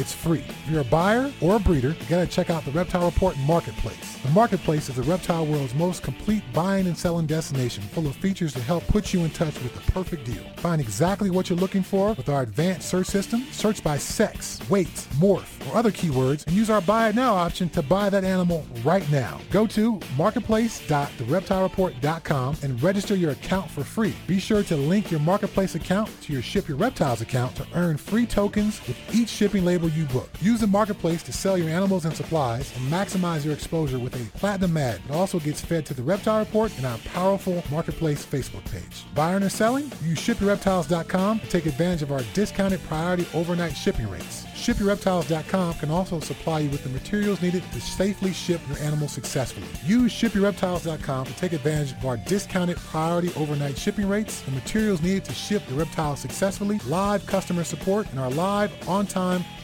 it's free. If you're a buyer or a breeder, you gotta check out the Reptile Report Marketplace. The Marketplace is the reptile world's most complete buying and selling destination, full of features to help put you in touch with the perfect deal. Find exactly what you're looking for with our advanced search system. Search by sex, weight, morph, or other keywords, and use our Buy It Now option to buy that animal right now. Go to marketplace.thereptilereport.com and register your account for free. Be sure to link your Marketplace account to your Ship Your Reptiles account to earn free tokens with each shipping label you book. Use the Marketplace to sell your animals and supplies and maximize your exposure with a platinum ad. It also gets fed to the Reptile Report and our powerful Marketplace Facebook page. Buying or selling? Use shipyourreptiles.com to take advantage of our discounted priority overnight shipping rates. ShipYourReptiles.com can also supply you with the materials needed to safely ship your animals successfully. Use ShipYourReptiles.com to take advantage of our discounted priority overnight shipping rates, the materials needed to ship your reptiles successfully, live customer support, and our live, on-time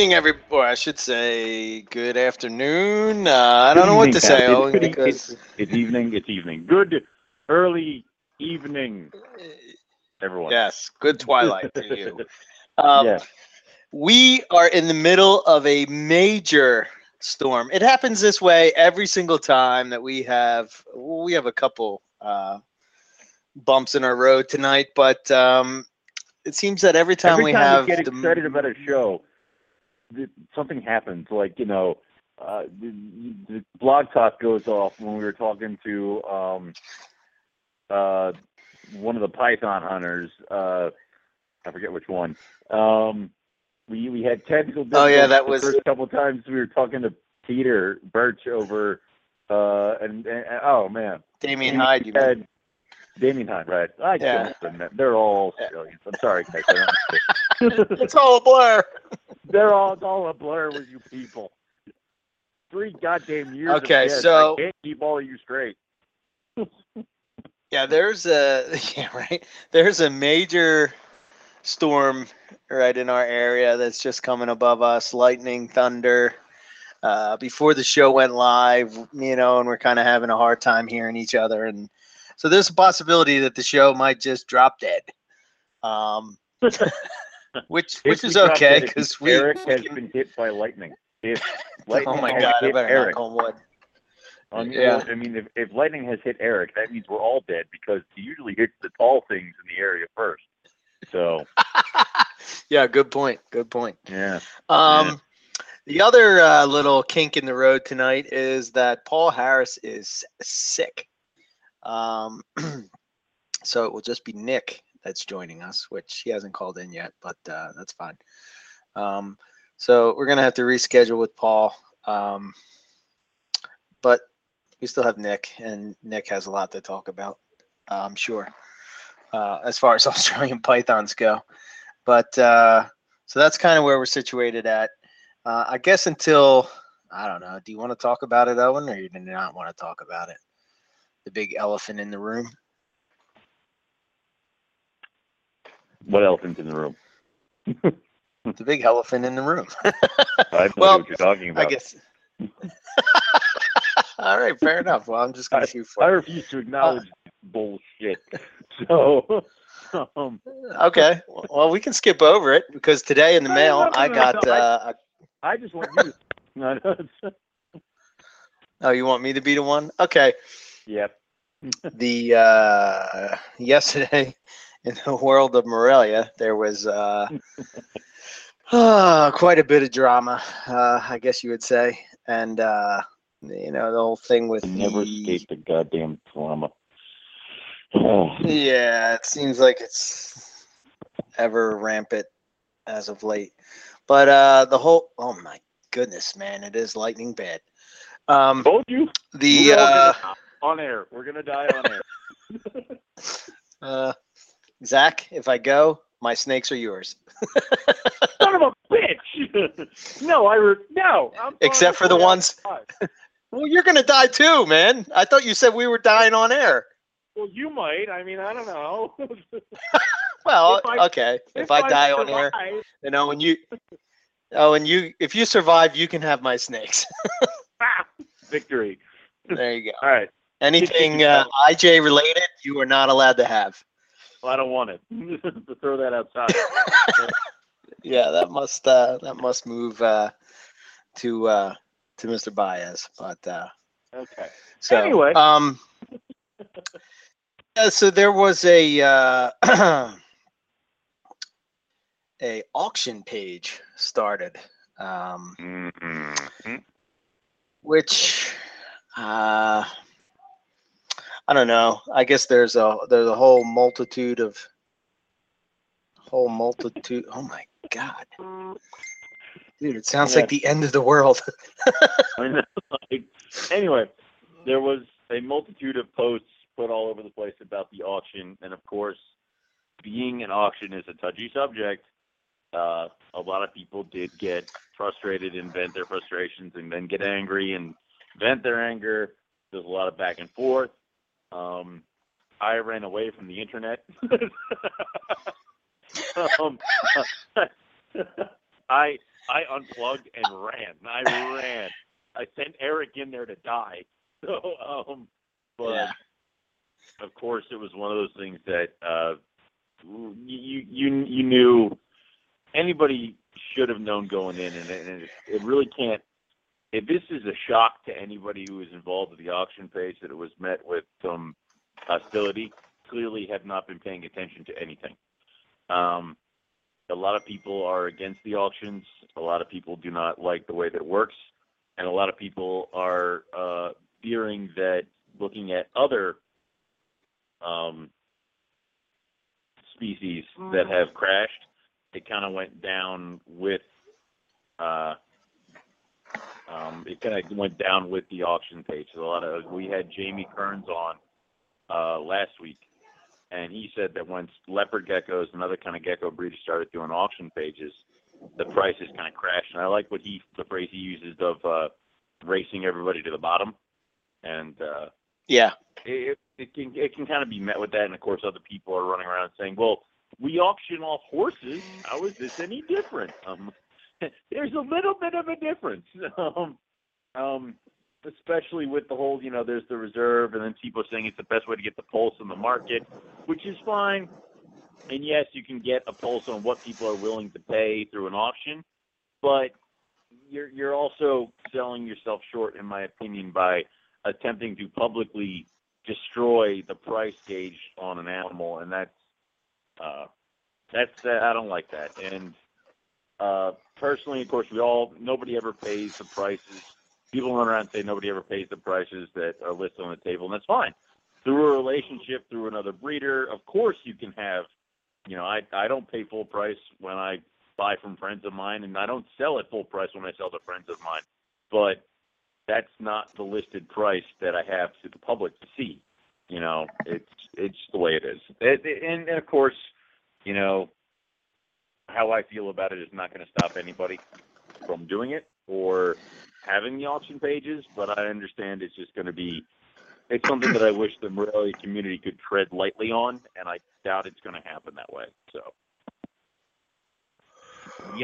Evening, every or I should say good afternoon. Uh, I don't know what to say, Owen, because It's, it's evening. It's evening. Good early evening, everyone. yes, good twilight to you. Um, yeah. We are in the middle of a major storm. It happens this way every single time that we have. We have a couple uh, bumps in our road tonight, but um, it seems that every time Every we time have we get the- excited about a show, something happens. Like you know, uh, the, the blog talk goes off when we were talking to um, uh, one of the Python hunters. Uh, I forget which one. Um, we we had technical. Oh, yeah, difficulties that the was- first couple times we were talking to Peter Birch over. Uh, and, and oh man, Damien Hyde. You mean. had Damien Hunt, right? I Yeah. They're all. Australians. I'm sorry. It's all a blur. They're all it's all a blur with you people. Three goddamn years. Okay, so- I can't keep all of you straight. Yeah, there's a yeah right. There's a major storm right in our area that's just coming above us lightning thunder uh, before the show went live you know and we're kind of having a hard time hearing each other and so there's a possibility that the show might just drop dead um, which which is okay because we Eric we has can- been hit by lightning. If oh my god i better Eric, knock on wood I Yeah. I mean, if, if lightning has hit Eric, that means we're all dead because he usually hits the tall things in the area first. So yeah good point good point yeah, Um, the other uh, little kink in the road tonight is that Paul Harris is sick. Um, so it will just be Nick that's joining us, which he hasn't called in yet, but uh, that's fine. Um, so we're gonna have to reschedule with Paul. Um, but we still have Nick, and Nick has a lot to talk about. I'm sure, uh, as far as Australian pythons go. But uh, so that's kind of where we're situated at. Uh, I guess until I don't know. Do you want to talk about it, Owen, or you do not want to talk about it? The big elephant in the room. What elephant's in the room? It's the big elephant in the room. I no Well, what you're talking about. I guess. All right, fair enough. Well, I'm just gonna shoot I for it. refuse to acknowledge bullshit. So, um, Okay. Well, we can skip over it because today in the mail no, I got. no, I- Uh, a- I just want you. To, no, no, oh, you want me to be the one? Okay. yep. the uh, yesterday in the world of Morelia, there was uh, uh, quite a bit of drama, uh, I guess you would say, and uh, you know the whole thing with I never the- escape the goddamn drama. Oh, Yeah, it seems like it's ever rampant as of late, but uh, the whole oh my goodness, man, it is lightning bad. Um, told you. the uh, on air. We're gonna die on air. uh, Zach, if I go, my snakes are yours. Son of a bitch! no, I re- no. I'm Except for the ones. Well, you're gonna die too, man. I thought you said we were dying on air. Well, you might. I mean, I don't know. Well, If I- okay. If, I, die on air, you know, when you, oh, and you, if you survive, you can have my snakes. ah, victory. there you go. All right. Anything uh, IJ related, you are not allowed to have. Well, I don't want it. to throw that outside. Yeah, that must uh, that must move uh, to uh, to Mr. Baez. But uh, Okay. so Anyway. um, yeah, so there was a uh, a auction page started, um, Mm-hmm. which uh, I don't know. I guess there's a there's a whole multitude of whole multitude. Oh my god, dude! It sounds Yeah. like the end of the world. I know, like, anyway, there was a multitude of posts put all over the place about the auction, and of course, being an auction is a touchy subject. Uh, a lot of people did get frustrated and vent their frustrations, and then get angry and vent their anger. There's a lot of back and forth. Um, I ran away from the internet. um, I I unplugged and ran. I ran. I sent Eric in there to die. So, um, but Yeah. of course, it was one of those things that uh, you you you knew anybody should have known going in, and, and it, it really can't. If this is a shock to anybody who was involved with the auction page, that it was met with some hostility, clearly have not been paying attention to anything. Um, a lot of people are against the auctions. A lot of people do not like the way that it works, and a lot of people are uh, fearing that looking at other um, species that have crashed, it kind of went down with. Uh, um, it kind of went down with the auction page. So a lot of we had Jamie Kearns on uh, last week, and he said that once leopard geckos and other kind of gecko breeds started doing auction pages, the prices kind of crashed. And I like what he the phrase he uses of uh, racing everybody to the bottom, and uh, Yeah, it, it can it can kind of be met with that. And of course, other people are running around saying, "Well, we auction off horses. How is this any different? Um, there's a little bit of a difference. Um, um, especially with the whole, you know, there's the reserve, and then people saying it's the best way to get the pulse in the market, which is fine. And yes, you can get a pulse on what people are willing to pay through an auction, but you're you're also selling yourself short, in my opinion, by attempting to publicly destroy the price gauge on an animal, and that's uh, that's uh, I don't like that. And uh, personally, of course, we all nobody ever pays the prices. People run around and say nobody ever pays the prices that are listed on the table, and that's fine. Through a relationship, through another breeder, of course you can have. You know, I I don't pay full price when I buy from friends of mine, and I don't sell at full price when I sell to friends of mine. But that's not the listed price that I have to the public to see. You know, it's it's the way it is. It, and, and of course, you know, how I feel about it is not going to stop anybody from doing it or having the auction pages. But I understand it's just going to be it's something that I wish the Morelia community could tread lightly on, and I doubt it's going to happen that way. So.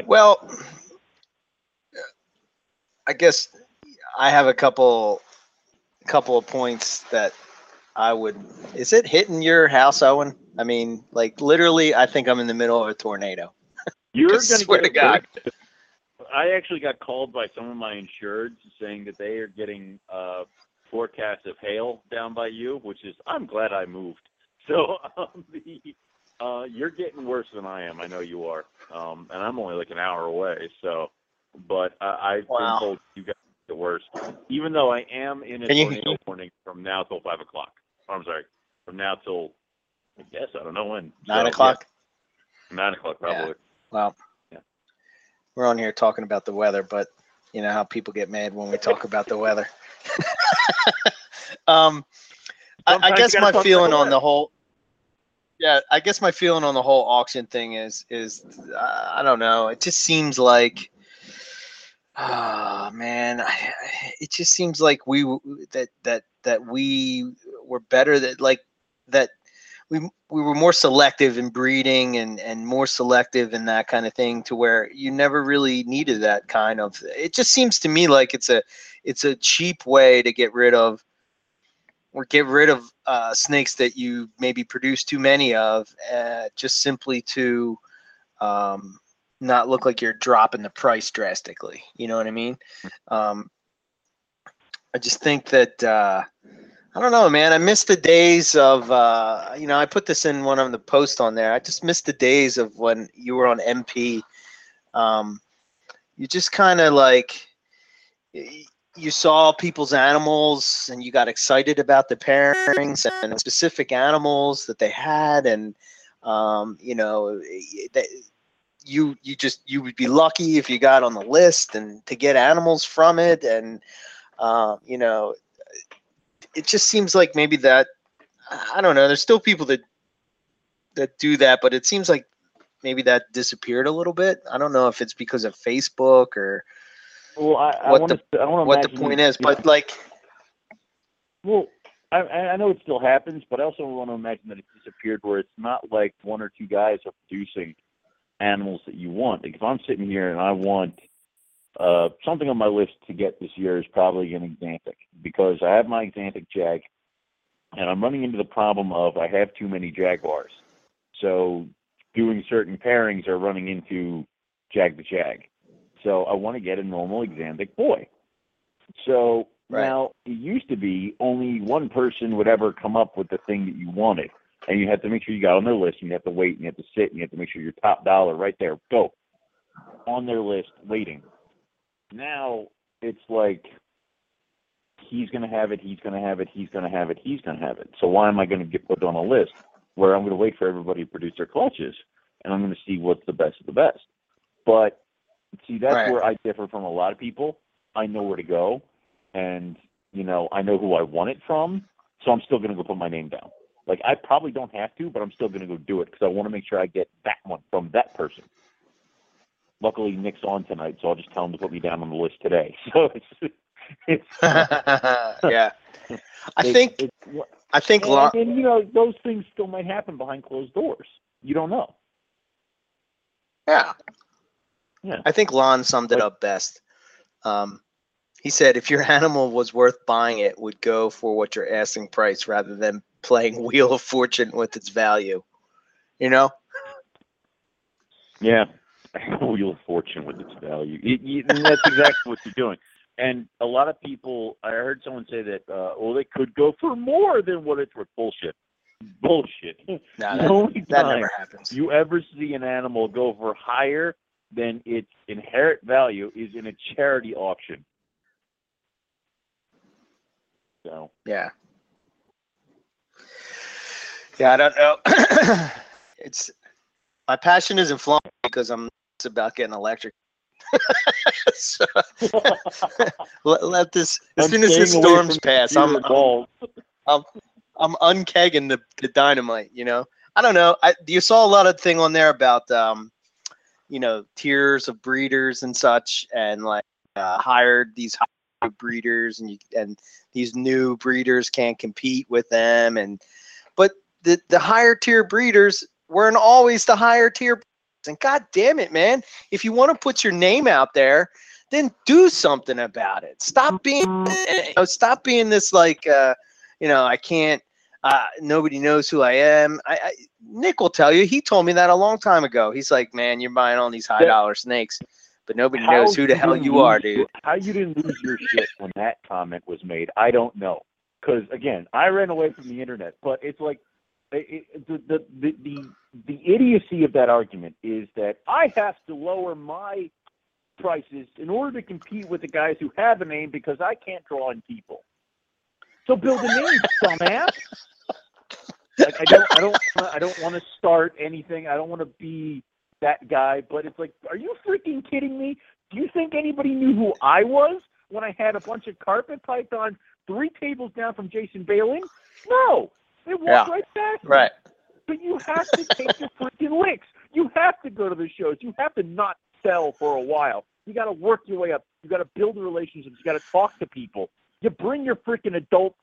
Well, I guess I have a couple couple of points that I would. Is it hitting your house, Owen? I mean, like literally, I think I'm in the middle of a tornado. You're I going swear to God. I actually got called by some of my insureds saying that they are getting uh, forecasts of hail down by you, which is I'm glad I moved. So um, the, uh, you're getting worse than I am. I know you are, um, and I'm only like an hour away. So, but uh, I've Wow. been told you guys get the worst. Even though I am in a Can you- tornado warning from now till five o'clock. Oh, I'm sorry, from now till I guess I don't know when. Nine So, o'clock. yeah, nine o'clock probably. Well, Yeah. we're on here talking about the weather, but you know how people get mad when we talk about the weather. um, I, I guess my feeling on the whole, yeah, I guess my feeling on the whole auction thing is is uh, I don't know. It just seems like, ah man, I- it just seems like we that that that we were better that like that we we were more selective in breeding and and more selective in that kind of thing to where you never really needed that kind of it just seems to me like it's a it's a cheap way to get rid of or get rid of uh, snakes that you maybe produce too many of uh, just simply to um, not look like you're dropping the price drastically. You know what i mean? Um, i just think that uh, I don't know, man. I miss the days of, uh, you know, I put this in one of the posts on there. I just miss the days of when you were on MP. Um, you just kind of like, you saw people's animals and you got excited about the pairings and specific animals that they had. And, um, you know, you, you just, you would be lucky if you got on the list and to get animals from it. And, uh, you know, it just seems like maybe that I don't know. There's still people that that do that, but it seems like maybe that disappeared a little bit. I don't know if it's because of Facebook or Well, I, I What want to. I what the point is, but like Well, I, I I know it still happens, but I also want to imagine that it disappeared where it's not like one or two guys are producing animals that you want. Like if I'm sitting here and I want uh, something on my list to get this year is probably an Axanthic because I have my Axanthic Jag, and I'm running into the problem of I have too many Jaguars. So doing certain pairings are running into Jag the Jag. So I want to get a normal Axanthic boy. So Right. now it used to be only one person would ever come up with the thing that you wanted. And you had to make sure you got on their list, and you have to wait, and you have to sit, and you have to make sure your top dollar right there, go on their list, waiting. Now it's like he's going to have it, he's going to have it, he's going to have it, he's going to have it. So why am I going to get put on a list where I'm going to wait for everybody to produce their clutches, and I'm going to see what's the best of the best? But see, that's Right. where I differ from a lot of people. I know where to go, and you know I know who I want it from, so I'm still going to go put my name down. Like I probably don't have to, but I'm still going to go do it because I want to make sure I get that one from that person. Luckily, Nick's on tonight, so I'll just tell him to put me down on the list today. So it's it's yeah. I it's- think it's, I think and, lo- and you know those things still might happen behind closed doors. You don't know. Yeah. Yeah. I think Lon summed it up best. Um, he said, if your animal was worth buying, it would go for what you're asking price rather than playing Wheel of Fortune with its value. You know? Yeah, Wheel of Fortune with its value. It, you, that's exactly what you're doing. And a lot of people, I heard someone say that, uh, well, they could go for more than what it's worth. Bullshit. Bullshit. No, the that, only that time never happens. you ever see an animal go for higher than its inherent value is in a charity auction. So, Yeah. Yeah, I don't know. it's my passion isn't flowing because I'm nuts about getting electric. so, let, let this as I'm soon as the storms pass, I'm computer balls. I'm unkegging the, the dynamite, you know. I don't know. I you saw a lot of thing on there about um, you know, tiers of breeders and such, and like uh, hired these breeders, and you and these new breeders can't compete with them, and but the the higher tier breeders weren't always the higher tier. And god damn it, man! If you want to put your name out there, then do something about it. Stop being, you know, stop being this like, uh, you know, I can't. Uh, nobody knows who I am. I, I Nick will tell you. He told me that a long time ago. He's like, man, you're buying all these high dollar snakes, but nobody How knows who the hell you lose are, dude. How you didn't lose your shit when that comment was made, I don't know. Because again, I ran away from the internet, but it's like the, the the the the idiocy of that argument is that I have to lower my prices in order to compete with the guys who have a name because I can't draw in people. So build a name, dumbass. Like I don't, I don't, I don't want to start anything. I don't want to be that guy. But it's like, are you freaking kidding me? Do you think anybody knew who I was when I had a bunch of carpet python three tables down from Jason Bailey? No, they walked Yeah. right past. Right. But you have to take your freaking licks. You have to go to the shows. You have to not sell for a while. You got to work your way up. You got to build relationships. You got to talk to people. You bring your freaking adult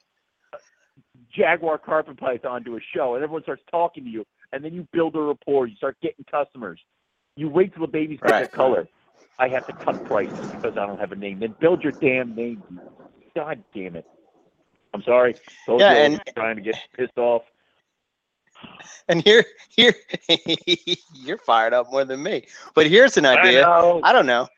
Jaguar carpet python to a show, and everyone starts talking to you, and then you build a rapport. You start getting customers. You wait till the babies get their Right. color. I have to cut prices because I don't have a name. Then build your damn name. God damn it. I'm sorry. Told Yeah, I and- trying to get pissed off. And here, here, you're fired up more than me. But here's an I idea. know. I don't know.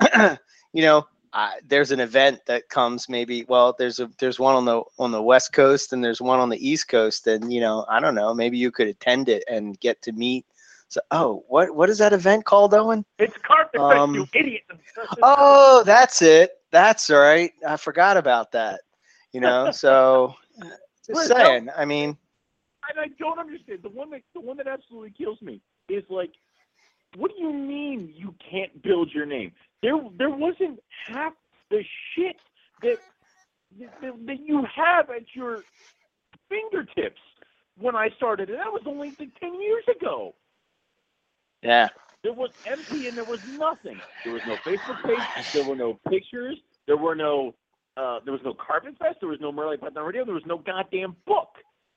you know, I, there's an event that comes maybe. Well, there's a there's one on the on the west coast and there's one on the east coast, and you know, I don't know. Maybe you could attend it and get to meet. So, oh, what what is that event called, Owen? It's carpet fest, Um, you idiot. Oh, that's it. That's all right. I forgot about that. You know, so just Right, no. saying. I mean, and I don't understand. The one that the one that absolutely kills me is like, what do you mean you can't build your name? There there wasn't half the shit that that, that you have at your fingertips when I started, and that was only like ten years ago. yeah, There was empty and there was nothing. There was no Facebook page. There were no pictures. There were no. Uh, there was no Carpet Fest. There was no Morelia Python Radio. There was no goddamn book.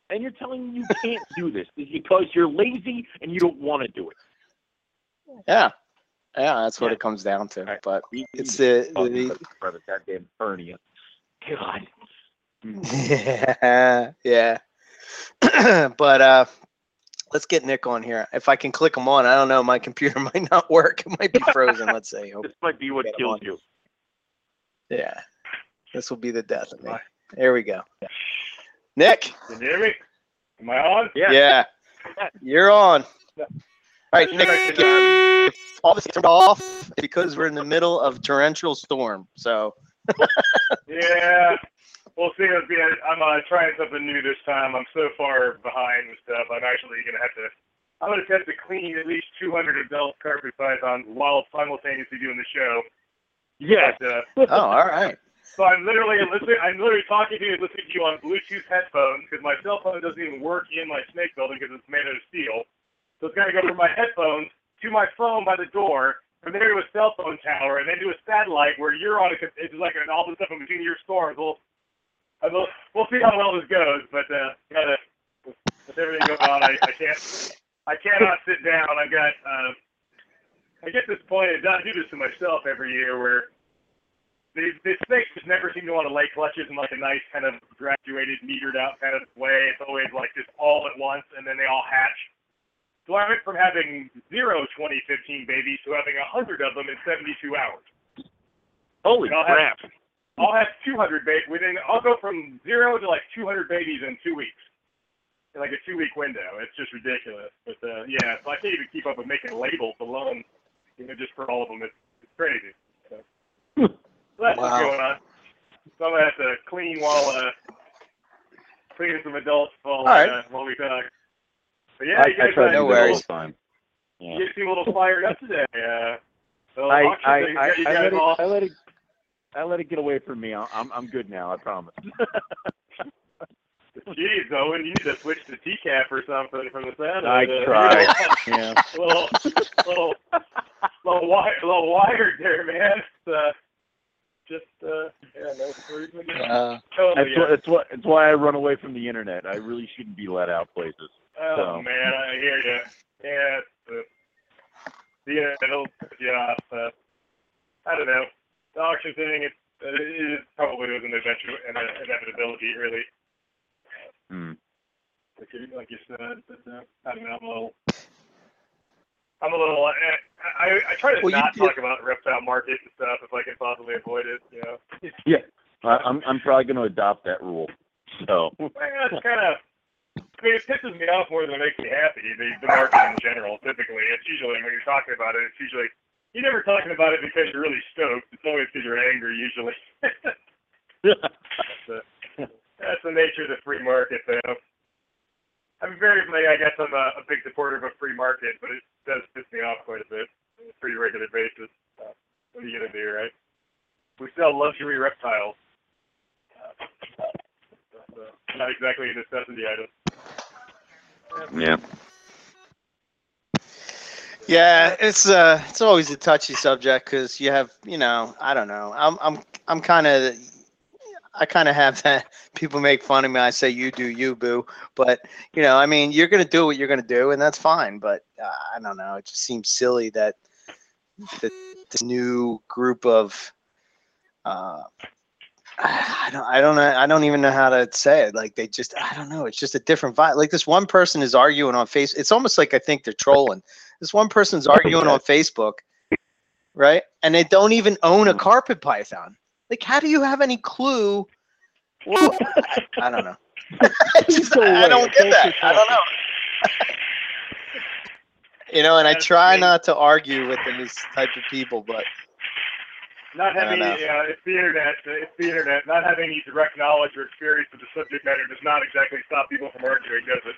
And you're telling me you can't do this because you're lazy and you don't want to do it. yeah, yeah. That's what Yeah. it comes down to. Right. But We- we it's just the, talking the about the goddamn hernia. God. yeah, yeah. but uh, let's get Nick on here. If I can click him on, I don't know. My computer might not work. It might be frozen. Let's say. This might be what Get him kills on. you. Yeah, this will be the death of me. There we go. Nick. Can you hear me? Am I on? Yeah. Yeah, you're on. All right, Nick. if All this turned off because we're in the middle of torrential storm. So Yeah. We'll see. Be- I'm uh, trying something new this time. I'm so far behind with stuff. I'm actually gonna have to. I'm gonna have to clean at least 200 adult carpet pythons while simultaneously doing the show. Yes. But, uh, oh, all right. So I'm literally listening. I'm literally talking to you listening to you on Bluetooth headphones because my cell phone doesn't even work in my snake building because it's made out of steel. So it's got to go from my headphones to my phone by the door, from there to a cell phone tower, and then to a satellite where you're on a. It's like an all the stuff in between your stores. We'll, I will, we'll see how well this goes, but uh, gotta with everything going on, I, I can't. I cannot sit down. I've got uh, get this point, I do this to myself every year, where these these snakes just never seem to want to lay clutches in like a nice kind of graduated, metered out kind of way. It's always like just all at once, and then they all hatch. So I went from having zero 2015 babies to having a hundred of them in 72 hours. Holy And I'll have- crap! I'll have 200 babies within. I'll go from zero to like 200 babies in two weeks, in like a two-week window. It's just ridiculous. But uh, yeah, so I can't even keep up with making labels alone. You know, just for all of them, it's, it's crazy. So, so that's what's Wow. going on. So I'm gonna have to clean while uh, cleaning some adults while All right. uh, while we talk. But yeah, I, you I guys, try uh, No do that all worries. the time. Yeah. you seem a little fired up today. Uh, so I, auction I, I, I, let it, I let it I let it get away from me. I'm I'm, I'm good now. I promise. Jeez, Owen, you need to switch to TCAP or something from the sound. I of it. tried. yeah. little, little, little, wi- little wired there, man. It's, uh, just, uh, yeah, no, we're- Uh, totally, That's, yeah. what, that's what. It's why I run away from the internet. I really shouldn't be let out places. Oh so. man, I hear you. Yeah, it's, uh, yeah, it'll put you off. Uh, I don't know. The auction thing, it, it probably was an eventual an inevitability, really. Hmm. like you, like you said. But uh, I don't know. I'm a little. I'm a little. eh, I I try to Well, not did- talk about reptile market and stuff if I can possibly avoid it. You know. Yeah. I, I'm I'm probably going to adopt that rule. So. Well, it's kind of. I mean, it pisses me off more than it makes me happy. The, the market in general, typically, it's usually when you're talking about it, it's usually you're never talking about it because you're really stoked. It's always because you're angry, usually. that's, the, that's the nature of the free market, though. I'm very, I guess I'm a, a big supporter of a free market, but it does piss me off quite a bit on a pretty regular basis. Uh, what are you gonna do, right? We sell luxury reptiles. Uh, that's, uh, not exactly a necessity item. yeah. yeah, it's uh, it's always a touchy subject because you have, you know, I don't know. I'm, I'm, I'm kind of, I kind of have that. People make fun of me. I say you do you, boo. But you know, I mean, you're gonna do what you're gonna do, and that's fine. But uh, I don't know. It just seems silly that that this new group of uh, I don't, I don't know. I don't even know how to say it. Like they just, I don't know. It's just a different vibe. Like this one person is arguing on face. It's almost like I think they're trolling. This one person's arguing on Facebook, right? And they don't even own a carpet python. Like, how do you have any clue? Well, I, I don't know. I, just- Go I away. don't get that. I don't know. you know, and I try great. not to argue with these type of people, but Not having, know. Uh, yeah, it's the internet. Uh, it's the internet. Not having any direct knowledge or experience with the subject matter does not exactly stop people from arguing, does it?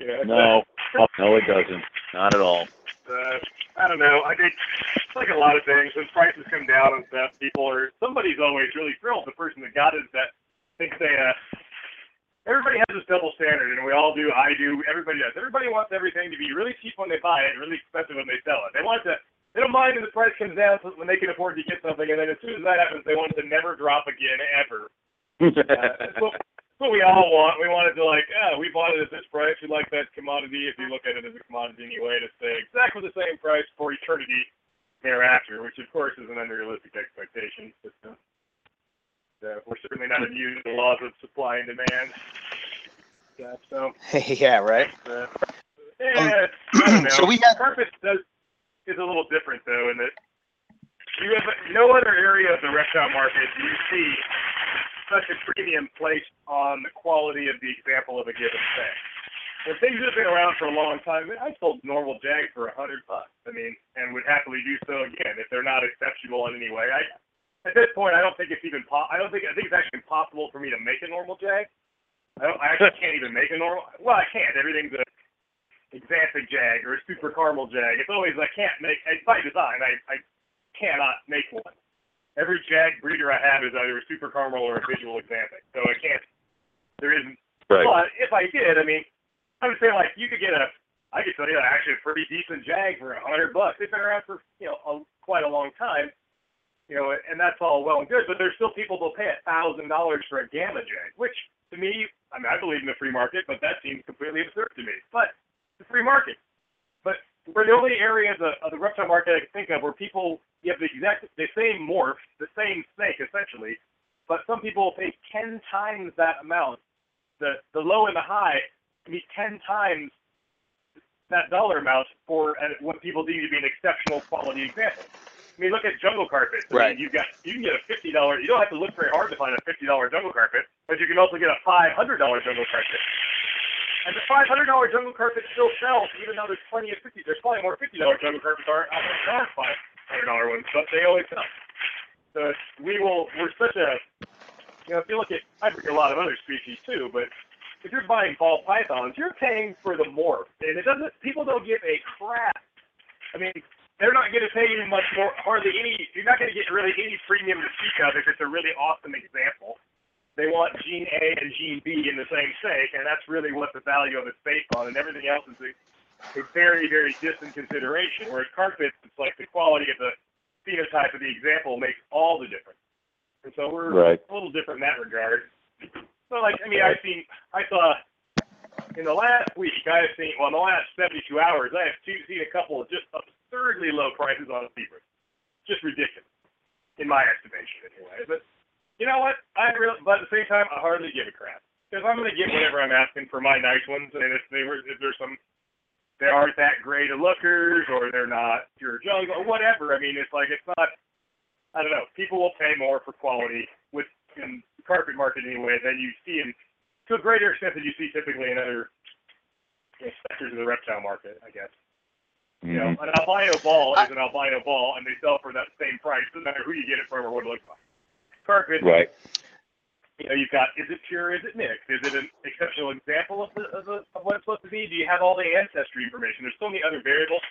You know, No. Oh, no, it doesn't. Not at all. Uh, I don't know. I think like a lot of things. When prices come down and stuff, people are somebody's always really thrilled. The person that got it that thinks they uh everybody has this double standard and we all do, I do, everybody does. Everybody wants everything to be really cheap when they buy it and really expensive when they sell it. They want to they don't mind if the price comes down so when they can afford to get something and then as soon as that happens they want it to never drop again ever. Uh, what we all want. We want it to like, yeah, we bought it at this price. We like that commodity. If you look at it as a commodity anyway, to stay exactly the same price for eternity thereafter, which of course is an unrealistic expectation. But, uh, uh, we're certainly not immune to the laws of supply and demand. Yeah, so, yeah, right. uh, yeah, I. So we had- carpet does is a little different though, in that you have no other area of the reptile market do you see such a premium placed on the quality of the example of a given thing. When things have been around for a long time, I sold normal jag for a hundred bucks. I mean, and would happily do so again if they're not exceptional in any way. I, at this point, I don't think it's even. Po- I don't think. I think it's actually impossible for me to make a normal jag. I, don't, I actually can't even make a normal. Well, I can't. Everything's a axanthic jag or a super caramel jag. It's always I can't make. It's by design. I I cannot make one. Every jag breeder I have is either a super caramel or a visual axanthic. So I can't. There isn't Right. but if I did, I mean, I would say like you could get a, I could tell you actually a pretty decent Jag for a hundred bucks. They've been around for you know a, quite a long time, you know, and that's all well and good. But there's still people that'll pay a thousand dollars for a Gamma Jag, which to me, I mean, I believe in the free market, but that seems completely absurd to me. But the free market. But we're the only areas of, of the reptile market I can think of where people you have the exact the same morph, the same snake essentially, but some people pay ten times that amount. The the low and the high can be ten times that dollar amount for uh, what people deem to be an exceptional quality example. I mean, look at jungle carpets. I Right. mean, you got you can get a fifty dollar. You don't have to look very hard to find a fifty dollar jungle carpet, but you can also get a five hundred dollar jungle carpet. And the five hundred dollar jungle carpet still sells, even though there's plenty of fifty. There's probably more fifty dollar jungle carpets are out there than five hundred dollar ones, but they always sell. So we will. We're such a. You know, if you look at, I bring a lot of other species too, but if you're buying ball pythons, you're paying for the morph, and it doesn't. People don't give a crap. I mean, they're not going to pay you much more, hardly any. You're not going to get really any premium to speak of if it's a really awesome example. They want gene A and gene B in the same snake, and that's really what the value of it's based on, and everything else is a, a very, very distant consideration. Whereas carpets, it's like the quality of the phenotype of the example makes all the difference. And so we're Right. a little different in that regard. So, like, I mean, I've seen, I saw in the last week, I have seen, well, in the last 72 hours, I have two, seen a couple of just absurdly low prices on zebras. Just ridiculous, in my estimation, anyway. But you know what? I really, but at the same time, I hardly give a crap because I'm going to get whatever I'm asking for my nice ones, and if they were, if there's some, they aren't that great of lookers, or they're not pure jungle, or whatever. I mean, it's like it's not. I don't know. People will pay more for quality with in the carpet market anyway than you see in to a greater extent than you see typically in other you know, sectors of the reptile market, I guess. You know, mm-hmm. an albino ball is an albino ball, and they sell for that same price, no matter who you get it from or what it looks like. Carpet, Right. you know, you've got is it pure, is it mixed, is it an exceptional example of, the, of, the, of what it's supposed to be? Do you have all the ancestry information? There's so many other variables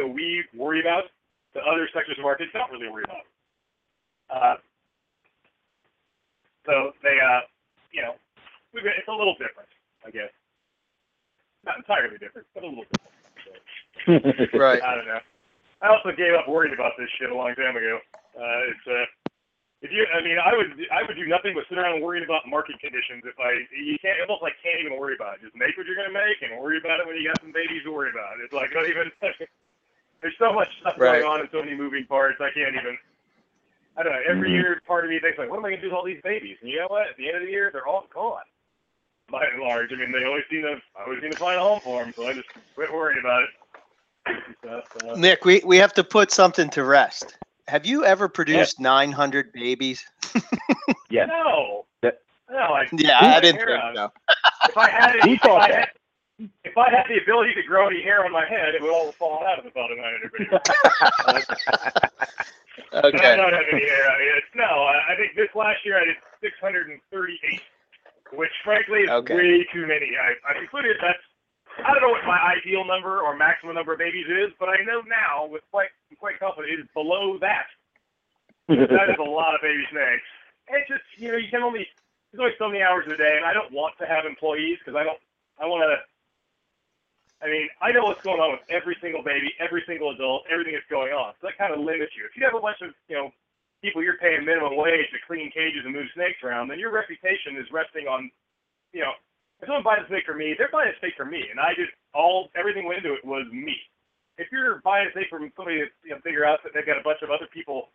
that we worry about that other sectors of the market don't really worry about. Uh, so they, uh, you know, we've got, it's a little different, I guess. Not entirely different, but a little different. Right. I don't know. I also gave up worrying about this shit a long time ago. Uh, it's uh, if you, I mean, I would, I would do nothing but sit around worrying about market conditions. If I, you can't, almost like can't even worry about it. Just make what you're gonna make and worry about it when you got some babies to worry about. It's like not even. there's so much stuff Right. going on and so many moving parts. I can't even. I don't know. Every Mhm. year, part of me thinks like, what am I gonna do with all these babies? And you know what? At the end of the year, they're all gone. By and large, I mean, they always seem to, I always seem to find a home for them. So I just quit worrying about it. Uh, Nick, we, we have to put something to rest. Have you ever produced 900 babies? Yeah. No. That- no, I, Yeah, I didn't think so. If I had Who if I had, if I had the ability to grow any hair on my head, it would all fall out of the bottom of my head. I Okay. don't have any hair. I mean, it's, no, I, I think this last year I did 638, which frankly is Okay. way too many. I, I concluded that's I don't know what my ideal number or maximum number of babies is, but I know now with quite quite confident it is below that. that is a lot of baby snakes. It's just you know you can only there's only so many hours in a day, and I don't want to have employees because I don't I want to. I mean, I know what's going on with every single baby, every single adult, everything that's going on. So that kind of limits you. If you have a bunch of you know people you're paying minimum wage to clean cages and move snakes around, then your reputation is resting on you know if someone buys a snake for me, they're buying a snake for me, and I just all everything went into it was me. If you're buying a snake from somebody that's you know bigger outfit, they've got a bunch of other people.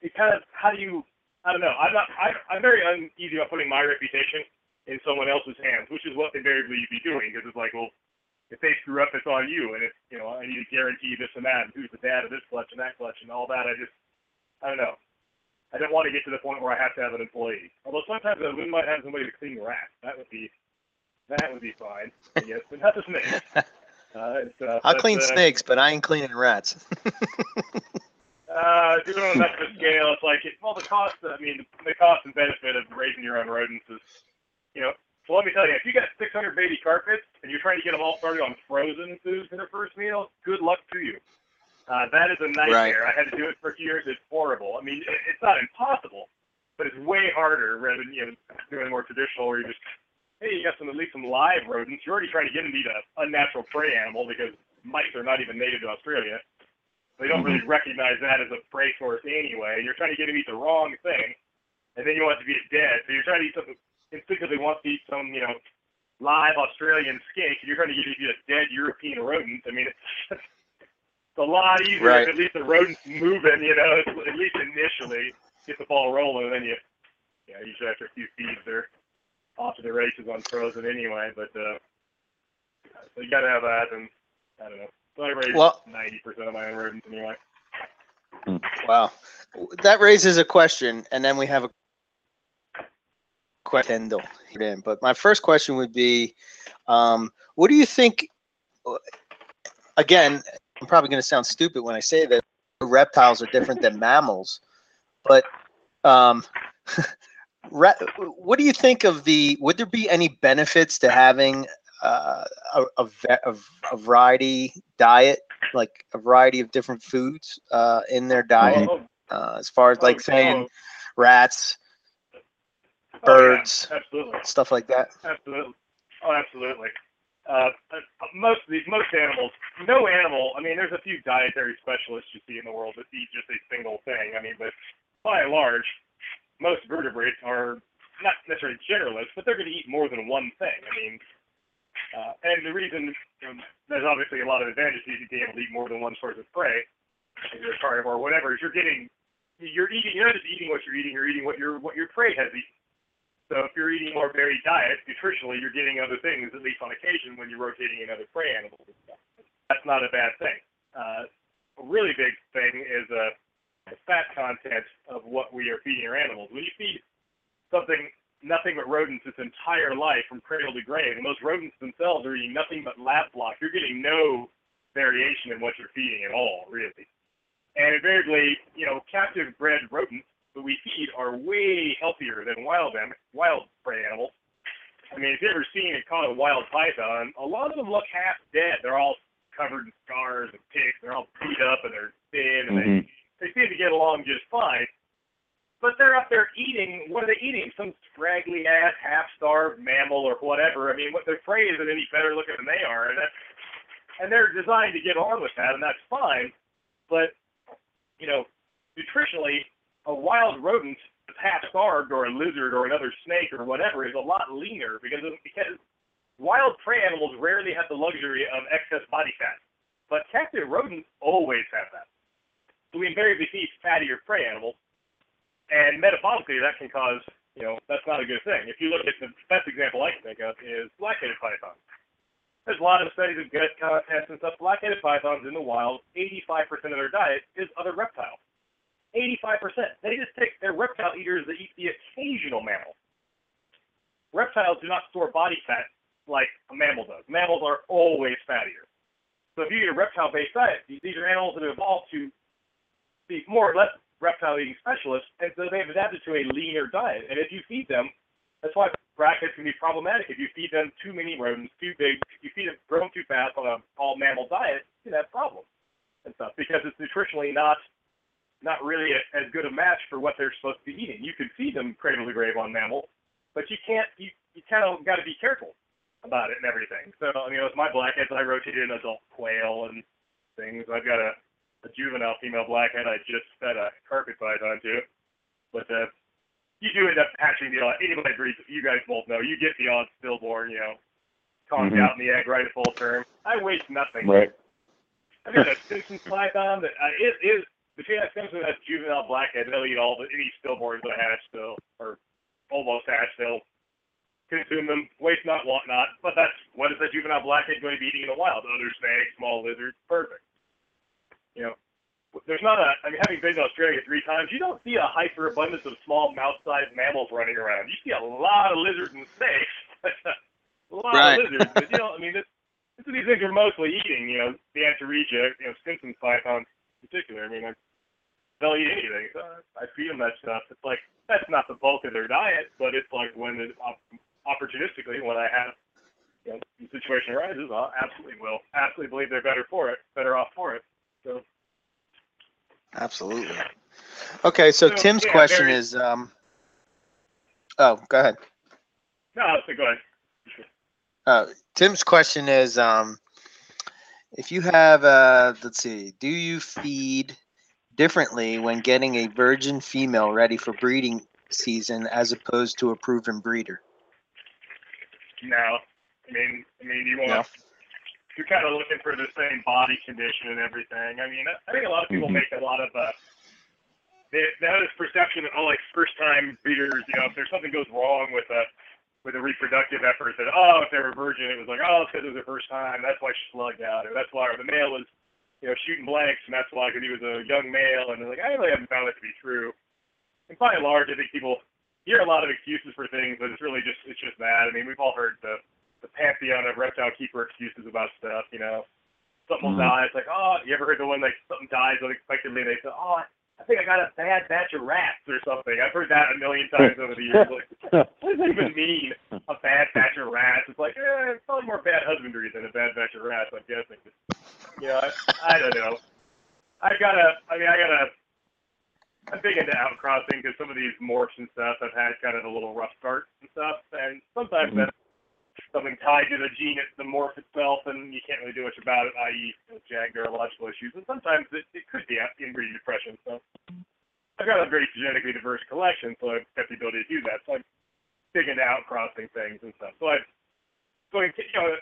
It kind of how do you? I don't know. I'm not. I, I'm very uneasy about putting my reputation in someone else's hands, which is what invariably you'd be doing because it's like, well, if they screw up, it's on you, and if you know, I need to guarantee this and that, and who's the dad of this clutch and that clutch and all that. I just, I don't know. I don't want to get to the point where I have to have an employee. Although sometimes wouldn't mind having somebody to clean the rats. That would be that would be fine. I guess, but not the snakes. Uh, uh, I'll but, clean uh, snakes, but I ain't cleaning rats. Uh, doing it on that scale, it's like, it, well, the cost, I mean, the cost and benefit of raising your own rodents is, you know, so let me tell you, if you got 600 baby carpets and you're trying to get them all started on frozen food for their first meal, good luck to you. Uh, that is a nightmare. I had to do it for years. It's horrible. I mean, it, it's not impossible, but it's way harder rather than, you know, doing more traditional where you just, hey, you got some, at least some live rodents. You're already trying to get them to eat an unnatural prey animal because mice are not even native to Australia. They don't really mm-hmm. recognize that as a prey source anyway. And you're trying to get them to eat the wrong thing, and then you want it to be dead. So you're trying to eat something instinctively wants to eat some, you know, live Australian skink, and you're trying to get it to eat a dead European rodent. I mean, it's, It's a lot easier Right. if at least the rodent's moving, you know, at least initially get the ball rolling, and then you, yeah, usually after a few feeds, they're off to the races on frozen anyway. But uh, so you got to have that, and I don't know. So I raise Well- ninety percent of my own rodents anyway. Wow. That raises a question, and then we have a question But my first question would be, um, what do you think? Again, I'm probably going to sound stupid when I say that reptiles are different than mammals, but um, what do you think of the? Would there be any benefits to having uh, a, a, a, variety diet, like a variety of different foods uh, in their diet? Oh, uh, as far as like oh, saying oh, rats, oh, yeah, birds, absolutely. stuff like that. Absolutely. Oh, absolutely. Uh, uh, most of these, most animals, no animal. I mean, there's a few dietary specialists you see in the world that eat just a single thing. I mean, but by and large, most vertebrates are not necessarily generalists, but they're going to eat more than one thing. I mean, uh, and the reason um, there's obviously a lot of advantages to being able to eat more than one source of prey, if you're carnivore, or whatever, is you're getting, you're eating, you're not just eating what you're eating, you're eating what your what your prey has eaten. So if you're eating a more varied diet, nutritionally, you're getting other things, at least on occasion, when you're rotating in other prey animals. That's not a bad thing. Uh, a really big thing is uh, the fat content of what we are feeding our animals. When you feed something nothing but rodents its entire life from cradle to grave, and those rodents themselves are eating nothing but lab block, you're getting no variation in what you're feeding at all, really. And invariably, you know, captive bred rodents that we feed are way healthier than wild am- wild prey animals. I mean, if you've ever seen and caught a wild python, a lot of them look half dead. They're all covered in scars and ticks. They're all beat up and they're thin and Mhm. they, they seem to get along just fine. But they're up there eating. What are they eating? Some scraggly ass, half-starved mammal or whatever. I mean, what their prey isn't any better looking than they are, and that's and they're designed to get on with that, and that's fine. But you know, nutritionally, a wild rodent that's half starved or a lizard or another snake or whatever is a lot leaner because of, because wild prey animals rarely have the luxury of excess body fat, but captive rodents always have that. We invariably feed fattier prey animals, and metabolically that can cause you know that's not a good thing. If you look at the best example I can think of is black-headed pythons. There's a lot of studies of gut uh, contests and stuff. Black-headed pythons in the wild, 85% of their diet is other reptiles. 85%. They just take their reptile eaters that eat the occasional mammal. Reptiles do not store body fat like a mammal does. Mammals are always fattier. So if you eat a reptile-based diet, these are animals that evolved to be more or less reptile-eating specialists, and so they've adapted to a leaner diet. And if you feed them, that's why brackets can be problematic. If you feed them too many rodents, too big, if you feed them grown too fast on a all mammal diet, you can have problems and stuff because it's nutritionally not not really a, as good a match for what they're supposed to be eating. You can feed them cradle to grave on mammals, but you can't. You you kind of got to be careful about it and everything. So I mean, with my blackheads, I rotated an adult quail and things. I've got a, a juvenile female blackhead I just fed a carpet python to, but uh, you do end up hatching the odd. Anybody breeds, you guys both know, you get the odd stillborn, you know, conked Mhm. out in the egg right at full term. I waste nothing. Right. I've got a Simpsons python that uh, it is between that Simpson and that juvenile blackhead. They'll eat all the any stillborns that hatch still or almost hatch. They'll consume them, waste not, want not. But that's what is a juvenile blackhead going to be eating in the wild? Other snakes, small lizards, perfect. You know, there's not a. I mean, having been to Australia three times, you don't see a hyper abundance of small mouse-sized mammals running around. You see a lot of lizards and snakes. a lot Right. of lizards, but you know, I mean, this, this is these things are mostly eating. You know, the Antaresia, you know, Simpson's pythons in particular. I mean, they'll eat anything. So I feed them that stuff. It's like that's not the bulk of their diet, but it's like when it opportunistically when I have you know, the situation arises, I absolutely will. Absolutely believe they're better for it, better off for it. So Absolutely. Okay, so So, Tim's yeah, question very- is, um, oh, go ahead. no, so go ahead. Uh, Tim's question is, um, if you have, uh, let's see, do you feed differently when getting a virgin female ready for breeding season as opposed to a proven breeder? No, I mean, I mean, you want No. You're kind of looking for the same body condition and everything. I mean, I think a lot of people Mhm. make a lot of uh, they, they have this perception that oh, like first time breeders, you know, if there's something goes wrong with a with a reproductive effort, that oh, if they were virgin, it was like oh, because it was their first time, that's why she slugged out, or that's why or the male was you know shooting blanks, and that's why because he was a young male, and they're like I really haven't found that to be true. And by and large, I think people hear a lot of excuses for things, but it's really just it's just that. I mean, we've all heard the the pantheon of reptile keeper excuses about stuff. You know, something will Mhm. die. It's like, oh, you ever heard the one like something dies unexpectedly? They say, oh, I think I got a bad batch of rats or something. I've heard that a million times over the years. Like, what does that even mean? A bad batch of rats? It's like, eh, it's probably more bad husbandry than a bad batch of rats. I'm guessing. You know, I, I don't know. I gotta. I mean, I gotta. I'm big into outcrossing because some of these morphs and stuff have had kind of a little rough start and stuff, and sometimes Mhm. that's something tied to the gene, the morph itself, and you can't really do much about it, i.e., jag neurological issues. And sometimes it, it could be inbreeding depression. So I've got a very genetically diverse collection, so I've got the ability to do that. So I'm big into outcrossing things and stuff. So I've, so in, you know,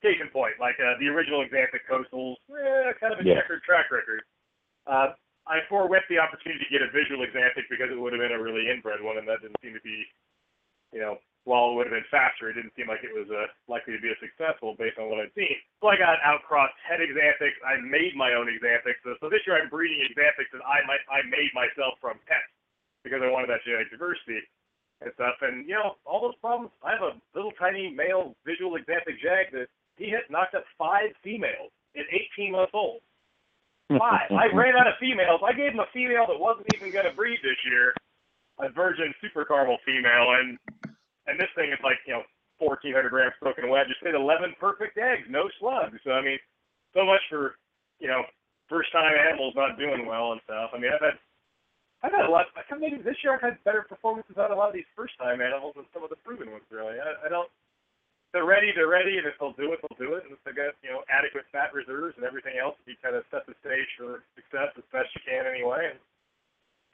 case in point, like uh, the original Axanthic coastals, eh, kind of a Yeah. checkered track record. Uh, I forewent the opportunity to get a visual Axanthic because it would have been a really inbred one, and that didn't seem to be, you know, while it would have been faster, it didn't seem like it was uh, likely to be as successful based on what I'd seen. So I got outcrossed het Axanthics. I made my own Axanthics. So, so this year I'm breeding Axanthics that I might I made myself from hets because I wanted that genetic diversity and stuff. And you know, all those problems. I have a little tiny male visual Axanthic jag that he had knocked up five females at 18 months old. Five. I ran out of females. I gave him a female that wasn't even going to breed this year, a virgin super caramel female, and and this thing is like you know 1,400 grams soaking wet. Just hit 11 perfect eggs, no slugs. So I mean, so much for you know first time animals not doing well and stuff. I mean, I've had I've had a lot. I think maybe this year I've had better performances out of a lot of these first time animals than some of the proven ones. Really, I, I don't. They're ready. They're ready, and if they'll do it, they'll do it. And if they got you know adequate fat reserves and everything else, you kind of set the stage for success as best you can anyway, and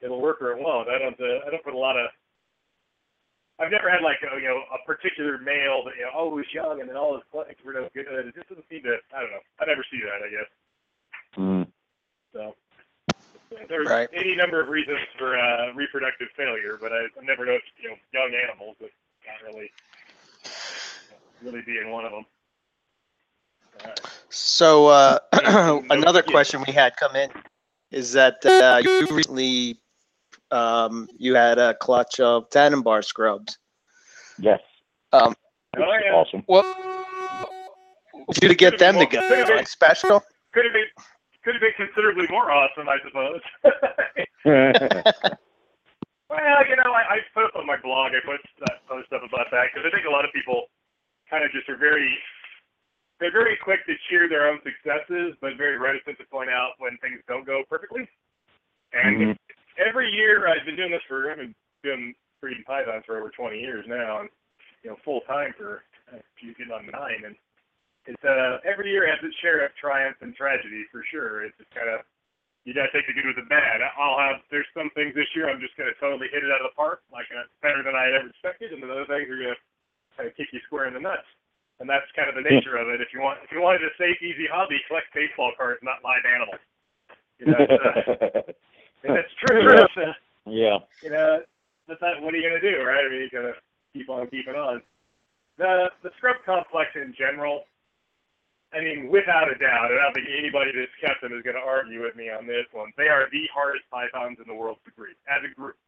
it'll work or it won't. I don't. Uh, I don't put a lot of I've never had like a, you know a particular male that you know oh he's young and then all his clinics were no good. It just doesn't seem to. I don't know. I never see that. I guess Mm. so. There's Right. any number of reasons for uh, reproductive failure, but I, I've never noticed you know young animals that not really really being one of them. Uh, So uh, another question we had come in is that uh, you recently um, you had a clutch of Tanimbar scrubs. Yes. Um, oh yeah, Awesome. what did you get them to go? Like special? could have been could have been considerably more awesome, I suppose. Well, you know, I, I put up on my blog, I put uh, post stuff about that because I think a lot of people kind of just are very, they're very quick to cheer their own successes, but very reticent to point out when things don't go perfectly. And Mhm. Every year, I've been doing this for, I've been breeding pythons for over 20 years now, and you know, full time for uh, getting on nine, and it's uh every year has its share of triumph and tragedy for sure. It's just kind of you gotta take the good with the bad. I'll have there's some things this year I'm just gonna totally hit it out of the park, like uh, better than I had ever expected, and then other things are gonna kind of kick you square in the nuts. And that's kind of the nature of it. If you want if you wanted a safe, easy hobby, collect baseball cards, not live animals. You know, that's true. Yeah. It's, uh, yeah. you know, that's not what are you gonna do, right? I mean you gotta keep on keeping on. The the scrub complex in general, I mean, without a doubt, and I don't think anybody that's kept them is going to argue with me on this one. They are the hardest pythons in the world to breed as a group,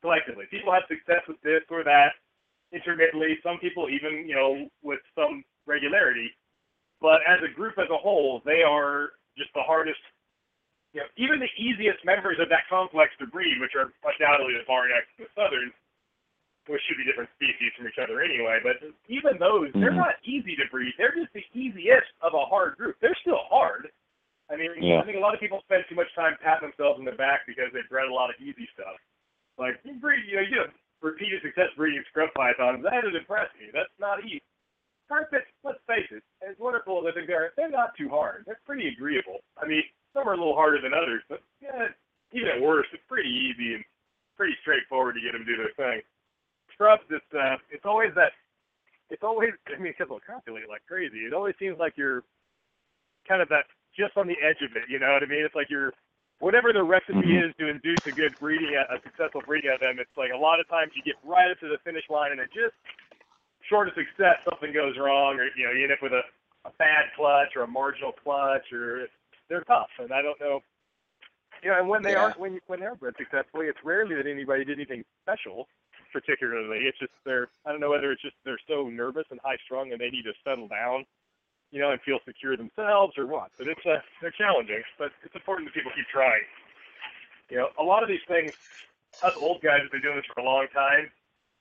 collectively. People have success with this or that, intermittently. Some people even, you know, with some regularity. But as a group as a whole, they are just the hardest. You know, even the easiest members of that complex to breed, which are undoubtedly the Barnecks and the Southerns, which should be different species from each other anyway. But even those, they're Mhm. not easy to breed. They're just the easiest of a hard group. They're still hard. I mean, Yeah. I think a lot of people spend too much time patting themselves in the back because they've bred a lot of easy stuff. Like you breed, you know, you have repeated success breeding scrub pythons. That would impress me. That's not easy. Carpets, let's face it, as wonderful as I think they are, they're not too hard. They're pretty agreeable. I mean, some are a little harder than others, but yeah, even at worst, it's pretty easy and pretty straightforward to get them to do their thing. Scrubs, it's uh, it's always that. It's always, I mean, because they'll copulate like crazy. It always seems like you're kind of that just on the edge of it. You know what I mean? It's like you're whatever the recipe Mhm. is to induce a good breeding, a, a successful breeding of them. It's like a lot of times you get right up to the finish line and it just short of success, something goes wrong, or you know you end up with a, a bad clutch or a marginal clutch, or they're tough. And I don't know. You know, and when they Yeah. are when when they're bred successfully, it's rarely that anybody did anything special particularly. It's just they're I don't know whether it's just they're so nervous and high strung and they need to settle down, you know, and feel secure themselves or what. But it's uh they're challenging, but it's important that people keep trying. You know, a lot of these things us old guys have been doing this for a long time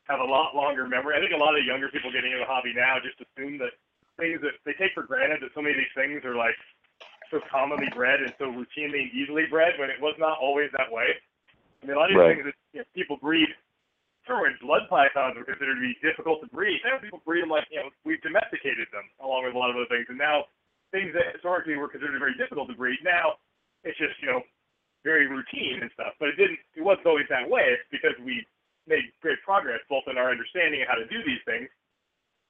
have a lot longer memory. I think a lot of younger people getting into the hobby now just assume that things that they take for granted that so many of these things are like so commonly bred and so routinely and easily bred when it was not always that way. I mean, a lot of these Right. things that you know, people breed Sure, when blood pythons were considered to be difficult to breed, now people breed them like, you know, we've domesticated them along with a lot of other things. And now things that historically were considered very difficult to breed, now it's just, you know, very routine and stuff. But it didn't, it wasn't always that way. It's because we made great progress both in our understanding of how to do these things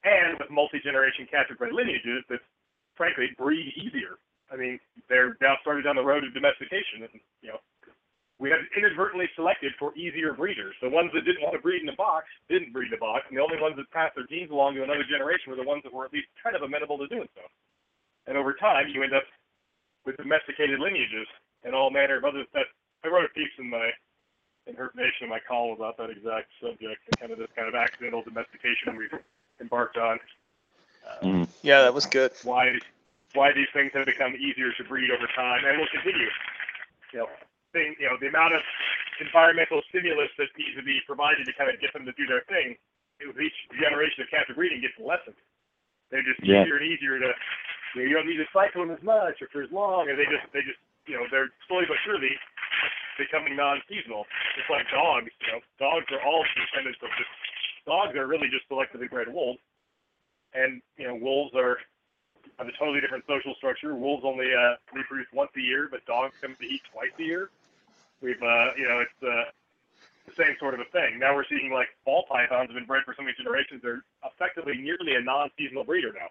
and with multi-generation captive bred lineages that frankly breed easier. I mean, they're now started down the road of domestication and, you know, we have inadvertently selected for easier breeders. The ones that didn't want to breed in a box didn't breed in a box, and the only ones that passed their genes along to another generation were the ones that were at least kind of amenable to doing so. And over time, you end up with domesticated lineages and all manner of other stuff. I wrote a piece in my in HerpNation in my column about that exact subject and kind of this kind of accidental domestication we've embarked on. Uh, Mm. Yeah, that was good. why why these things have become easier to breed over time and will continue. You know, thing, you know, the amount of environmental stimulus that needs to be provided to kind of get them to do their thing, with each generation of captive breeding gets lessened. They're just Yeah. easier and easier to, you, know, you don't need to cycle them as much or for as long, and they just, they just, you know, they're slowly but surely becoming non-seasonal. Just like dogs, you know, dogs are all descendants of just, dogs are really just selectively bred wolves, and you know, wolves are have a totally different social structure. Wolves only uh, reproduce once a year, but dogs come to eat twice a year. We've, uh, you know, it's uh, the same sort of a thing. Now we're seeing like ball pythons have been bred for so many generations. They're effectively nearly a non-seasonal breeder now.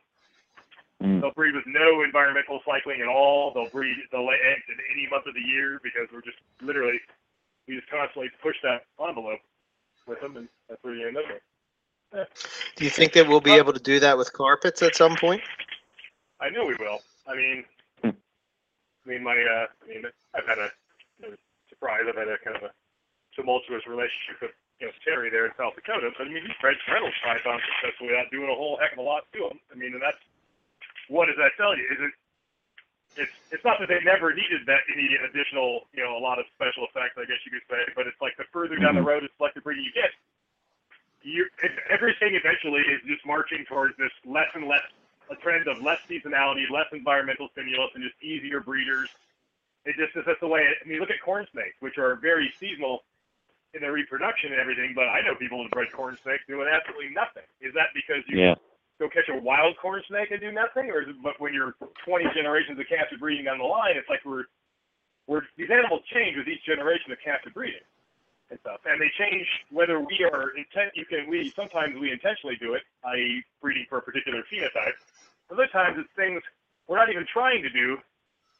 Mm. They'll breed with no environmental cycling at all. They'll breed, they'll lay eggs in any month of the year because we're just literally, we just constantly push that envelope with them, and that's where you end up with. Do you think that we'll be able to do that with carpets at some point? I know we will. I mean, Hmm. I mean, my, uh, I mean, I've had a, a surprise. I've had a kind of a tumultuous relationship with, you know, Terry there in South Dakota. But I mean, he's bred Reynolds pythons successfully without doing a whole heck of a lot to them. I mean, and that's what does that tell you? Is it? It's it's not that they never needed that immediate additional, you know, a lot of special effects, I guess you could say. But it's like the further down the road of selective breeding you get, you everything eventually is just marching towards this less and less a trend of less seasonality, less environmental stimulus, and just easier breeders. It just is that's the way. It, I mean, look at corn snakes, which are very seasonal in their reproduction and everything. But I know people who bred corn snakes doing absolutely nothing. Is that because you Yeah. go catch a wild corn snake and do nothing, or is it, but when you're 20 generations of captive breeding down the line, it's like we're we're these animals change with each generation of captive breeding and stuff, and they change whether we are intent. You can we sometimes we intentionally do it, i.e., breeding for a particular phenotype. Other times it's things we're not even trying to do,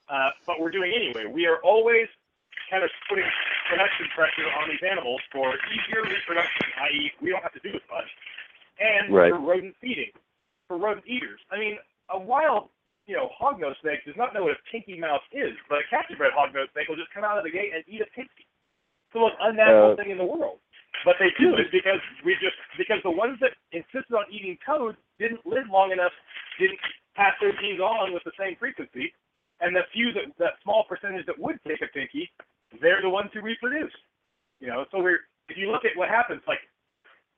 uh, but we're doing anyway. We are always kind of putting production pressure on these animals for easier reproduction, i.e., we don't have to do as much, and Right. for rodent feeding, for rodent eaters. I mean, a wild, you know, hognose snake does not know what a pinky mouse is, but a captive bred hognose snake will just come out of the gate and eat a pinky. It's the most unnatural Uh, thing in the world. But they do it because we just because the ones that insisted on eating toads didn't live long enough, didn't pass their genes on with the same frequency, and the few that that small percentage that would take a pinky, they're the ones who reproduce. You know, so we're if you look at what happens, like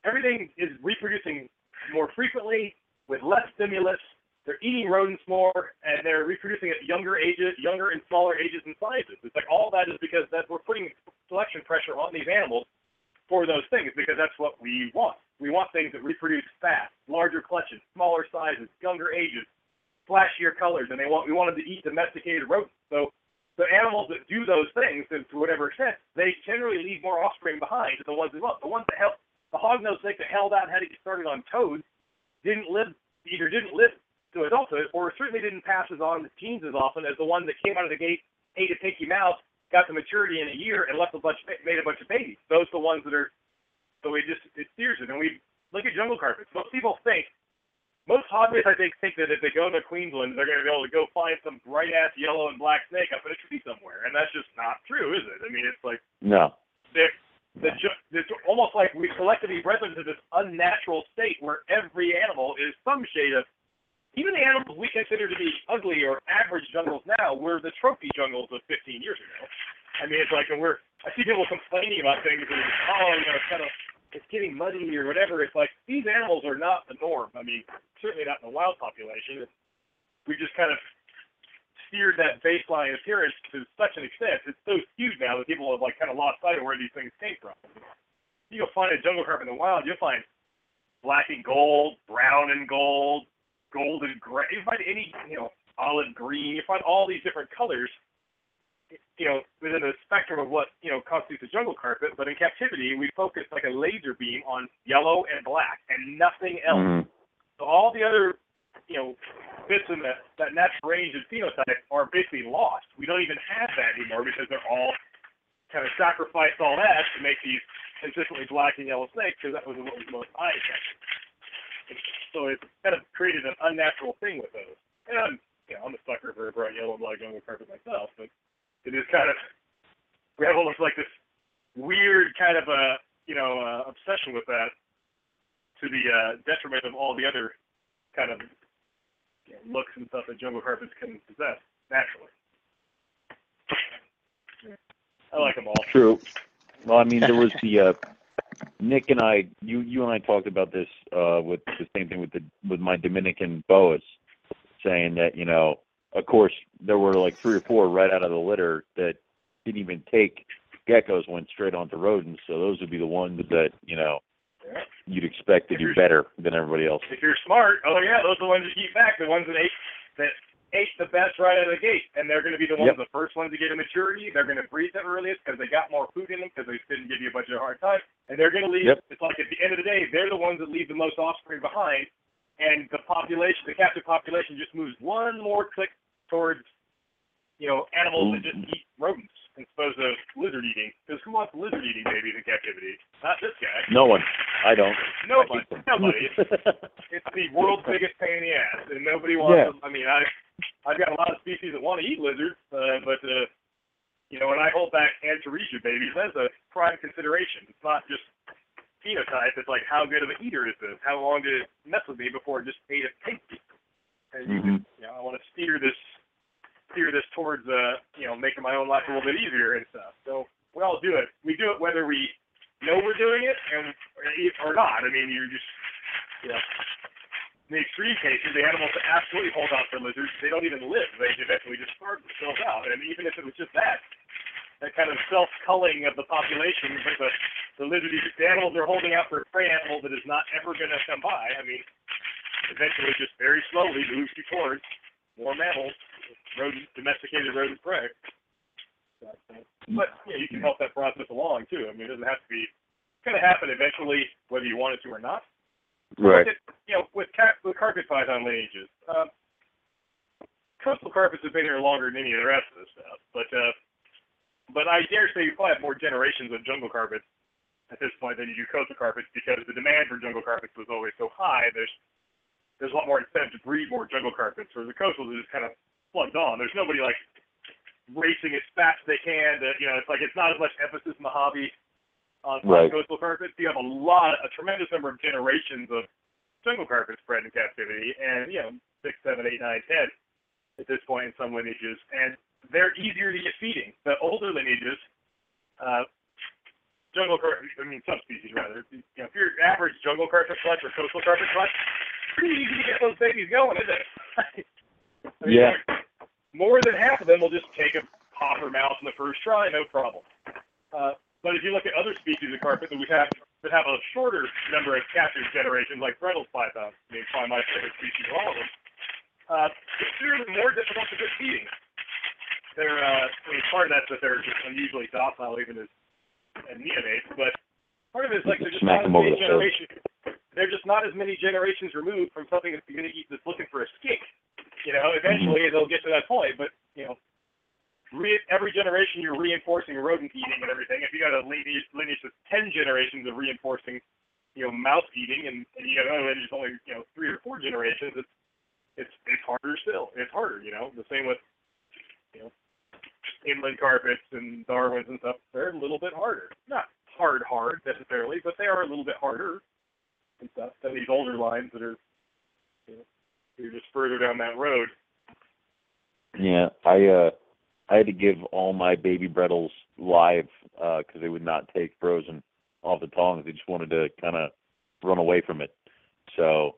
everything is reproducing more frequently with less stimulus. They're eating rodents more, and they're reproducing at younger ages, younger and smaller ages and sizes. It's like all that is because that we're putting selection pressure on these animals for those things because that's what we want. We want things that reproduce fast, larger clutches, smaller sizes, younger ages, flashier colors, and they want we want them to eat domesticated rodents. So the animals that do those things, and to whatever extent, they generally leave more offspring behind than the ones that want. The ones that help the hognose snake that held out and had to get started on toads didn't live either didn't live to adulthood, or certainly didn't pass as on the genes as often as the one that came out of the gate, ate a pinky mouse, got to maturity in a year, and left a bunch, made a bunch of babies. Those are the ones that are. So it just it steers it, and we look at jungle carpets. Most people think, most hobbyists I think think that if they go to Queensland, they're going to be able to go find some bright ass yellow and black snake up in a tree somewhere, and that's just not true, is it? I mean, it's like No. they're, the it's almost like we've selectively bred them to this unnatural state where every animal is some shade of even the animals we consider to be ugly or average jungles now were the trophy jungles of 15 years ago. I mean, it's like, and we're I see people complaining about things and oh, you know, it's kind of it's getting muddy or whatever. It's like these animals are not the norm. I mean, certainly not in the wild population. We just kind of steered that baseline appearance to such an extent. It's so skewed now that people have like kind of lost sight of where these things came from. You go find a jungle carpet in the wild, you'll find black and gold, brown and gold, gold and gray. You find any, you know, olive green. You find all these different colors, you know, within the spectrum of what you know constitutes a jungle carpet. But in captivity, we focus like a laser beam on yellow and black and nothing else. Mhm. So all the other, you know, bits in that that natural range and phenotype are basically lost. We don't even have that anymore because they're all kind of sacrificed all that to make these consistently black and yellow snakes because that was what was most eye catching. So it's kind of created an unnatural thing with those. And you know, I'm a sucker for a bright yellow and black jungle carpet myself, but it is kind of we have almost like this weird kind of a you know uh, obsession with that to the uh, detriment of all the other kind of you know, looks and stuff that jungle carpets can possess naturally. I like them all. True. Well, I mean, there was the uh, Nick and I. You you and I talked about this uh, with the same thing with the with my Dominican boas, saying that you know, of course, there were like three or four right out of the litter that didn't even take geckos, went straight onto rodents. So those would be the ones that you know you'd expect to do better than everybody else. If you're smart, oh yeah, those are the ones you keep back. The ones that ate that ate the best right out of the gate, and they're going to be the ones, Yep. the first ones to get to maturity. They're going to breed them earliest because they got more food in them because they didn't give you a bunch of hard time, and they're going to leave. Yep. It's like at the end of the day, they're the ones that leave the most offspring behind, and the population, the captive population, just moves one more click towards, you know, animals that just mm-hmm. eat rodents as opposed to lizard eating. Because who wants lizard eating babies in captivity? Not this guy. No one. I don't. Nobody. Nobody. It's the world's biggest pain in the ass, and nobody wants. Yeah. To, I mean, I I've got a lot of species that want to eat lizards, uh, but uh, you know, when I hold back Antaresia babies, that's a prime consideration. It's not just phenotype. It's like how good of an eater is this? How long did it mess with me before it just ate a tasty? And Mhm. you know, I want to steer this steer this towards uh, you know, making my own life a little bit easier and stuff. So we all do it. We do it whether we know we're doing it and or not. I mean, you're just you know. In the extreme cases, the animals absolutely hold out for lizards, they don't even live. They eventually just starve themselves out. And even if it was just that, that kind of self-culling of the population, but the, the lizard, the animals they're holding out for a prey animal that is not ever going to come by, I mean, eventually just very slowly moves you towards more mammals, rodent, domesticated rodent prey. But yeah, you can help that process along too. I mean, it doesn't have to be. It's going to happen eventually, whether you want it to or not. Right. At, you know, with, cat, with carpet python lineages, uh, coastal carpets have been here longer than any of the rest of this stuff. But uh, but I dare say you probably have more generations of jungle carpets at this point than you do coastal carpets because the demand for jungle carpets was always so high. There's there's a lot more incentive to breed more jungle carpets, whereas the coastals are just kind of plugged on. There's nobody like racing as fast as they can. To, you know, it's like it's not as much emphasis in the hobby on, Right. coastal carpets. You have a lot, a tremendous number of generations of jungle carpets bred in captivity, and you know, six, seven, eight, nine, ten at this point in some lineages, and they're easier to get feeding. The older lineages, uh, jungle carpet, I mean subspecies rather. You know, if you're average jungle carpet clutch or coastal carpet clutch, pretty easy to get those babies going, isn't it? I mean, Yeah. More than half of them will just take a popper mouse in the first try, no problem. Uh, but if you look at other species of carpet that we have that have a shorter number of captive generations, like Bredl's python, I mean, probably my favorite species of all of them, uh, they're more difficult to get feeding. They're, uh, I mean, part of that's that they're just unusually docile even as, as neonates, but part of it is like they're just Smack not them over the head. They're just not as many generations removed from something that's going to eat that's looking for a skink. You know, eventually mm-hmm. they'll get to that point, but you know, re- every generation you're reinforcing rodent eating and everything. If you got a lineage, lineage with ten generations of reinforcing, you know, mouse eating, and, and you got another lineage only you know three or four generations, it's it's it's harder still. It's harder, you know. The same with you know inland carpets and Darwins and stuff. They're a little bit harder. Not hard hard necessarily, but they are a little bit harder and stuff than these older lines that are you know you're just further down that road. Yeah, I uh I had to give all my baby Bredl's live because they would not take frozen off the tongs. They just wanted to kind of run away from it. So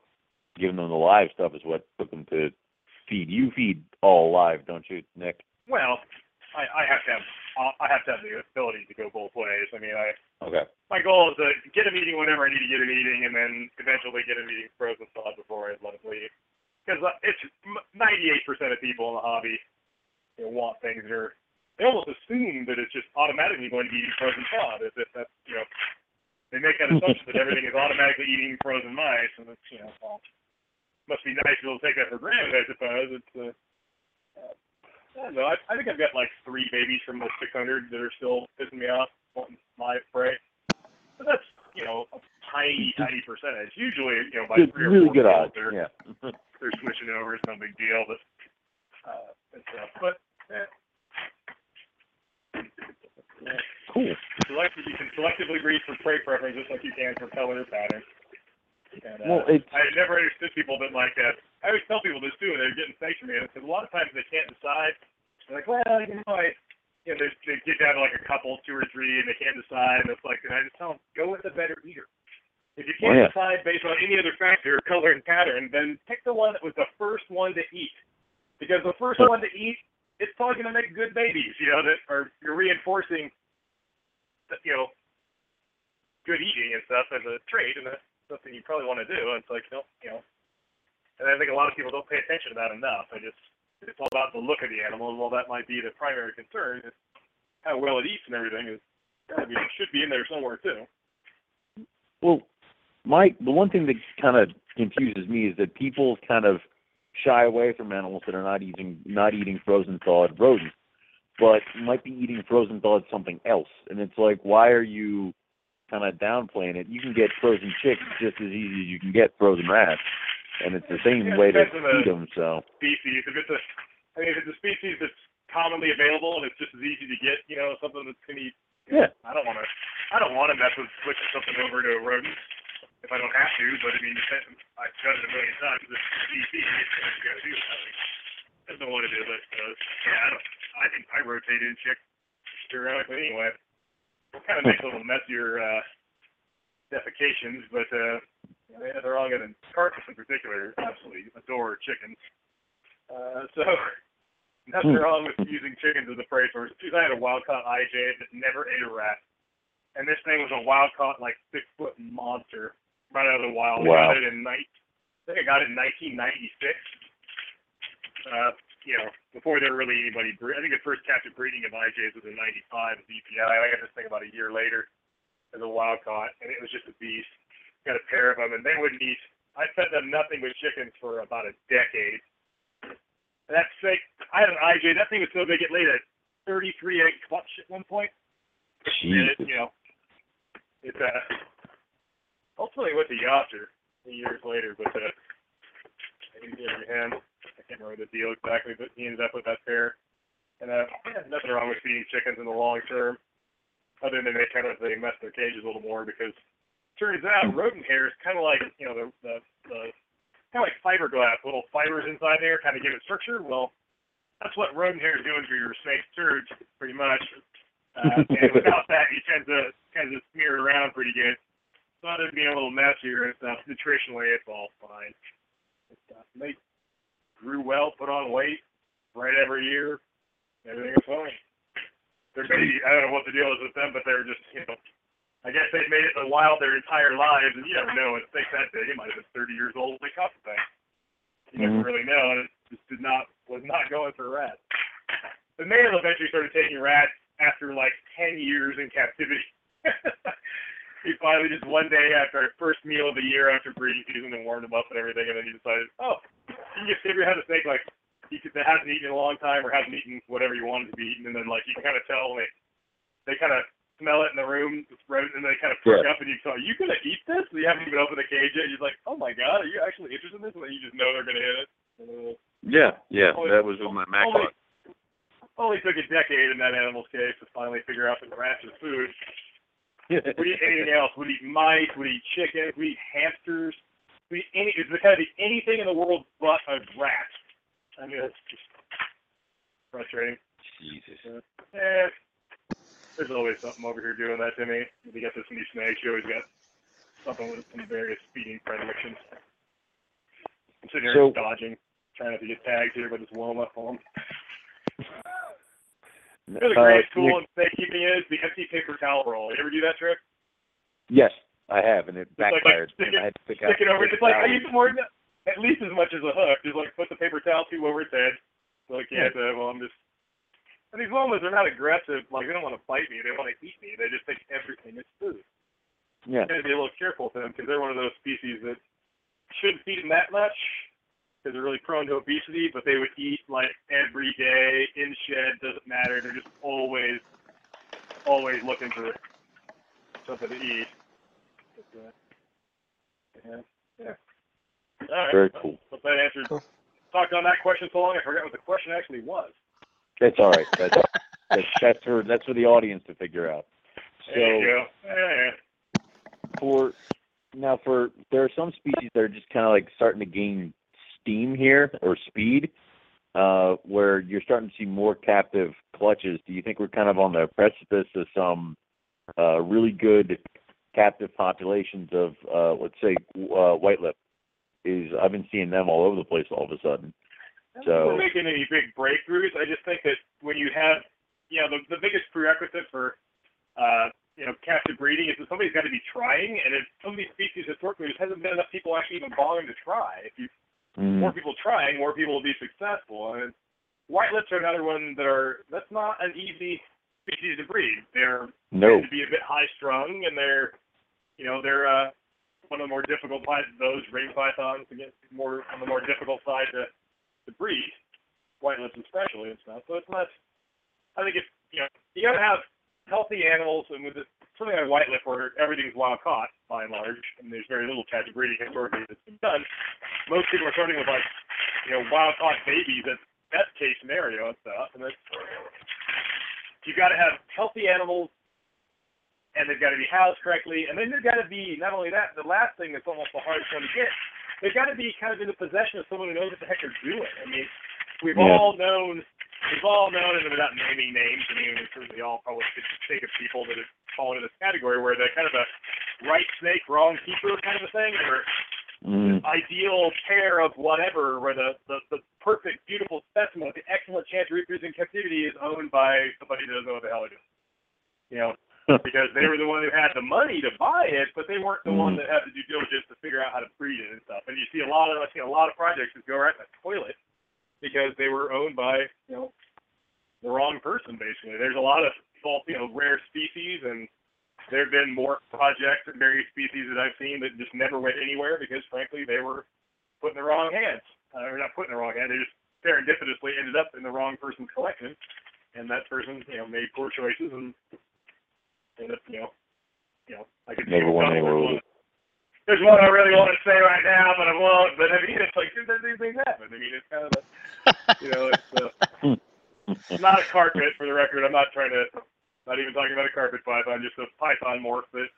giving them the live stuff is what took them to feed. You feed all live, don't you, Nick? Well, I, I have to have I have to have the ability to go both ways. I mean, I Okay. my goal is to get them eating whenever I need to get them eating, and then eventually get them eating frozen solid before I let them leave. Because it's 98% of people in the hobby you know, want things that are they almost assume that it's just automatically going to be eating frozen solid, as if that's you know they make that assumption that everything is automatically eating frozen mice, and it's you know well, must be nice to be able to take that for granted, I suppose. It's uh, uh, I don't know. I, I think I've got like three babies from the 600 that are still pissing me off wanting live prey. But that's you know a tiny, tiny percentage. Usually, you know, by Good, three or really four good odds. they're Yeah. they're switching over. It's no big deal, but uh, it's, uh, but eh, cool. you can selectively breed for prey preference just like you can for color or pattern. And, uh, Well, it's I never understood people that like that. I always tell people this too, and they're getting thanks from me. Because a lot of times they can't decide. They're like, well, you know, I, you know, they, they get down to like a couple, two or three, and they can't decide. And it's like, and I just tell them, go with the better eater. If you can't Oh, yeah. decide based on any other factor, color and pattern, then pick the one that was the first one to eat. Because the first one to eat, it's probably going to make good babies. You know, that are you're reinforcing, the- you know, good eating and stuff as a trait, and that's something you probably want to do. It's like, no, you know, and I think a lot of people don't pay attention to that enough. I just, it's all about the look of the animal, and while that might be the primary concern, it's how well it eats and everything is gotta be should be in there somewhere too. Well, my the one thing that kind of confuses me is that people kind of shy away from animals that are not eating not eating frozen thawed rodents, but might be eating frozen thawed something else. And it's like, why are you kind of downplaying it? You can get frozen chicks just as easy as you can get frozen rats, and it's the same Yeah, way to feed them. So Species, if it's a, I mean, if it's a species that's commonly available and it's just as easy to get, you know, something that's gonna eat. yeah, I don't want to, I don't want to mess with switching something over to a rodent if I don't have to. But I mean, I've done it a million times. It's easy. It's what gotta do. I mean, I don't want to do it. Uh, yeah, I don't. I think I rotate in chick periodically anyway. Kind of makes a little messier uh, defecations, but uh, they're all gonna carcass in particular. Absolutely adore chickens. Uh, so nothing wrong with using chickens as a prey source. I had a wild caught IJ that never ate a rat, and this thing was a wild caught like six foot monster right out of the wild. Wow. I got it in night. I think I got it in 1996. Uh, you know, before there really anybody. Bre- I think the first captive breeding of IJs was in '95 at EPI. I got this thing about a year later as a wild caught, and it was just a beast. Got a pair of them, and they wouldn't eat. I fed them nothing but chickens for about a decade. And that's like I had an IJ. That thing was so big it laid a 33 egg clutch at one point. And it, Jesus. you know, it uh, ultimately went to Yasser years later, but uh, he gave me a hand. I can't remember the deal exactly, but he ended up with that pair. And uh, nothing wrong with feeding chickens in the long term, other than they kind of they mess their cages a little more because turns out rodent hair is kind of like you know the the, the kind of like fiberglass, little fibers inside there, kind of give it structure. Well, that's what rodent hair is doing for your snake surge, pretty much. Uh, and without that, you tend to kind of smear it around pretty good. So other than being a little messier and stuff, nutritionally, it's all fine. And stuff. And they grew well, put on weight, right every year. Everything was fine. They're maybe, I don't know what the deal is with them, but they're just, you know, I guess they've made it in the wild their entire lives, and you never know. A snake that big, it might have been 30 years old when they caught the thing. You never Mhm. really know, and it just did not was not going for rats. The male eventually started taking rats after like 10 years in captivity. he finally just one day after our first meal of the year after breeding season and warmed him up and everything, and then he decided, oh, you can just figure out a snake like he could, that hasn't eaten in a long time or hasn't eaten whatever you wanted to be eaten, and then like you can kind of tell when they they kind of smell it in the room, and they kind of perk up, and you go, "Are you gonna eat this?" And you haven't even opened the cage yet. You're like, "Oh my god, are you actually interested in this?" And then you just know they're gonna hit it. And Yeah, yeah, Only- that was with my Mac only, only took a decade in that animal's case to finally figure out that rats is food. Would eat anything else. Would eat mice. Would eat chickens. Would eat hamsters. Would eat any. It's kind of eat anything in the world but a rat. I mean, it's just frustrating. Jesus. Eh, there's always something over here doing that to me. If you get this new snakes, you always got something with some various feeding predilections. I'm sitting here So- dodging, trying not to get tagged here, but it's well enough for them. The other great Uh, tool in snake keeping is the empty paper towel roll. You ever do that trick? Yes, I have, and it like- like backfired. stick it- I had to pick out Stick it over. It's like I use more than at least as much as a hook. Just like put the paper towel tube over its head. So I can't. Uh, well, I'm just. And these llamas are not aggressive. Like they don't want to bite me. They want to eat me. They just take everything as food. Yeah. You got to be a little careful with them because they're one of those species that shouldn't feed them that much because they're really prone to obesity. But they would eat like every day in shed. Doesn't matter. They're just always, always looking for something to eat. But, yeah. Yeah. All right. Very cool. Hope that answered. Talked on that question so long, I forgot what the question actually was. That's all right. That's, that's that's for that's for the audience to figure out. There you go. Yeah, yeah. for now, for there are some species that are just kind of like starting to gain steam here or speed, uh, where you're starting to see more captive clutches. Do you think we're kind of on the precipice of some uh, really good captive populations of, uh, let's say, uh, white lip? Is I've been seeing them all over the place all of a sudden. So we're making any big breakthroughs. I just think that when you have, you know, the, the biggest prerequisite for, uh, you know, captive breeding is that somebody's got to be trying, and if some of these species historically, there hasn't been enough people actually even bothering to try. If you mm, more people trying, more people will be successful. And white lips are another one that are that's not an easy species to breed. They're no, tend to be a bit high strung, and they're, you know, they're uh, one of the more difficult pythons. Those ring pythons again, more on the more difficult side to to breed, white lips especially and stuff. So it's not. I think if you know, you got to have healthy animals, and with it, something like white lip where everything's wild caught by and large, and there's very little captive breeding historically that's been done. Most people are starting with like, you know, wild caught babies. That's best case scenario and stuff, and that's you got to have healthy animals and they've got to be housed correctly. And then they've got to be not only that, the last thing that's almost the hardest one to get, they've got to be kind of in the possession of someone who knows what the heck they're doing. I mean, we've Yeah. all known, we've all known, and without naming names, I mean, we've certainly all probably could think of people that have fallen in this category where they're kind of a right snake, wrong keeper kind of a thing, or mm, ideal pair of whatever, where the, the, the perfect, beautiful specimen the excellent chance of reproducing in captivity is owned by somebody that doesn't know what the hell they're. You know, because they were the one who had the money to buy it, but they weren't the one that had the due diligence to figure out how to breed it and stuff. And you see a lot of I see a lot of projects that go right in the toilet because they were owned by you know the wrong person basically. There's a lot of fault, you know, rare species and there have been more projects and various species that I've seen that just never went anywhere because frankly they were put in the wrong hands. Uh, or not put in the wrong hands, they just serendipitously ended up in the wrong person's collection. And that person, you know, made poor choices and ended up, you know, you know, I could Never went anywhere with. There's one I really want to say right now, but I won't. But I mean, it's like dude, these things happen. I mean, it's kind of a, you know, it's uh, not a carpet for the record. I'm not trying to, not even talking about a carpet python, I'm just a python morph that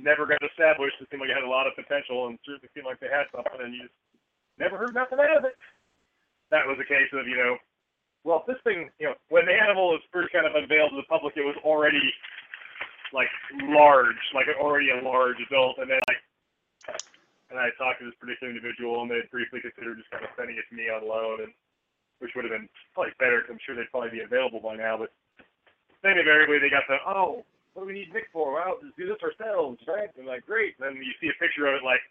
never got established. It seemed like it had a lot of potential, and certainly seemed like they had something, and you just never heard nothing out of it. That was a case of, you know, well, this thing, you know, when the animal was first kind of unveiled to the public, it was already like large, like already a large adult, and then like, and I talked to this particular individual, and they briefly considered just kind of sending it to me on loan, and which would have been probably better, because I'm sure they'd probably be available by now. But then invariably they got the, oh, what do we need Nick for? Well, just do this ourselves, right? And like, great. And then you see a picture of it like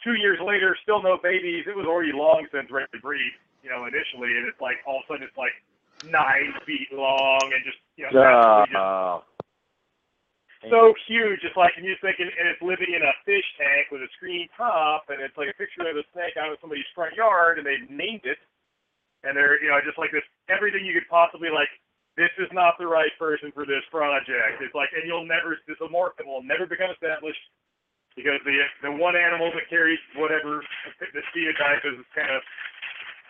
two years later, still no babies. It was already long since ready to breed, you know, initially, and it's like all of a sudden it's like nine feet long and just, you know, just Ah, so huge. It's like, and you're thinking, and it's living in a fish tank with a screen top, and it's like a picture of a snake out of somebody's front yard, and they've named it, and they're, you know, just like this, everything you could possibly like. This is not the right person for this project. It's like, and you'll never, this amorphin will never become established because the the one animal that carries whatever the phenotype is kind of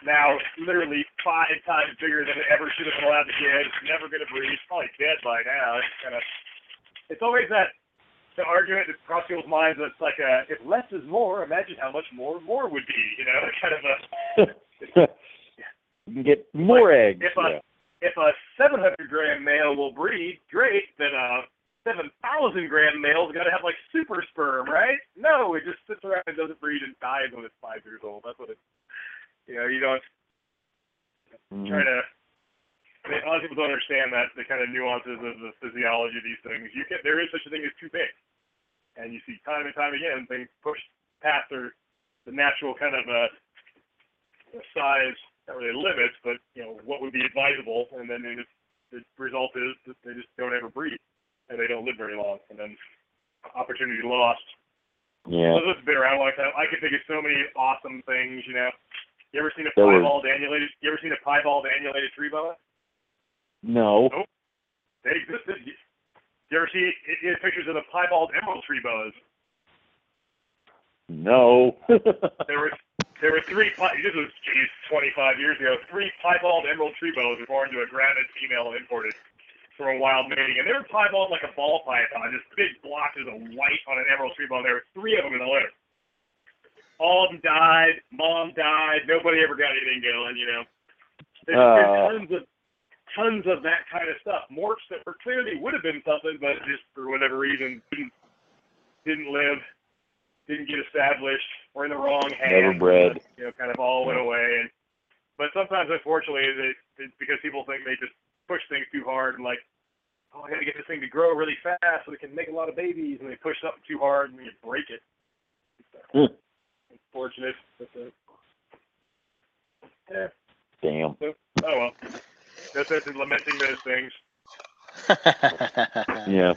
now literally five times bigger than it ever should have been allowed to get. It's never going to breed. It's probably dead by now. It's kind of it's always that the argument that cross people's minds that's like a, if less is more, imagine how much more more would be, you know, kind of a you can get more eggs. if a if a 700 gram male will breed, great. Then a 7,000 gram male's got to have like super sperm, right? No, it just sits around and doesn't breed and dies when it's five years old. That's what it. You know, you don't Mhm. try to. I mean, a lot of people don't understand that the kind of nuances of the physiology of these things. You can there is such a thing as too big, and you see time and time again things pushed past their the natural kind of uh, size, not really limits, but you know what would be advisable, and then it, the result is that they just don't ever breed, and they don't live very long, and then opportunity lost. Yeah. So this has been around a long time. I can think of so many awesome things. You know, you ever seen a piebald annulated? You ever seen a piebald annulated tree boa? No. Nope. They existed. You ever see it, it, pictures of the piebald emerald tree boas? No. There were there were three. This was geez, 25 years ago. Three piebald emerald tree boas were born to a gravid female imported from a wild mating, and they were piebald like a ball python, just big blotches of white on an emerald tree boa. There were three of them in the litter. All of them died. Mom died. Nobody ever got anything going. You know. There's Uh. been tons of tons of that kind of stuff. Morphs that were clearly would have been something, but just for whatever reason didn't didn't live, didn't get established, or in the wrong hands. Never bred. You know, kind of all went away. And but sometimes, unfortunately, they, it's because people think they just push things too hard and like, oh, I got to get this thing to grow really fast so we can make a lot of babies, and they push something too hard and you break it. Hmm. Unfortunate. But, uh, yeah. Damn. Oh well. That's that's lamenting those things. Yeah.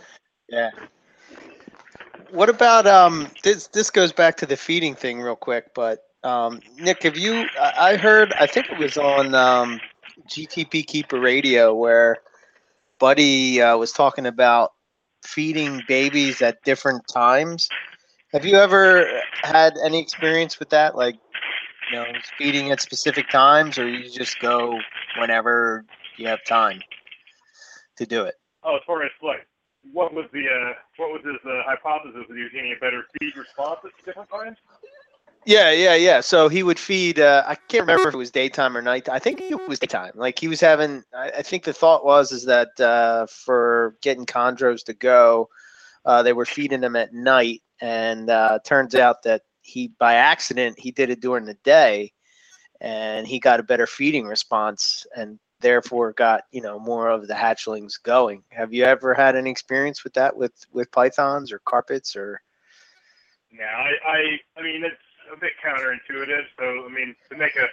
Yeah. What about um this this goes back to the feeding thing real quick, but um Nick, have you I I heard I think it was on um GTP Keeper Radio where Buddy uh, was talking about feeding babies at different times. Have you ever had any experience with that like you know, feeding at specific times or you just go whenever you have time to do it? Oh, as far as like, what was the uh, what was his uh, hypothesis that he was getting a better feed response at different times? Yeah, yeah, yeah. So he would feed. Uh, I can't remember if it was daytime or night. I think it was daytime. Like he was having. I, I think the thought was is that uh, for getting chondros to go, uh, they were feeding them at night, and uh, turns out that he by accident he did it during the day, and he got a better feeding response, and therefore got you know more of the hatchlings going. Have you ever had any experience with that with with pythons or carpets or? Yeah, I, I, I mean, it's a bit counterintuitive. So, I mean, to make a,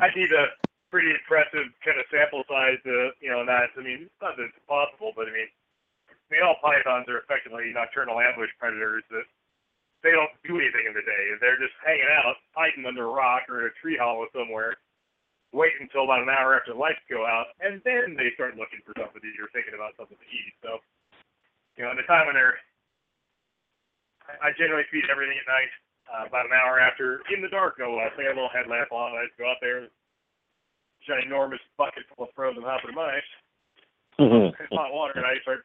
I need a pretty impressive kind of sample size to, you know, that. I mean, it's not that it's possible, but I mean, I mean, all pythons are effectively nocturnal ambush predators that they don't do anything in the day. They're just hanging out, hiding under a rock or in a tree hollow somewhere, wait until about an hour after the lights go out, and then they start looking for something to eat or thinking about something to eat. So, you know, in the time when they're I generally feed everything at night, uh, about an hour after, in the dark, no less. I got a little headlamp on. I just go out there, ginormous bucket full of frozen hopping mice, hot water, and I start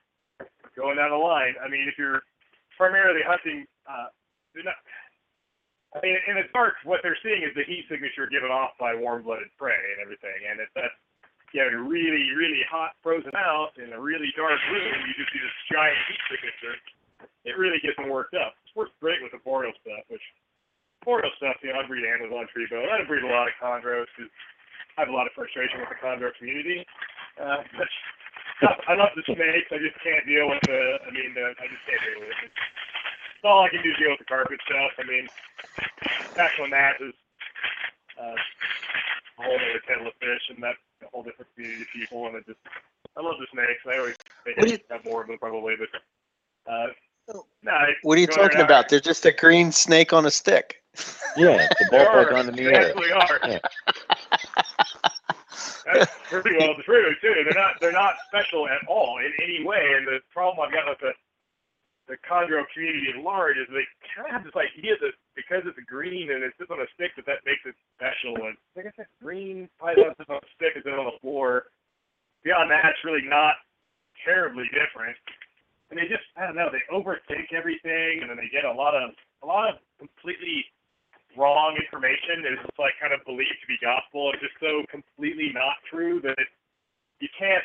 going down the line. I mean, if you're primarily hunting, uh, they're not. I mean, in the dark, what they're seeing is the heat signature given off by warm-blooded prey and everything, and if that's know, really, really hot, frozen out in a really dark room, you just see this giant heat signature it really gets them worked up. It works great with the boreal stuff, which boreal stuff, you know, I breed Amazon tree boa. I breed a lot of chondros because I have a lot of frustration with the chondro community. Uh, I love the snakes. I just can't deal with the. I mean, uh, I just can't deal with it. It's all I can do is deal with the carpet stuff. I mean, tackling that is uh, a whole other kettle of fish, and that's a whole different community of people. And it just, I love the snakes. I always think I What do you- have more of them probably, but Uh, no, I What are you talking now. about? They're just a green snake on a stick. Yeah, the ballpark on in the They air. actually are. Yeah. That's pretty well true too. They're not they're not special at all in any way. And the problem I've got with the the chondro community at large is they kind of have this idea that because it's green and it sits on a stick that that makes it special. And I said, green python sits on a stick and on the floor. Beyond that, it's really not terribly different. And they just I don't know they overthink everything and then they get a lot of a lot of completely wrong information that is just like kind of believed to be gospel and just so completely not true that it, you can't.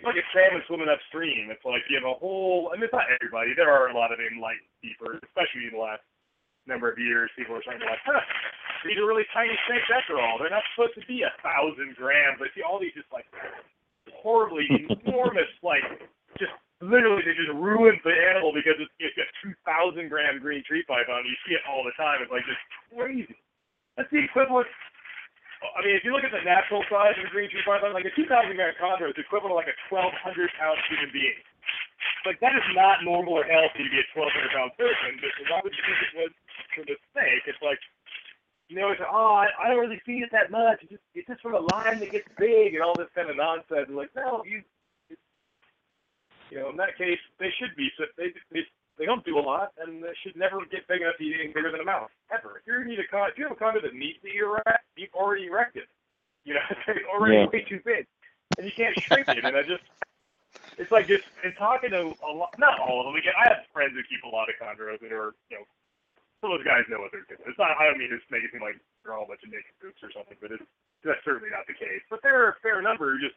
It's like a salmon swimming upstream. It's like you have a whole. I mean, it's not everybody. There are a lot of enlightened people, especially in the last number of years. People are starting to like, huh, these are really tiny snakes after all. They're not supposed to be a thousand grams. I see all these just like horribly enormous, like just literally they just ruined the animal because it's, it's got 2,000 gram green tree python. You see it all the time. It's like just crazy. That's the equivalent. I mean, if you look at the natural size of a green tree python, like a 2,000 gram chondro is equivalent to like a 1,200 pound human being. Like that is not normal or healthy to be a 1,200 pound person. But why would you think it was for the snake? It's like you know, it's oh, I, I don't really feed it that much. It's just it's just from a line that gets big and all this kind of nonsense. And like, no, you you know, in that case, they should be. So they, they they don't do a lot, and they should never get big enough to eat anything bigger than a mouse ever. If you need a con, if you have a condo that needs to erect, you've already erected. You know, it's already Yeah. way too big, and you can't shrink it. And I just, it's like just in talking to a lot, not all of them. Again, I have friends who keep a lot of chondros that are, you know, some of those guys know what they're doing. It's not. I don't mean to make it seem like they're all a bunch of naked groups or something, but it's that's certainly not the case. But there are a fair number who just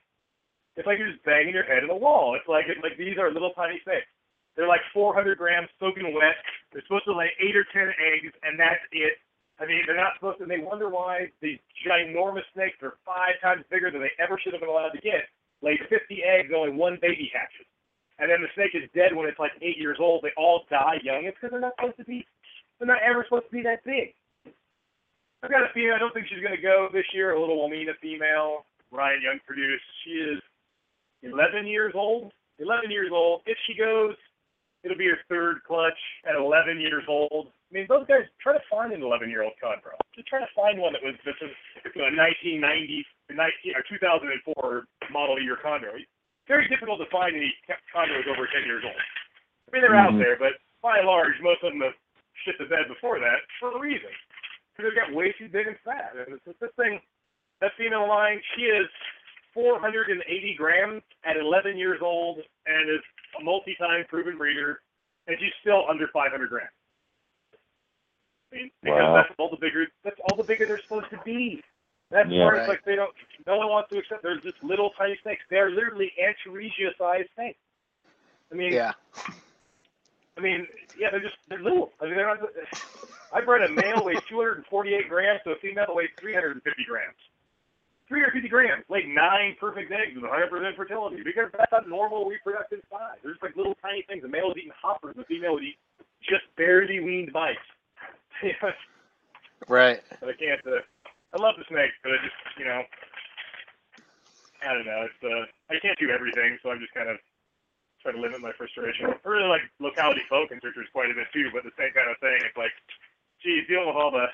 it's like you're just banging your head in the wall. It's like it's like these are little tiny snakes. They're like 400 grams soaking wet. They're supposed to lay eight or ten eggs, and that's it. I mean, they're not supposed to. And they wonder why these ginormous snakes are five times bigger than they ever should have been allowed to get. Lay 50 eggs, only one baby hatches, and then the snake is dead when it's like eight years old. They all die young. It's because they're not supposed to be. They're not ever supposed to be that big. I've got a female. I don't think she's going to go this year. A little Wamena female. Ryan Young produced. She is 11 years old. 11 years old. If she goes, it'll be her third clutch at 11 years old. I mean, those guys try to find an 11 year old chondro. Just try to find one that was this is you know, 1990, 19, or 2004 model year chondro. Very difficult to find any chondros over 10 years old. I mean, they're out Mhm. there, but by and large, most of them have shit the bed before that for a reason. Because they've got way too big and fat. And it's, this thing, that female line, she is 480 grams at 11 years old and is a multi-time proven breeder, and she's still under 500 grams. I mean, because Wow. that's all the bigger. That's all the bigger they're supposed to be. That's Yeah. where it's like they don't. No one wants to accept. There's just little tiny snakes. They're literally Antaresia-sized snakes. I mean, Yeah. I mean, yeah, they're just they're little. I mean, they're not. I bred a male weighs 248 grams to a female that weighs 350 grams. 350 grams, laid nine perfect eggs with 100% fertility because that's a normal reproductive size. They're just like little tiny things. The male is eating hoppers, the female would eat just barely weaned mice. Right. but I can't. Uh, I love the snakes, but I just, you know, I don't know. It's uh, I can't do everything, so I'm just kind of trying to limit my frustration. I really like locality focus researchers quite a bit too, but the same kind of thing. It's like, geez, dealing with all the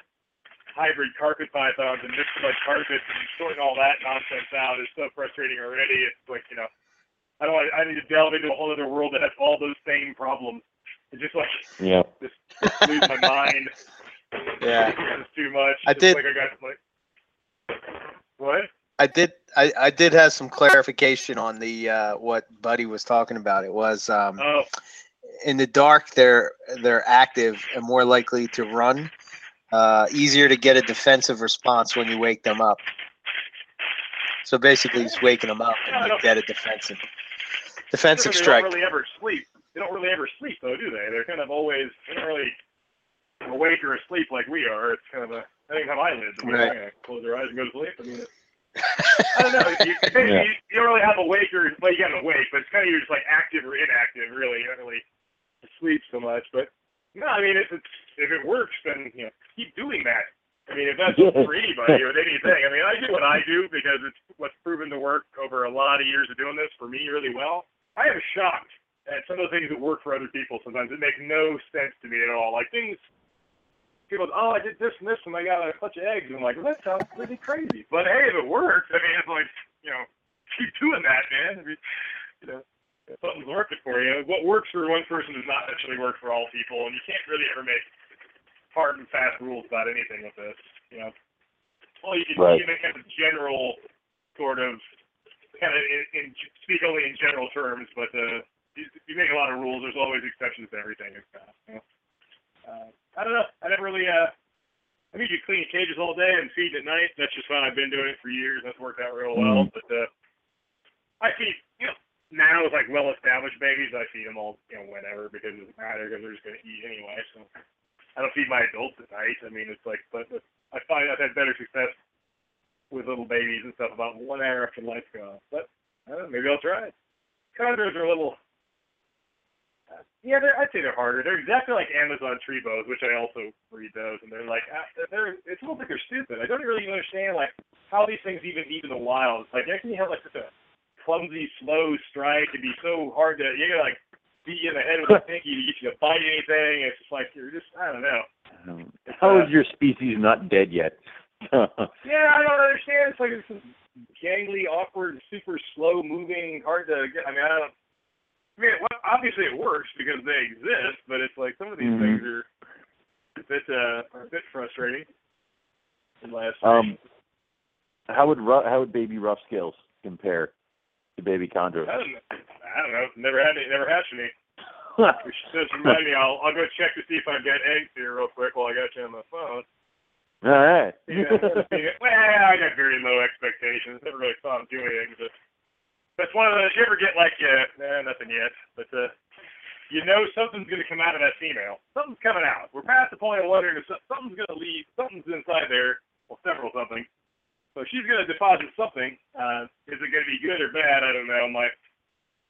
hybrid carpet pythons and mixed like carpets and sorting all that nonsense out is so frustrating already. It's like, you know, I don't. want- I need to delve into a whole other world that has all those same problems. It's just like Yeah. just lose my mind. Yeah. It's too much. I It's did- Like I got like. What? I did. I, I did have some clarification on the uh, what Buddy was talking about. It was um, Oh, in the dark. They're they're active and more likely to run. Uh, easier to get a defensive response when you wake them up. So basically, just waking them up and you get a defensive defensive they strike. don't really ever sleep. They don't really ever sleep though, do they? They're kind of always they don't really awake or asleep like we are. It's kind of a they don't have eyelids. I mean, Right. close their eyes and go to sleep. I mean, I don't know. You, you, Yeah. you, you don't really have a wake or well, you got an awake, but it's kind of you're just like active or inactive. Really, you don't really sleep so much. But no, I mean, if it's if it works, then you know, keep doing that. I mean, if that's for anybody with anything, I mean, I do what I do because it's what's proven to work over a lot of years of doing this for me really well. I am shocked and some of the things that work for other people sometimes it makes no sense to me at all. Like things, people, oh, I did this and this and I got a bunch of eggs. And I'm like, well, that sounds pretty crazy. But hey, if it works, I mean, it's like, you know, keep doing that, man. I mean, you know, something's working for you. What works for one person does not necessarily work for all people, and you can't really ever make hard and fast rules about anything with this. You know, well, you can Right. you make kind of general sort of kind of in, in speak only in general terms, but uh, you, you make a lot of rules. There's always exceptions to everything. and stuff. You know? uh, I don't know. I never really. Uh, I mean, you clean cages all day and feed at night. That's just fine. I've been doing it for years. That's worked out real well. But uh, I feed, you know, now with like well-established babies, I feed them all, you know, whenever because it doesn't matter because they're just going to eat anyway. So I don't feed my adults at night. I mean, it's like, but, I find I've had better success with little babies and stuff about one hour after lights go off. But I don't know, maybe I'll try it. Chondros are a little. uh, Yeah, they're, I'd say they're harder. They're exactly like Amazon tree bows, which I also breed those, and they're like ah, they're. It's almost like they're stupid. I don't really understand like how these things even eat in the wild. It's like you have like such a clumsy, slow strike and be so hard to you gotta like beat you in the head with a pinky to get you to bite anything. It's just like you're just I don't know. Um, How is your species not dead yet? Yeah, I don't understand. It's like it's this gangly, awkward, super slow moving, hard to get. I mean, I don't. I mean, well, obviously it works because they exist, but it's like some of these Mhm. things are a bit, uh, are a bit frustrating. In last um, how would how would baby rough scales compare to baby chondros? I don't, know. I don't know. Never had it. Never hatched any. Which does remind me. I'll I'll go check to see if I've got eggs here real quick while I got you on the phone. All right. Yeah, well, I got very low expectations. Never really saw him do anything, but that's one of those. You ever get like, uh, nah, nothing yet, but uh, you know something's going to come out of that female. Something's coming out. We're past the point of wondering if something's going to leave. Something's inside there. Well, several something. So she's going to deposit something. Uh, is it going to be good or bad? I don't know. I'm like,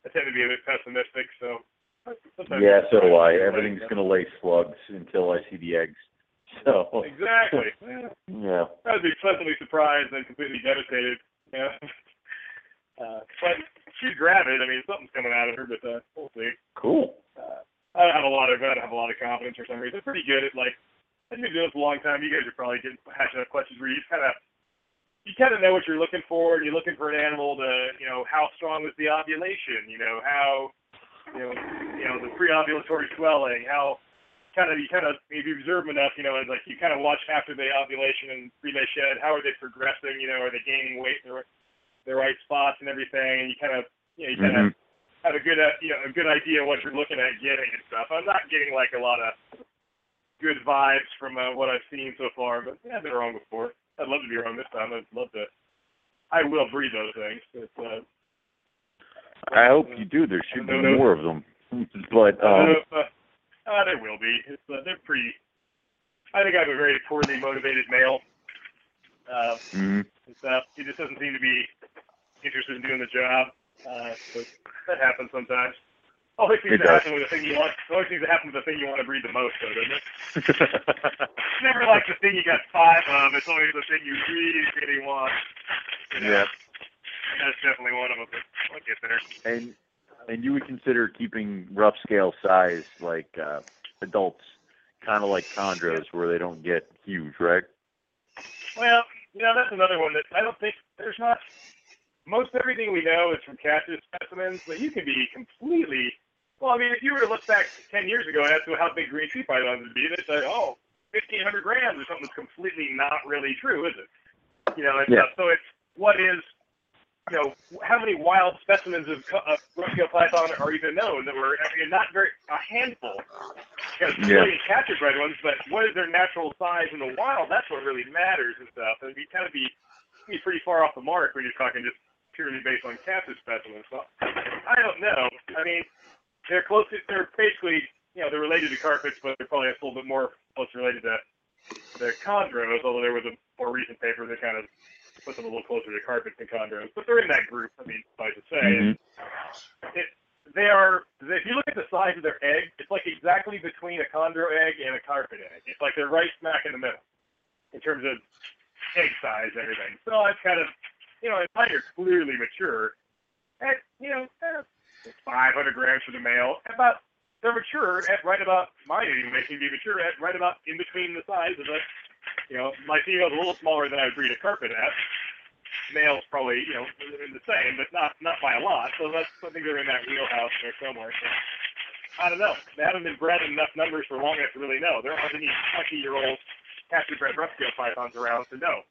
I tend to be a bit pessimistic, so. sometimes yeah, so do I. Everything's gonna lay slugs until I see the eggs. So Exactly. Yeah. yeah. I'd be pleasantly surprised and completely devastated. Yeah. Uh, but she's gravid. I mean, something's coming out of her, but uh, we'll see. Cool. Uh, I don't have a lot of I don't have a lot of confidence for some reason. I'm pretty good at like I've been doing this a long time. You guys are probably getting hashing up questions where you just kind of you kind of know what you're looking for, and you're looking for an animal to you know how strong was the ovulation, you know how you know you know the pre-ovulatory swelling, how kind of you kind of if you observe them enough, you know, like you kind of watch after the ovulation and they shed, how are they progressing? You know, are they gaining weight in the, right- the right spots and everything? And you kind of you know you kind of Mhm. have a good uh, you know a good idea of what you're looking at getting and stuff. I'm not getting like a lot of good vibes from uh, what I've seen so far, but yeah, I've been wrong before. I'd love to be wrong this time. I'd love to. I will breed those things. It's, uh, I hope you do. There should be No, no. more of them. But um, uh, uh, uh, there will be. It's, uh, they're pretty. I think I have a very poorly motivated male. Uh, mhm. and stuff. He just doesn't seem to be interested in doing the job. Uh, but that happens sometimes. Always seems It to does. happen with the thing you want. Always seems to happen with the thing you want to breed the most, though, doesn't it? It's never like the thing you got five of. It's always the thing you really, really want. You know? yeah. That's definitely one of them. But I'll get there. And and you would consider keeping rough scale size like uh, adults, kind of like chondros, where they don't get huge, right? Well, you know, that's another one that I don't think there's not. Most everything we know is from cactus specimens, but you can be completely. Well, I mean, if you were to look back 10 years ago and ask how big green tree pythons would be, they'd say, oh, 1,500 grams or something that's completely not really true, is it? You know, and Yeah. stuff. So it's what is, you know, how many wild specimens of, of rough-scale python are even known that were, I mean, not very, a handful. You know, Yeah. million capture-bred ones, but what is their natural size in the wild? That's what really matters and stuff. And you kind of be, be pretty far off the mark when you're talking just purely based on captive specimens. So I don't know. I mean, they're close. To, they're basically, you know, they're related to carpets, but they're probably a little bit more close related to the chondros. Although there was a more recent paper that kind of put them a little closer to carpets than chondros. But they're in that group. I mean, suffice to say. Mhm. It, they are. If you look at the size of their egg, it's like exactly between a chondro egg and a carpet egg. It's like they're right smack in the middle in terms of egg size and everything. So it's kind of, you know, mine are clearly mature. And, you know, 500 grams for the male. About they're mature at right about my anyway can be mature at right about in between the size of the you know my female's a little smaller than I would breed a carpet at. Male's probably you know in the same, but not not by a lot. So that's think they're in that wheelhouse there somewhere. So, I don't know. They haven't been bred in enough numbers for long enough to really know. There aren't any 20 year old captive bred rough scale pythons around to know.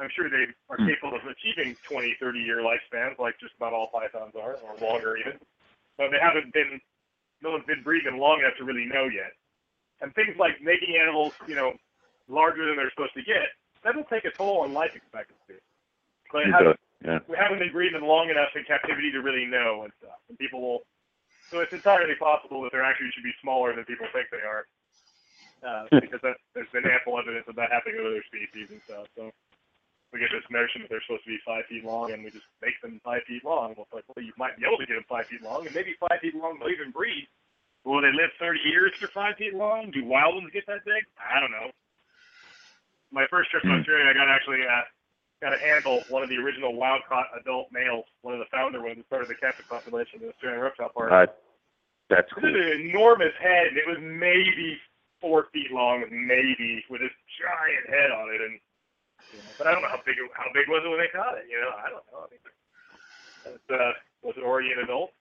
I'm sure they are Hmm. capable of achieving 20, 30 year lifespans, like just about all pythons are, or longer even. But they haven't been, no one's been breeding long enough to really know yet. And things like making animals, you know, larger than they're supposed to get, that'll take a toll on life expectancy. But it hasn't, yeah. we haven't been breeding long enough in captivity to really know and stuff. And people will, so it's entirely possible that they're actually should be smaller than people think they are. Uh, because that, there's been ample evidence of that happening with other species and stuff. So we get this notion that they're supposed to be five feet long, and we just make them five feet long. Well, it's like, well, you might be able to get them five feet long, and maybe five feet long they'll even breed. Will they live 30 years for five feet long? Do wild ones get that big? I don't know. My first trip to Australia, I got actually uh, got to handle one of the original wild caught adult males, one of the founder ones that started the captive population of the Australian reptile park. Uh, that's This cool. is an enormous head, and it was maybe four feet long, maybe with this giant head on it. And you know, but I don't know how big it, how big was it when they caught it. You know, I don't know. I mean, it's, uh, was it already an adult?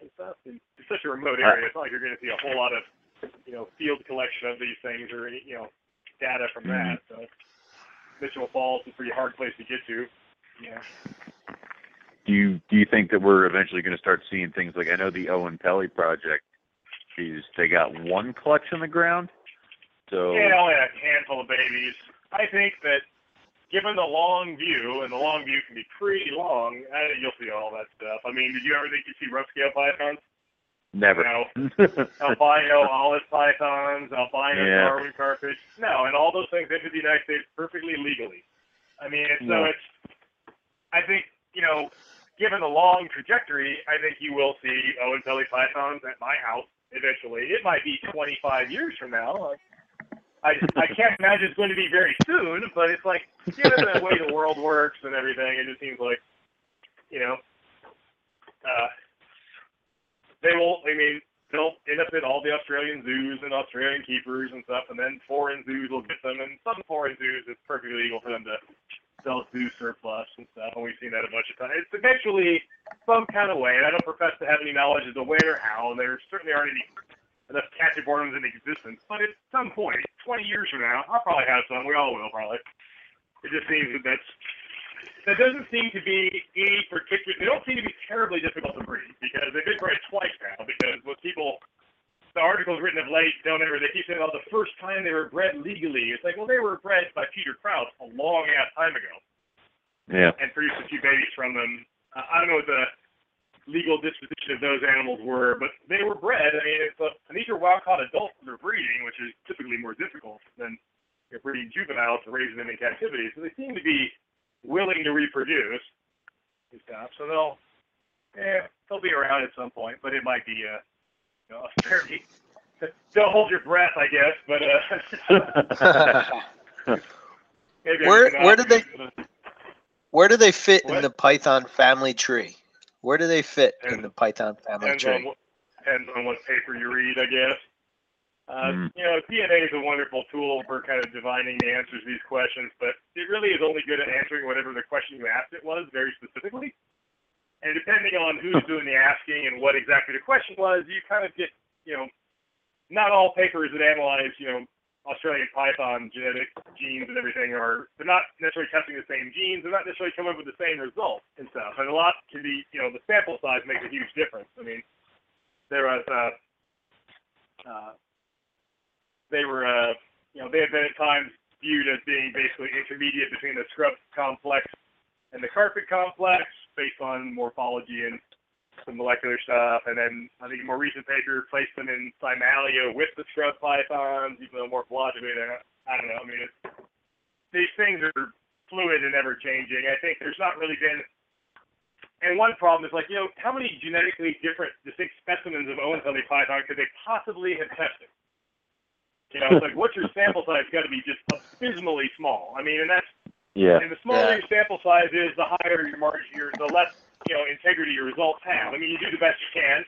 It's, it's such a remote area. It's not like you're going to see a whole lot of you know field collection of these things or any you know data from that. So Mitchell Falls is a pretty hard place to get to. Yeah. Do you do you think that we're eventually going to start seeing things like I know the Oenpelli project is they got one clutch in the ground, so Yeah, only a handful of babies. I think that given the long view, and the long view can be pretty long, think you'll see all that stuff. I mean, did you ever think you'd see rough scale pythons? never. No. Albino olive pythons, albino Yeah. Darwin carpet. No, and all those things entered the United States perfectly legally. I mean, it's, so it's, I think, you know, given the long trajectory, I think you will see Oenpelli pythons at my house eventually. It might be 25 years from now. I, I can't imagine it's going to be very soon, but it's like, given the way the world works and everything, it just seems like, you know, uh, they will, I mean, they'll end up at all the Australian zoos and Australian keepers and stuff, and then foreign zoos will get them, and some foreign zoos, it's perfectly legal for them to sell zoo surplus and stuff, and we've seen that a bunch of times. It's eventually some kind of way, and I don't profess to have any knowledge as to when or how, and there certainly aren't any enough captive ornaments in existence, but at some point, 20 years from now, I'll probably have some. We all will, probably. It just seems that that's that doesn't seem to be any particular. They don't seem to be terribly difficult to breed because they've been bred twice now. Because what people, the articles written of late don't ever. They keep saying, "Oh, the first time they were bred legally." It's like, well, they were bred by Peter Krause a long ass time ago Yeah. and produced a few babies from them. Uh, I don't know what the legal disposition of those animals were, but they were bred. I mean, it's a, and these are wild caught adults that are breeding, which is typically more difficult than you know, breeding juveniles and raising them in captivity. So they seem to be willing to reproduce and stuff. So they'll, yeah, they'll be around at some point, but it might be a, you know, a fairly. Don't hold your breath, I guess, but uh, Where- uh, where did they- Where do they fit in the Python family tree? Where do they fit in the Python family depends on tree? what depends on what paper you read, I guess. Uh, Mm. You know, DNA is a wonderful tool for kind of divining the answers to these questions, but it really is only good at answering whatever the question you asked it was very specifically. And depending on who's doing the asking and what exactly the question was, you kind of get, you know, not all papers that analyze, you know, Australian python genetic genes and everything are they're not necessarily testing the same genes. They're not necessarily coming up with the same results and stuff. And a lot can be, you know, the sample size makes a huge difference. I mean, there was uh, uh, they were uh, you know they had been at times viewed as being basically intermediate between the scrub complex and the carpet complex based on morphology and some molecular stuff. And then I think a more recent paper placed them in Simalia with the scrub pythons, even though morphologically they're not, I don't know. I mean, it's, these things are fluid and ever changing. I think there's not really been and one problem is like, you know, how many genetically different distinct specimens of Oenpelli python could they possibly have tested? You know, it's like, what's your sample size got to be just abysmally small. I mean, and that's Yeah. and the smaller Yeah. your sample size is, the higher your margin, your the less you know integrity your results have. I mean, you do the best you can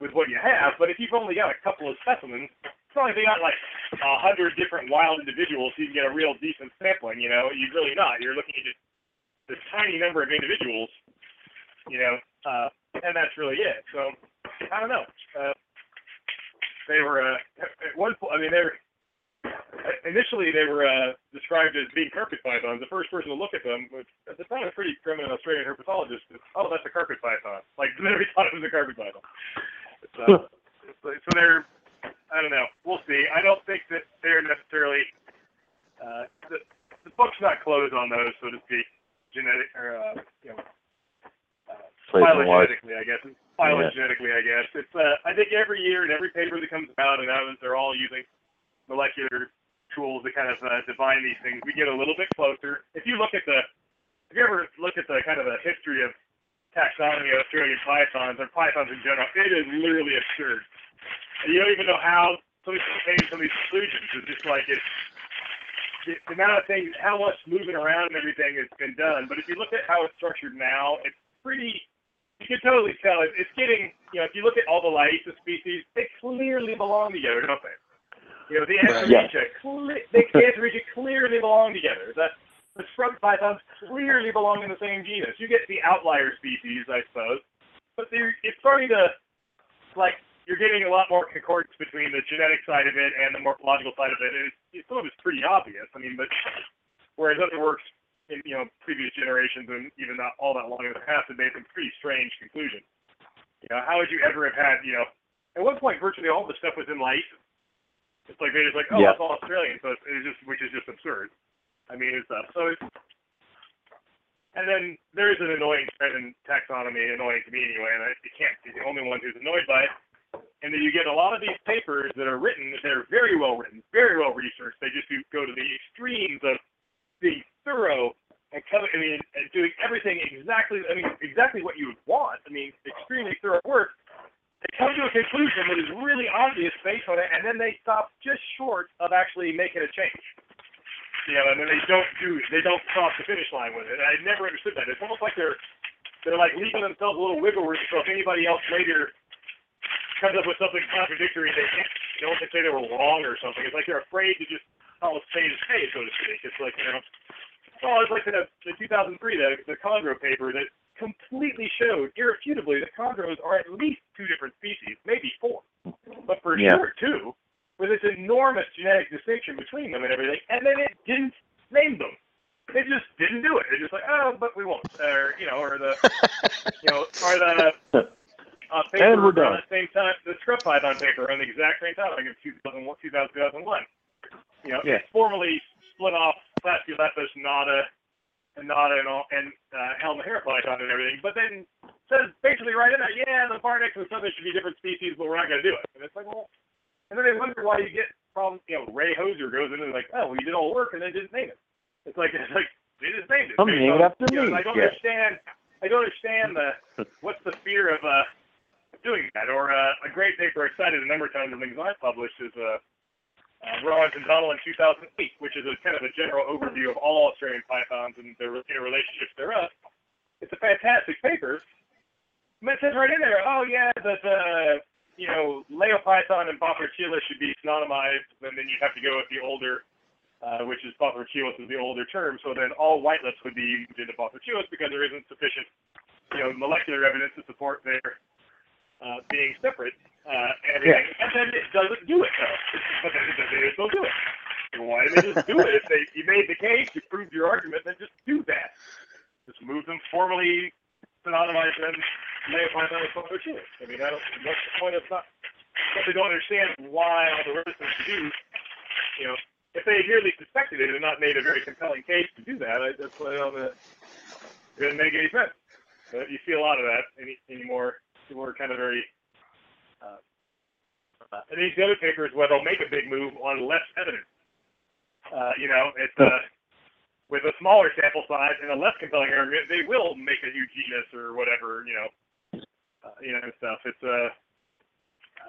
with what you have, but if you've only got a couple of specimens, it's not like they got like a hundred different wild individuals, so you can get a real decent sampling. You know, you're really not. You're looking at just this tiny number of individuals. You know, uh, and that's really it. So I don't know. Uh, they were uh, at one point. I mean, they were initially they were uh, described as being carpet pythons. The first person to look at them was at the time a pretty prominent Australian herpetologist. Oh, that's a carpet python. Like nobody thought it was a carpet python. So, so they're I don't know. We'll see. I don't think that they're necessarily uh, the the book's not closed on those, so to speak. Genetic or uh, you know. Uh, phylogenetically, I guess. Phylogenetically, I guess. It's uh, I think every year and every paper that comes out, and they're all using molecular tools to kind of uh, define these things, we get a little bit closer. If you look at the, if you ever look at the kind of the history of taxonomy of Australian pythons or pythons in general, it is literally absurd. And you don't even know how some of these maybe some of these conclusions. It's just like it's the, the amount of things, how much moving around and everything has been done. But if you look at how it's structured now, it's pretty. You can totally tell it, it's getting. You know, if you look at all the Liasis species, they clearly belong together, don't they? You know, the Right. Antaresia, cle- the Antaresia clearly belong together. The, the scrub pythons clearly belong in the same genus. You get the outlier species, I suppose, but it's starting to, like, you're getting a lot more concordance between the genetic side of it and the morphological side of it. And it's, some of it's pretty obvious. I mean, but whereas other works in you know previous generations and even not all that long in the past have made some pretty strange conclusions. You know, how would you ever have had you know? At one point, virtually all the stuff was in Liasis. It's like they're just like, oh, Yeah. it's all Australian, so it's, it's just which is just absurd. I mean, it's stuff. So it's and then there is an annoying trend in taxonomy, annoying to me anyway, and I you can't be the only one who's annoyed by it. And then you get a lot of these papers that are written, that are very well written, very well researched. They just do, go to the extremes of being thorough and cover, I mean, and doing everything exactly, I mean, exactly what you would want. I mean, extremely thorough work. They come to a conclusion that is really obvious based on it, and then they stop just short of actually making a change. You know, and then they don't do, they don't cross the finish line with it. I never understood that. It's almost like they're, they're like leaving themselves a little wiggle room so if anybody else later comes up with something contradictory, they can't, they don't say they were wrong or something. It's like they're afraid to just call a spade a so to speak. It's like, you know, well, it's like the, the 2003, the, the chondro paper that completely showed irrefutably that chondros are at least two different species, maybe four, but for Yeah. sure two, with this enormous genetic distinction between them and everything, and then it didn't name them. They just didn't do it. They're just like, oh, but we won't, or you know, or the, you know, or the uh, paper And we're done. the same time, the scrub python paper around the exact same time, like in 2001, 2001. You know, Yeah. it's formally split off Platylepis, Nada, and Nada and all, and uh, Halmahera python and everything, but then says basically right in there, yeah, the Barnex and Southern should be different species, but we're not going to do it. And it's like, well, and then they wonder why you get problems. You know, Ray Hoser goes in and like, oh, well, you did all the work and then didn't name it. It's like it's like they just named it. I'm based naming on- it after you know, me. I don't Yeah. understand. I don't understand the what's the fear of uh doing that. Or uh, a great paper I cited a number of times in things I published is uh, uh, Rawlings and Donnellan in 2008, which is a kind of a general overview of all Australian pythons and their interrelationships thereof. It's a fantastic paper. But it says right in there, oh yeah, that uh, you know, Leopython and Bothrochilus should be synonymized, and then you'd have to go with the older, uh, which is Bothrochilus is the older term. So then all whitelips would be moved into Bothrochilus because there isn't sufficient, you know, molecular evidence to support their uh, being separate. Uh, and, everything. and then it doesn't do it though. But then it doesn't don't do it. Why did they just do it? If they you made the case, you proved your argument, then just do that. Just move them formally synonymize them Leopython and Bothrochilus. I mean, I don't. What's the point of not? If they don't understand why all the resistance to do, you know, if they had merely suspected it and not made a very compelling case to do that, I, that's why I don't. Uh, it doesn't make any sense. But you see a lot of that any, anymore. People are kind of very. Uh, uh, and these other papers where they'll make a big move on less evidence. Uh, you know, it's uh, with a smaller sample size and a less compelling argument, they will make a new genus or whatever, you know, uh, you know, and stuff. It's uh,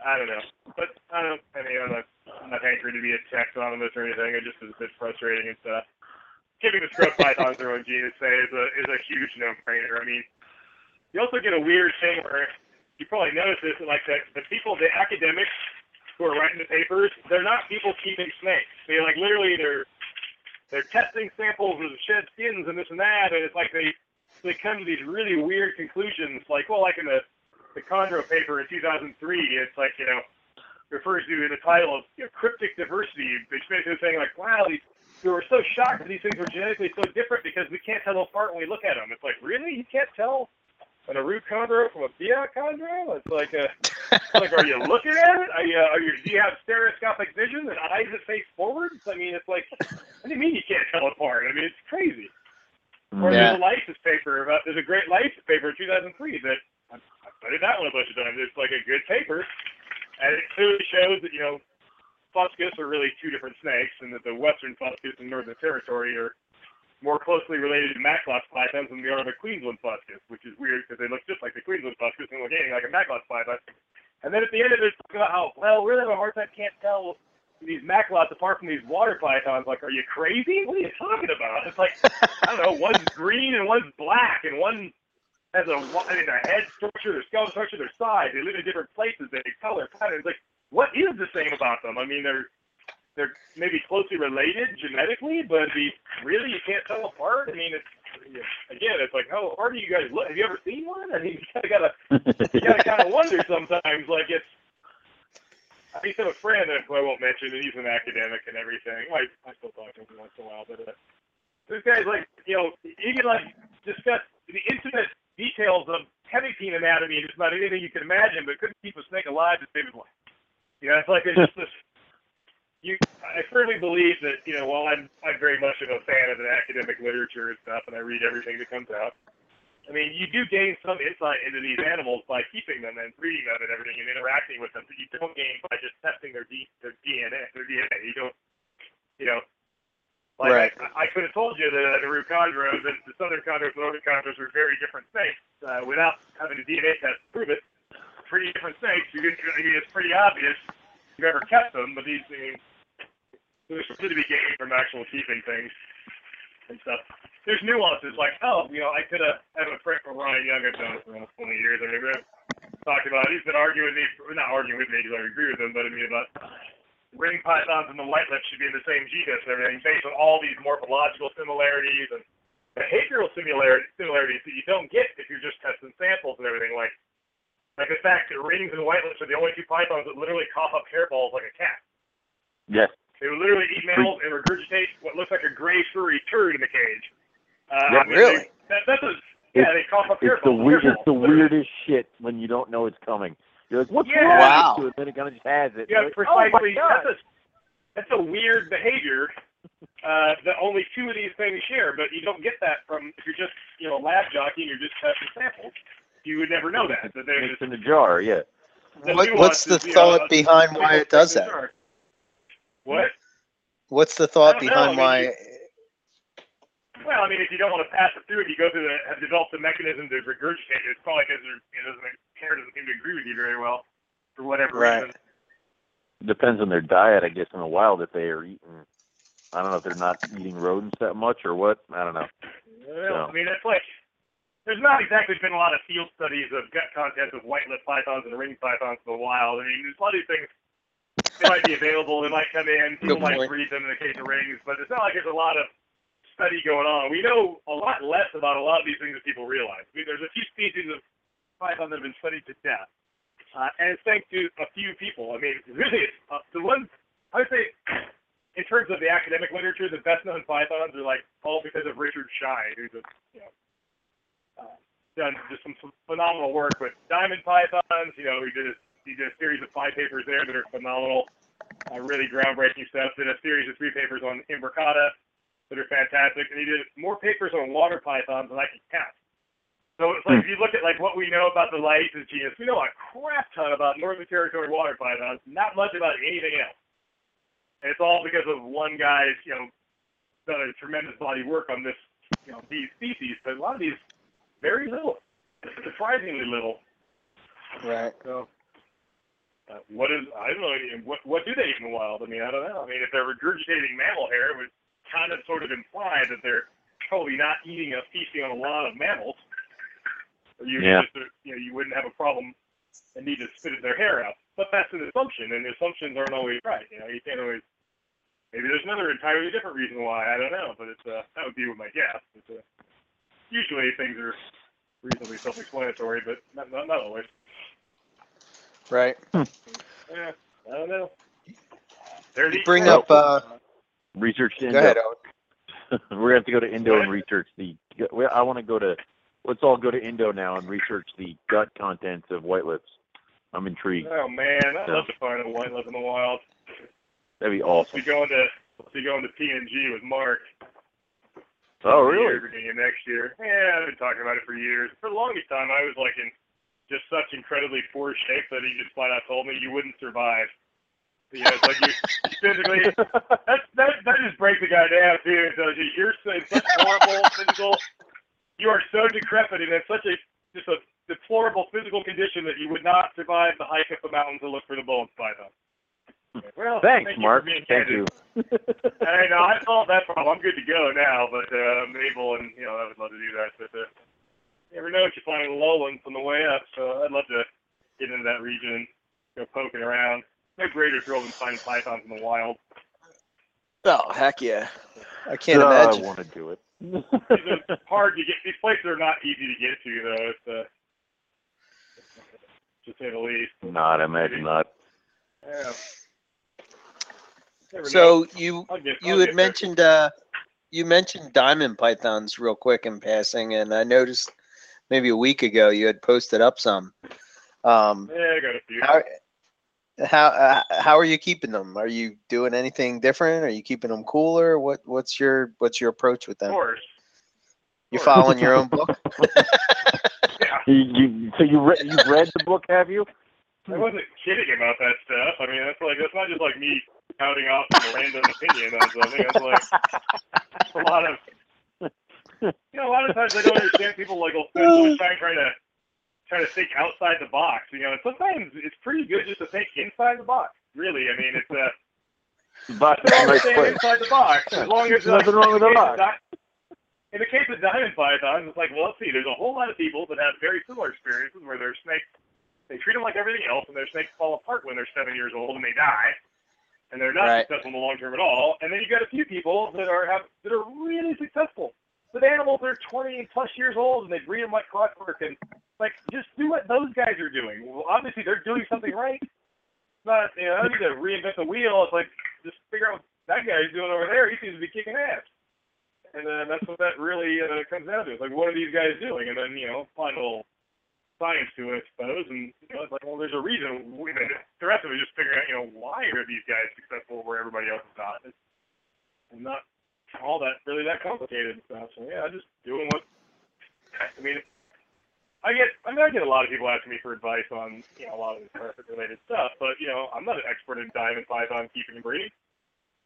I don't know, but I don't. I mean, I'm not, I'm not hankering to be a taxonomist or anything. It just is a bit frustrating and stuff. Giving the scrub pythons their own genus say is a is a huge no-brainer. I mean, you also get a weird thing where you probably noticed this, like the, the people, the academics who are writing the papers, they're not people keeping snakes. They like literally they're they're testing samples of shed skins and this and that, and it's like they they come to these really weird conclusions. Like well, like in the the Chondro paper in 2003, it's like you know refers to in the title of you know, cryptic diversity. It's basically saying like, wow, these we were so shocked that these things were genetically so different because we can't tell them apart when we look at them. It's like, really? You can't tell an Aru chondro from a Biak chondro? It's like, a, it's like, are you looking at it? Are you, uh, are you, do you have stereoscopic vision and eyes that face forwards? I mean, it's like, what do you mean you can't tell apart? I mean, it's crazy. Mm, or Yeah. there's a Liasis paper about, there's a great Liasis paper in 2003 that I I studied that one a bunch of times. It's like a good paper, and it clearly shows that you know Fuscus are really two different snakes, and that the western Fuscus and northern territory are more closely related to Macklot's pythons than they are the Queensland Fuscus, which is weird because they look just like the Queensland Fuscus and look anything like a Macklot's python. And then at the end of it, it's about how well we're having a hard time can't tell these Maclots apart from these water pythons. Like, are you crazy? What are you talking about? It's like I don't know, one's green and one's black, and one has a, I mean, a head structure, their skeletal structure, their size. They live in different places. They color patterns. Like, what is the same about them? I mean, they're they're maybe closely related genetically, but the, really you can't tell apart. I mean, it's again, it's like how hard do you guys look? Have you ever seen one? I mean, you kind of gotta you gotta kind of wonder sometimes. Like it's. I used to have a friend who I won't mention, and he's an academic and everything. I, I still talk to him once in a while, but uh, this guy's like, you know, he can like discuss the intimate details of hemipenal anatomy and just about anything you can imagine, but couldn't keep a snake alive to save his life. You know, it's like it's just this. You, I firmly believe that you know, while I'm I'm very much of a fan of the academic literature and stuff, and I read everything that comes out. I mean, you do gain some insight into these animals by keeping them and breeding them and everything and interacting with them that you don't gain by just testing their D, their DNA. Their DNA. You don't, you know, like Right. I, I could have told you that the Aru chondros and the southern chondros and northern chondros were very different snakes uh, without having a DNA test to prove it. Pretty different snakes. You, I mean, it's pretty obvious you've ever kept them, but these things, there's something to be gained from actual keeping things and stuff. There's nuances like, oh, you know, I could have had a friend from Ryan Young I've known for almost 20 years. I mean, we've talked about, he's been arguing with me, not arguing with me because I agree with him, but I mean about ring pythons and the white lip should be in the same genus and everything based on all these morphological similarities and behavioral similarity, similarities that you don't get if you're just testing samples and everything. Like, like the fact that rings and white lips are the only two pythons that literally cough up hairballs like a cat. yes. They would literally eat mammals and regurgitate what looks like a gray furry turd in the cage. Uh, Yeah, I mean, really? they- That, that's a, yeah, they cough up It's the hairballs. weird. It's the weirdest shit when you don't know it's coming. You're like, what's Yeah. wrong Wow. with you? And then it kind of just has it. Yeah, like, oh precisely. God. that's a that's a weird behavior uh, that only two of these things share, but you don't get that from if you're just you know a lab jockey and you're just testing samples. You would never know that. That there's Mixed in the jar. Yeah. the What, what's the nuances, you know, thought behind why it does that? What? What's the thought I don't know, behind I mean, why? Well, I mean, if you don't want to pass it through, if you go through the have developed the mechanism to regurgitate it, it's probably because it doesn't hair doesn't seem to agree with you very well for whatever Right. reason. Depends on their diet, I guess. In the wild, if they are eating, I don't know if they're not eating rodents that much or what. I don't know. Well, So- I mean, it's like there's not exactly been a lot of field studies of gut contents of white lip pythons and ring pythons in the wild. I mean, there's a lot of these things. They might be available. They might come in. People Good might point. breed them in the case of rings, but it's not like there's a lot of study going on. We know a lot less about a lot of these things than people realize. I mean, there's a few species of python that have been studied to death, uh, and it's thanks to a few people. I mean, really, it's, uh, the ones I would say in terms of the academic literature, the best known pythons are like all because of Richard Shine, who's a you know uh, done just some, phenomenal work with diamond pythons. You know, he did a, he did a series of five papers there that are phenomenal, uh, really groundbreaking stuff. Did a series of three papers on imbricata that are fantastic, and he did more papers on water pythons than I can count. So it's like if you look at like what we know about the Liasis genus, we know a crap ton about Northern Territory water pythons, not much about anything else. And it's all because of one guy's, you know, done a tremendous body of work on this, you know, these species. But a lot of these, very little, surprisingly little. Right. So, uh, what is I don't know. What what do they eat in the wild? I mean, I don't know. I mean, if they're regurgitating mammal hair, it would kind of sort of imply that they're probably not eating or feasting on a lot of mammals. You Yeah. just, you know, you wouldn't have a problem and need to spit their hair out. But that's an assumption, and assumptions aren't always right. You know, you can't always. Maybe there's another entirely different reason why. I don't know, but it's uh, that would be my guess. It's, uh, usually things are reasonably self-explanatory, but not, not, not always. Right. Yeah, I don't know. There's You bring up. Uh, Research go Indo. ahead, We're gonna have to go to Indo and research the. I want to go to. Let's all go to Indo now and research the gut contents of white lips. I'm intrigued. Oh man, I'd love to find a white lip in the wild. That'd be We'll awesome. be going to we'll be going to PNG with Mark. Oh, this year, really? Beginning next year. Yeah, I've been talking about it for years. For the longest time, I was like in just such incredibly poor shape that he just flat out told me you wouldn't survive. You know, it's like you physically. That that that just breaks the guy down too. It tells you you're so, in such horrible physical. You are so decrepit and in such a just a deplorable physical condition that you would not survive the hike up the mountains to look for the Boelen's python. Well, Thanks, thank Mark. For being Thank you. I know I solved that problem. I'm good to go now, but uh, Mabel and you know I would love to do that. But uh, you never know what you find in the lowlands on the way up. So I'd love to get into that region go poking around. No greater thrill than finding pythons in the wild. Oh heck yeah! I can't Uh, imagine. I want to do it. it's hard to get. These places are not easy to get to though. It's, uh, to say the least. not, I imagine not. Yeah. Never know. So you I'll get, you I'll had mentioned uh you mentioned diamond pythons real quick in passing, and I noticed maybe a week ago you had posted up some. Um, Yeah, I got a few. how how uh, how are you keeping them? Are you doing anything different? Are you keeping them cooler? What what's your what's your approach with them? Of course. You course. following your own book? Yeah. You, you, so you re- you've read the book, have you? I wasn't kidding about that stuff. I mean, that's like that's not just like me spouting off some random opinion on something. That's like a lot of you know, a lot of times I don't understand people like will spend so much time trying to trying to think outside the box. You know, and sometimes it's pretty good just to think inside the box. Really, I mean, it's a But nothing wrong with nice inside the box as long as nothing wrong with uh, in the case of box. In the case of diamond pythons, it's like, well, let's see. There's a whole lot of people that have very similar experiences where their snakes, they treat them like everything else, and their snakes fall apart when they're seven years old and they die, and they're not Right. successful in the long term at all. And then you've got a few people that are have that are really successful with animals that are 20 plus years old and they breed them like clockwork. And like, just do what those guys are doing. Well, obviously they're doing something right. Not, you know, I need to reinvent the wheel. It's like just figure out what that guy's doing over there. He seems to be kicking ass. And uh, that's what that really uh, comes down to. It's like, what are these guys doing? And then, you know, find a little science to it, I suppose. And, you know, it's like, well, there's a reason. We, the rest of it is just figuring out, you know, why are these guys successful where everybody else is not? It's not all that really that complicated stuff. So, yeah, just doing what, I mean, I get, I mean, I get a lot of people asking me for advice on, you know, a lot of this carpet related stuff, but, you know, I'm not an expert in diamond python keeping and breeding.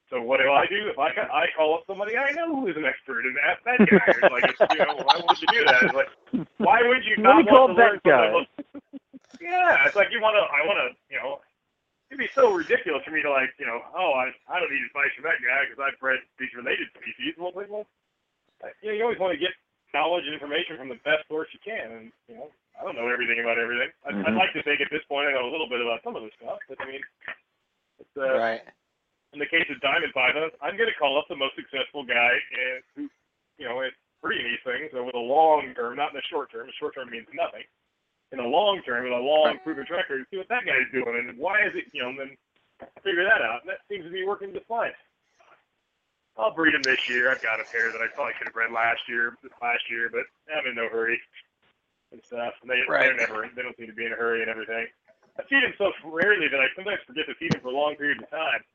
So what do I do? If I ca- I call up somebody I know who is an expert and ask that guy, it's like, it's, you know, why would you do that? It's like, why would you Let not me call want to learn guy. Yeah, it's like you want to. I want to. You know, it'd be so ridiculous for me to like, you know, oh, I I don't need advice from that guy because I've bred these related species. Well, like, well, you know, you always want to get knowledge and information from the best source you can, and you know, I don't know everything about everything. I'd, I'd Mhm. like to think at this point I know a little bit about some of this stuff, but I mean, it's uh, Right. in the case of diamond pythons, I'm going to call up the most successful guy and who, you know, is breeding these things over the long term, not in the short term. The short term means nothing. In the long term, with a long proven track record, see what that guy's doing and why is it, you know, and then figure that out. And that seems to be working just fine. I'll breed them this year. I've got a pair that I probably could have bred last year, last year, but I'm in no hurry and stuff. And they, Right. they're never, they don't seem to be in a hurry and everything. I feed them so rarely that I sometimes forget to feed them for long periods of time.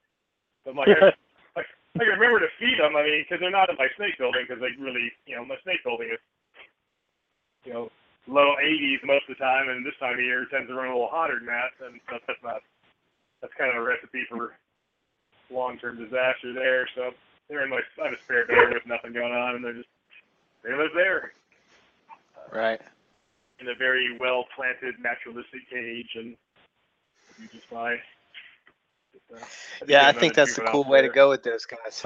So I'm like, I, I, I remember to feed them. I mean, because they're not in my snake building, because they really, you know, my snake building is, you know, low 80s most of the time, and this time of year it tends to run a little hotter than that. And so that's not, that's kind of a recipe for long-term disaster there. So they're in my, I have a spare bedroom with nothing going on, and they're just, they live there Right. in a very well-planted naturalistic cage, and you just fine. Just, uh, think Yeah, I think that's the cool way to go with those guys.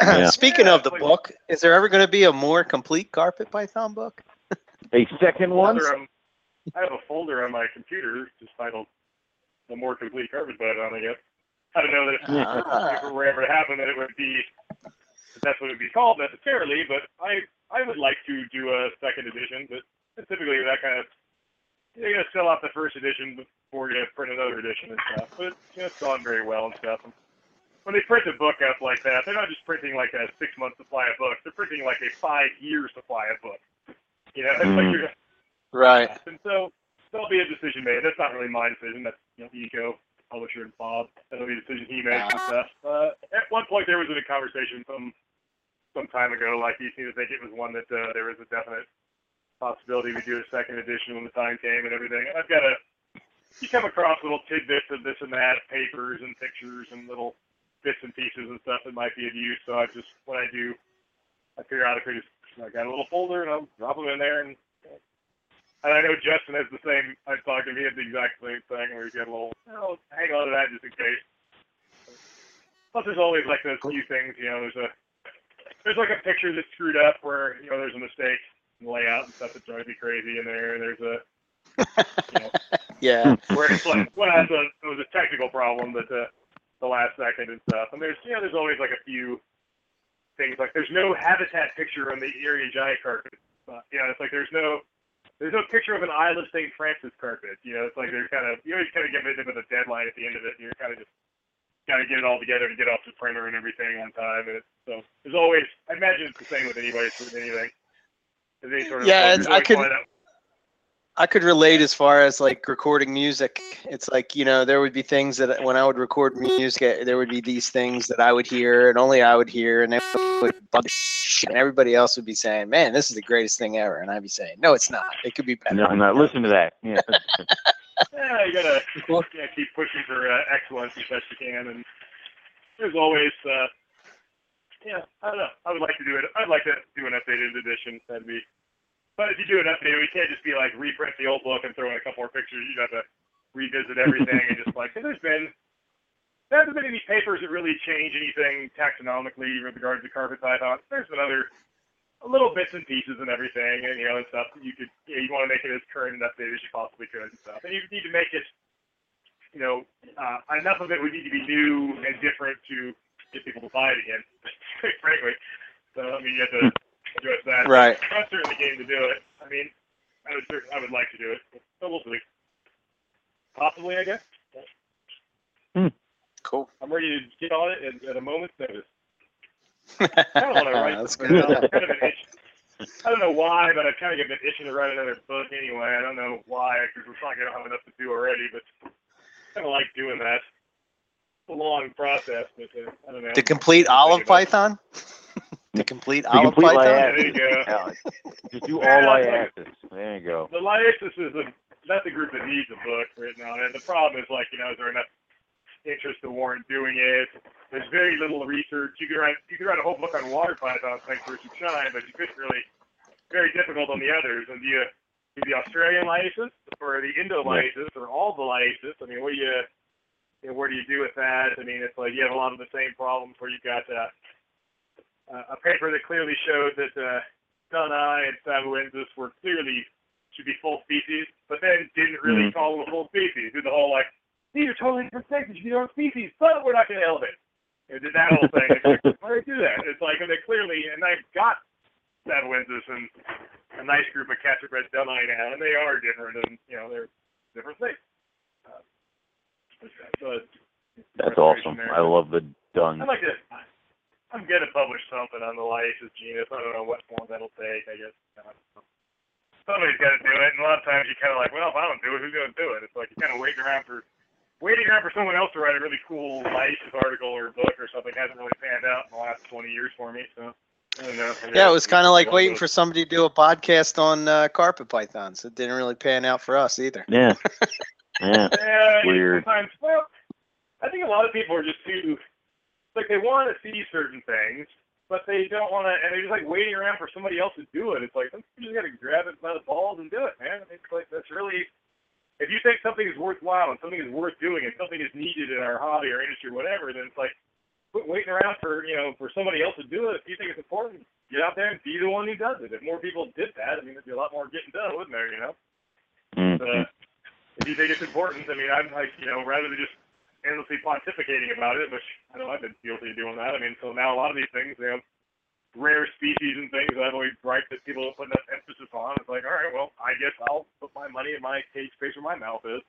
Yeah. Speaking Yeah, of the like- book, is there ever going to be a more complete carpet python book? A second one? I have a folder on my computer just titled "The More Complete Carpet Python." I guess I don't know that if, if ah. it were ever to happen that it would be that that's what it would be called necessarily, but I I would like to do a second edition, but typically that kind of you're gonna sell out the first edition before you print another edition and stuff. But you know, it's gone very well and stuff. And when they print a book up like that, they're not just printing like a six month supply of books. They're printing like a five year supply of books. You know, it's like Mm. you're Right. and so there'll be a decision made. That's not really my decision. That's you know, Eco, publisher, and Bob. That'll be a decision he makes and stuff. Uh, at one point, there was a conversation some some time ago, like he seemed to think it was one that uh, there was a definite possibility we do a second edition when the time came and everything. I've got a you come across little tidbits of this and that, papers and pictures and little bits and pieces and stuff that might be of use. So I just when I do, I periodically just I got a little folder and I'll drop them in there and and I know Justin has the same. I talking to him, he had the exact same thing where you get a little, oh, hang on to that just in case. Plus, there's always like those few things, you know. There's a there's like a picture that's screwed up where you know there's a mistake in layout and stuff that drives me crazy in there. And there's a you know Yeah. where it's like, well, that's a, it was a technical problem that uh, the last second and stuff. And there's, you know, there's always like a few things like there's no habitat picture on the Irian Jaya carpet. Uh, you know, it's like there's no there's no picture of an Isle of St. Francis carpet. You know, it's like there's kind of you always kind of give it with a deadline at the end of it. You're kind of just got to get it all together to get off the printer and everything on time. And it's, so there's always I imagine it's the same with anybody with anything. Any sort of Yeah, it's- I could- one that- I could relate as far as like recording music. It's like, you know, there would be things that when I would record music, eh, there would be these things that I would hear and only I would hear, and it would bug. And everybody else would be saying, man, this is the greatest thing ever. And I'd be saying, no, it's not. It could be better. No, no, listen to that. Yeah. Yeah, you gotta yeah, keep pushing for uh, excellence as best you can, and there's always, uh, yeah, I don't know. I would like to do it. I'd like to do an updated edition. That'd be. But if you do an update, we can't just be like reprint the old book and throw in a couple more pictures. You have to revisit everything and just like, hey, there's been. There hasn't been any papers that really change anything taxonomically with regards to carpet python. There's been other little bits and pieces and everything, and you know, and stuff that you could, you, know, you want to make it as current and updated as you possibly could and stuff. And you need to make it, you know, uh, enough of it would need to be new and different to get people to buy it again, frankly. So I mean, you have to address that. Right. I'm certainly game to do it. I mean, I would, cer- I would like to do it. But we'll see. Possibly, I guess. Cool. I'm ready to get on it at, at a moment's notice. I don't want to write. That's good. I'm kind of an itch. I don't know why, but I kind of get an itching to write another book anyway. I don't know why, because we're probably gonna have enough to do already. But I kind of like doing that. It's a long process, but uh, I don't know. The complete I'm olive thinking about it. Python? The complete The olive complete python? Yeah, there you go. Yeah, Just do all Yeah, I. There you go. The Liasis is a that's a group that needs a book written on it. The problem is like, you know, is there enough interest to warrant doing it? There's very little research. You could write you could write a whole book on water pythons, thanks for some shine, but you couldn't really very difficult on the others. And do you do the Australian Liasis or the Indo Liasis or all the Liasis? I mean, what do you, you know, where do you do with that? I mean, it's like you have a lot of the same problems where you've got uh, uh, a paper that clearly showed that uh, Dunni and Savuensis were clearly should be full species, but then didn't really Mhm. call them a full species. Did the whole like these are totally different things, you should be their own species, but we're not going to elevate. You did that whole thing? Like, why do they do that? It's like and they clearly and they've got Savuensis and a nice group of Caterbred Dunni now, and they are different, and you know they're different things. Uh, so That's awesome. there. I love the done. I'd like to. I'm gonna publish something on the Liasis genus. I don't know what form that'll take. I guess somebody's got to do it. And a lot of times you kind of like, well, if I don't do it, who's gonna do it? It's like you're kind of waiting around for waiting around for someone else to write a really cool Liasis article or book or something. Hasn't really panned out in the last 20 years for me. So I don't know. Yeah, it was kind of like waiting for somebody to do a podcast on uh, carpet pythons. It didn't really pan out for us either. Yeah. Yeah. Yeah, Weird. Sometimes, well, I think a lot of people are just too like they want to see certain things, but they don't want to, and they're just like waiting around for somebody else to do it. It's like you just got to grab it by the balls and do it, man. It's like that's really. If you think something is worthwhile and something is worth doing and something is needed in our hobby or industry or whatever, then it's like quit waiting around for you know for somebody else to do it. If you think it's important, get out there and be the one who does it. If more people did that, I mean, there'd be a lot more getting done, wouldn't there? You know. Mhm. Uh, if you think it's important, I mean, I'm like, you know, rather than just endlessly pontificating about it, which I know I've been guilty of doing that. I mean, so now a lot of these things, you know, rare species and things that I've always griped that people don't put enough emphasis on. It's like, all right, well, I guess I'll put my money in my cage space where my mouth is.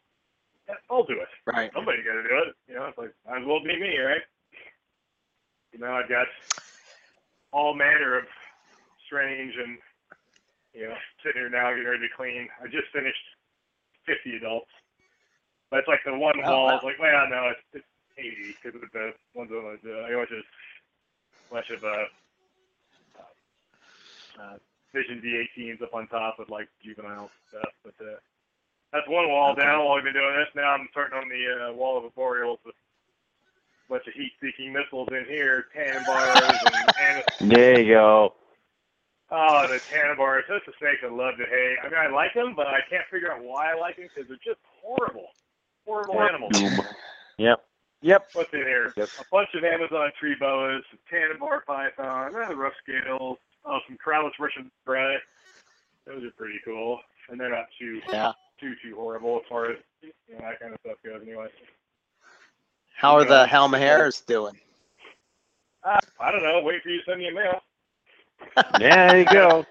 I'll do it. Right. Somebody's got to do it. You know, it's like, might as well be me, right? You know, I've got all manner of strange and, you know, sitting here now getting ready to clean. I just finished 50 adults. But it's like the one Oh, wall wow. is like, well, no, it's, it's 80 because of the ones on the, I always just a bunch of, uh, uh, Vision D18s up on top with like juvenile stuff. But uh, that's one wall Okay. down while we've been doing this. Now I'm starting on the uh, wall of Arboreals with a bunch of heat-seeking missiles in here, Tanimbars and, and There you go. oh, the Tanimbars. Those are snakes I love to hate. I mean, I like them, but I can't figure out why I like them because they're just horrible, horrible animals. Yep. Yep. What's in here? Yep. A bunch of Amazon tree boas, some Tanimbar python, uh, rough scales, oh, some crowdless Russian gray. Those are pretty cool, and they're not too Yeah. too too horrible as far as you know, that kind of stuff goes. Anyway, How are the Yeah. Halmaheras doing? uh, I don't know. Wait for you to send me a mail. Yeah, there you go.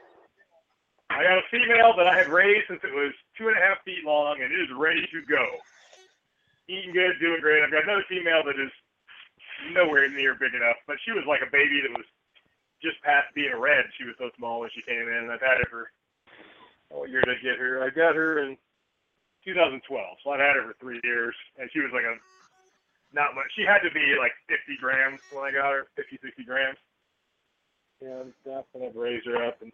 I got a female that I had raised since it was two and a half feet long, and it is ready to go. Eating good, doing great. I've got another female that is nowhere near big enough, but she was like a baby that was just past being red. She was so small when she came in, I've had her for oh, what year did I get her? I got her in 2012, so I've had her for three years, and she was like a not much. She had to be like 50 grams when I got her, 50, 60 grams. And stuff, and I've raised her up, and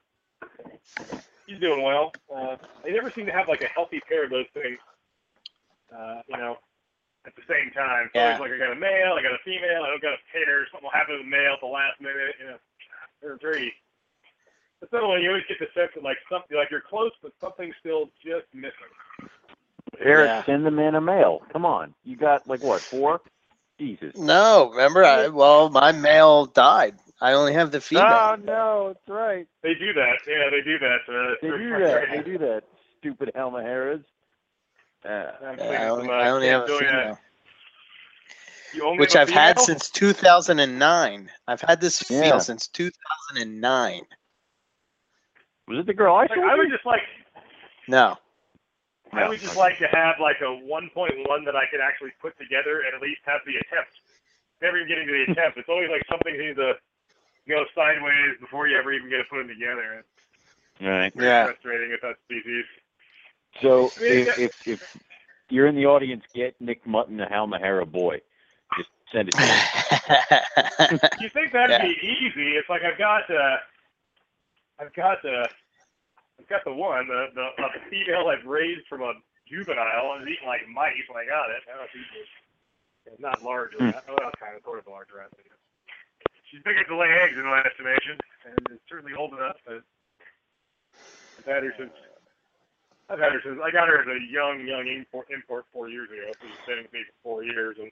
he's doing well. Uh, they never seem to have like a healthy pair of those things. Uh, you know, at the same time. So Yeah. it's like I got a male, I got a female, I don't got a pair. Something will happen to the male at the last minute. You know, they're very. It's not only you always get the sense that like something like you're close, but something's still just missing. Eric, Yeah. send them in a mail. Come on. You got like what, four? Jesus. No, remember? I, well, my male died. I only have the female. Oh no, that's right. They do that. Yeah, they do that. Uh, They do that. They frustrating. do that. Stupid Halmaheras. Uh, I'm Yeah, I only, I only have a doing female, which I've a had since 2009. I've had this Yeah. female since 2009. was it the girl I Like, showed I you? would just like No. I would just like to have like a 1.1 that I could actually put together and at least have the attempt. Never even getting to the attempt. It's always like something needs to go sideways before you ever even get to put them together. It's All right. pretty Yeah. frustrating with that species. So if, if if you're in the audience, get Nick Mutton a Halmahera boy. Just send it to him. You think that'd Yeah. be easy? It's like I've got uh, I've got uh, I've got the one the the a female I've raised from a juvenile and eating like mice when I got it. I don't know if he's it's not large. Hmm. Oh, well, kind of sort of large but. She's big enough to lay eggs in my estimation, and is certainly old enough. But I've had her since I've had her since I got her as a young young import import four years ago. She's been with me for four years and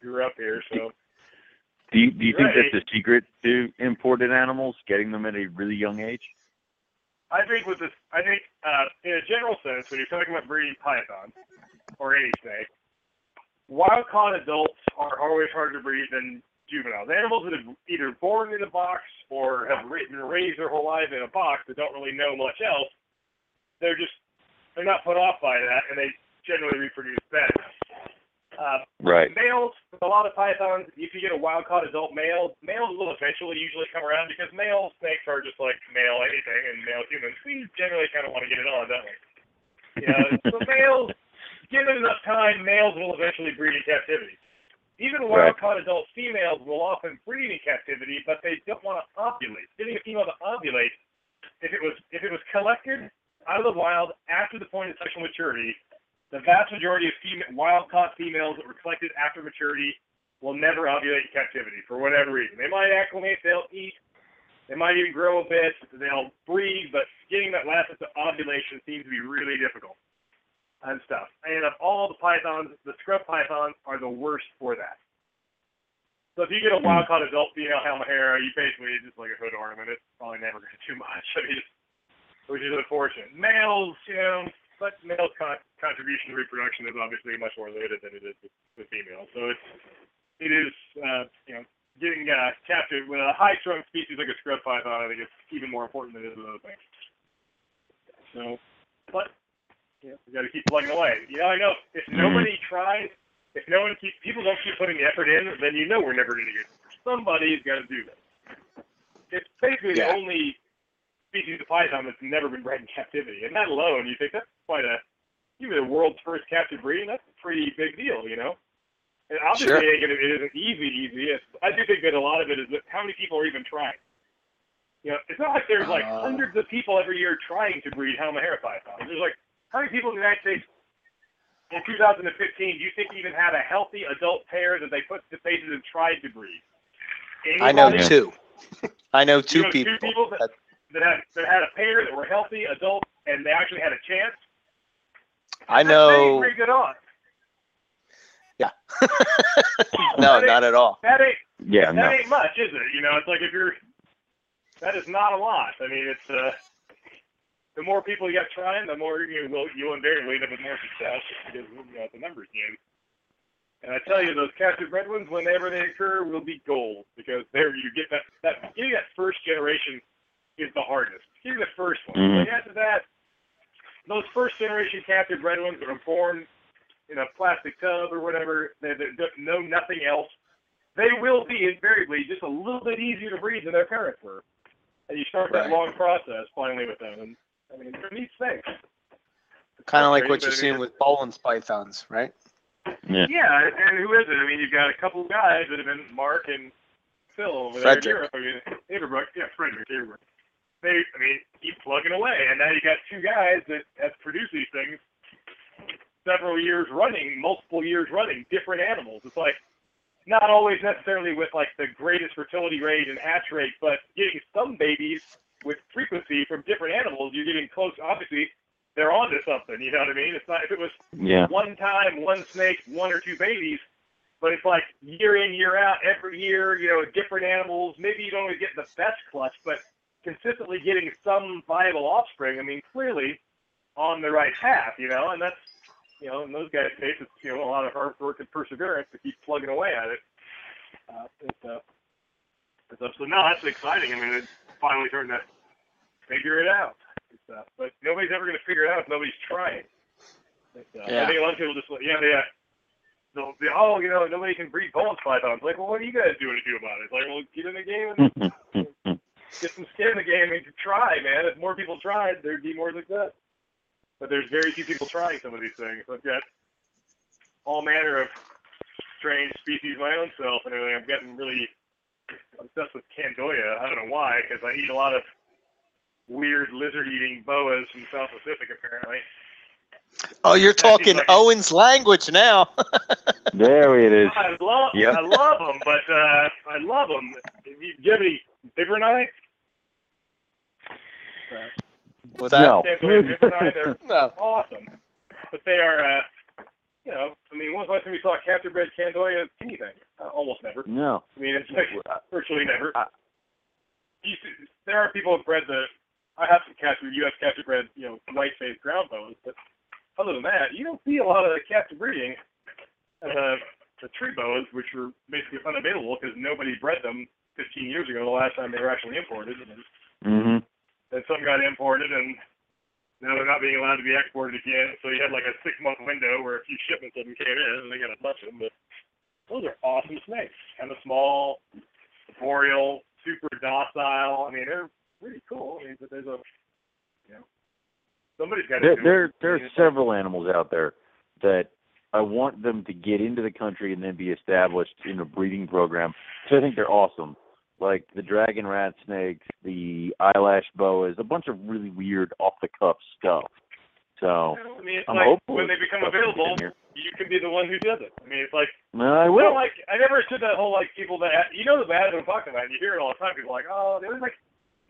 grew up here. So. Do you, do you think Right. that's the secret to imported animals, getting them at a really young age? I think with this, I think uh, in a general sense, when you're talking about breeding pythons or any snake, wild caught adults are always harder to breed than juveniles. Animals that have either born in a box or have been raised their whole life in a box that don't really know much else, they're just they're not put off by that, and they generally reproduce better. Uh, Right. Males, with a lot of pythons, if you get a wild caught adult male, males will eventually usually come around because male snakes are just like male anything and male humans. We generally kind of want to get it on, don't we? You know, so males, given enough time, males will eventually breed in captivity. Even wild caught adult females will often breed in captivity, but they don't want to ovulate. Getting a female to ovulate, if it was if it was collected out of the wild after the point of sexual maturity, the vast majority of female, wild-caught females that were collected after maturity will never ovulate in captivity for whatever reason. They might acclimate, they'll eat, they might even grow a bit, they'll breed, but getting that last into ovulation seems to be really difficult and stuff. And of all the pythons, the scrub pythons are the worst for that. So if you get a wild caught adult female Halmahera, you basically just like a hood ornament. It's probably never going to do much. I mean, it's, which is unfortunate. Males, you know, but males' con- contribution to reproduction is obviously much more limited than it is with, with females. So it's it is uh, you know getting uh, captured with a high strung species like a scrub python. I think it's even more important than it is with other things. So, but you we got to keep plugging away. You know, I know if nobody tries, if no one keep people don't keep putting the effort in, then you know we're never going to get. Somebody's got to do this. It's basically Yeah. the only species of python that's never been bred in captivity, and that alone, you think that's quite a even the world's first captive breeding. That's a pretty big deal, you know. And obviously, Sure. it, it isn't easy. Easy. It's, I do think that a lot of it is that how many people are even trying. You know, it's not like there's like Uh. hundreds of people every year trying to breed Halmahera pythons. There's like how many people in the United States in 2015 do you think even had a healthy adult pair that they put to faces and tried to breed? I know two. I know two You know, two people. people that- that- that had that had a pair that were healthy adults and they actually had a chance. I know. Pretty good odds. Yeah. no, not at all. That ain't Yeah, that no. ain't much, is it? You know, it's like if you're that is not a lot. I mean, it's uh the more people you got trying, the more you will you'll invariably end up with more success because you know it's a numbers game. And I tell you, those captive bred ones, whenever they occur, will be gold because there you get that that getting that first generation is the hardest. Getting the first one. Mhm. But after that, those first generation captive bred ones that are born in a plastic tub or whatever, they, they don't know nothing else. They will be invariably just a little bit easier to breed than their parents were. And you start that long process finally with them. And I mean, they're neat things. Kind of like what you're mean, seeing with Boelen's pythons, right? Yeah. Yeah, and who is it? I mean, you've got a couple of guys that have been Mark and Phil over Frederick. there in Europe. I mean, Aberbrook, yeah, Frederick Aberbrook. They, I mean, keep plugging away, and now you got two guys that have produced these things several years running, multiple years running, different animals. It's like not always necessarily with like the greatest fertility rate and hatch rate, but getting some babies with frequency from different animals. You're getting close. Obviously, they're onto something. You know what I mean? It's not if it was Yeah. one time, one snake, one or two babies. But it's like year in, year out, every year, you know, different animals. Maybe you don't always get the best clutch, but consistently getting some viable offspring. I mean, clearly on the right path, you know, and that's, you know, in those guys' case, it's, you know, a lot of hard work and perseverance to keep plugging away at it. Uh, it's, uh, it's, uh, so no, that's exciting. I mean, it's finally starting to figure it out. Uh, but nobody's ever going to figure it out if nobody's trying. Uh, I think a lot of people just, yeah, they, uh, they'll be, oh, you know, nobody can breed Boelen's pythons. Like, well, what are you guys doing to do about it? Like, well, get in the game and get some skin in the game and try, man. If more people tried, there'd be more success. But there's very few people trying some of these things. I've got all manner of strange species my own self and everything. I'm getting really obsessed with Candoia. I don't know why, because I eat a lot of weird lizard-eating boas from South Pacific, apparently. Oh, you're talking like Owen's language now. There it is. I love, Yep. I love them, but uh, I love them. Do you do you have any bibroni? Was that? No. Candoia bigger knife, they're No. awesome. But they are, uh, you know, I mean, when's the last time you saw a captive bred Candoia anything? Uh, almost never. No. I mean, it's like virtually never. I- You see, there are people who've bred the. I have some captive U.S. captive bred, you know, white-faced ground bones, but other than that, you don't see a lot of the captive breeding. Uh, the tree boas, which were basically unavailable because nobody bred them 15 years ago, the last time they were actually imported, and then Mhm. then some got imported, and now they're not being allowed to be exported again. So you had like a six-month window where a few shipments of them came in, and they got a bunch of them. But those are awesome snakes, kind of small, boreal, super docile. I mean, they're pretty cool. I mean, but there's a, you know, somebody's got to There, do there, it. there are mean, it's like- several animals out there that I want them to get into the country and then be established in a breeding program. So I think they're awesome. Like the dragon rat snakes, the eyelash boas, a bunch of really weird off the cuff stuff. So I mean, it's I'm like hopeful when they become stuff we can available, you can be the one who does it. I mean, it's like here. I will. like I never understood that whole like people that you know the bad I'm talking about. You hear it all the time. People are like, oh, they always like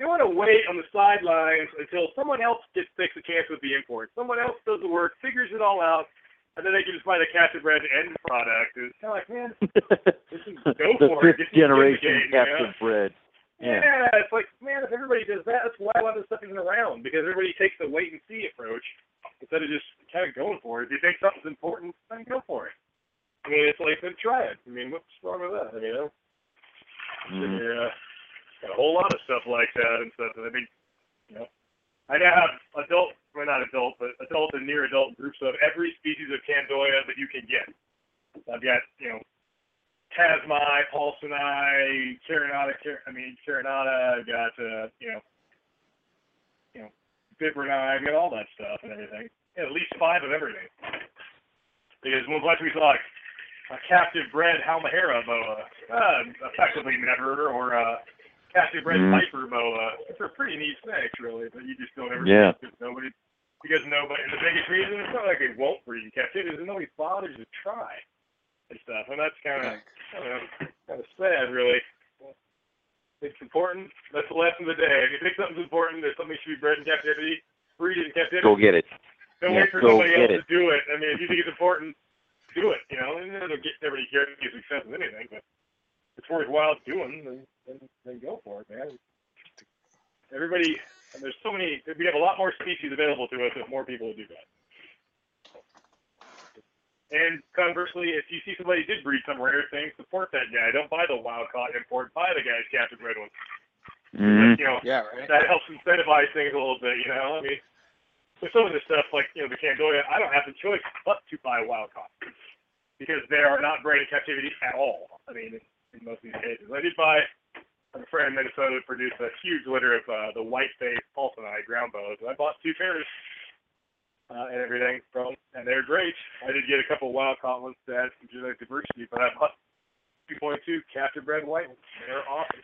they want to wait on the sidelines until someone else gets takes a chance with the import. Someone else does the work, figures it all out, and then they can just buy the captive bred end product. It's kind of like, man, it's go the for it. fifth Get in generation game, you know? bred. Yeah. Yeah. it's like, man, if everybody does that, that's why a lot of this stuff isn't around because everybody takes the wait and see approach instead of just kind of going for it. If you think something's important, then go for it. I mean, it's like, then try it. I mean, what's wrong with that? You know, Mhm. yeah, got a whole lot of stuff like that and stuff. I mean, you know, I now have adult, well, not adult, but adult and near adult groups of every species of Candoia that you can get. I've got, you know, Tasmai, Paulsoni, Carinata, Car- I mean, Carinata, I've got, uh, you know, you know, Bibroni, I've got all that stuff and everything. Yeah, at least five of everything. Because when once we saw a captive bred Halmahera boa, uh, effectively never, or a captive bred Mhm. Piper boa, which are pretty neat snakes, really, but you just don't ever Yeah. see because nobody, because nobody, and the biggest reason, it's not like they won't breed in captivity, nobody bothers to try and stuff, and that's kind of, I don't know, kind of sad, really. It's important. That's the lesson of the day. If you think something's important, that something should be bred in captivity, breed it in captivity. Go get it. Don't Yeah, wait for go somebody get else to do it. I mean, if you think it's important, do it. You know, and it'll get everybody guarantees success with anything, but it's worthwhile doing, then, then then go for it, man. Everybody, and there's so many. We have a lot more species available to us if more people would do that. And conversely, if you see somebody did breed some rare thing, support that guy. Don't buy the wild caught import. Buy the guy's captive bred one. Mhm. You know, Yeah, right. that helps incentivize things a little bit, you know. I mean, with some of this stuff, like you know, the Candoia, I don't have the choice but to buy wild caught because they are not bred in captivity at all. I mean, in, in most of these cases, I did buy a friend in Minnesota produced a huge litter of uh, the white-faced paulsoni ground bows, and I bought two pairs uh, and everything from, and they're great. I did get a couple wild caught ones to add some genetic diversity, but I bought 2.2 captive bred white ones. They're awesome.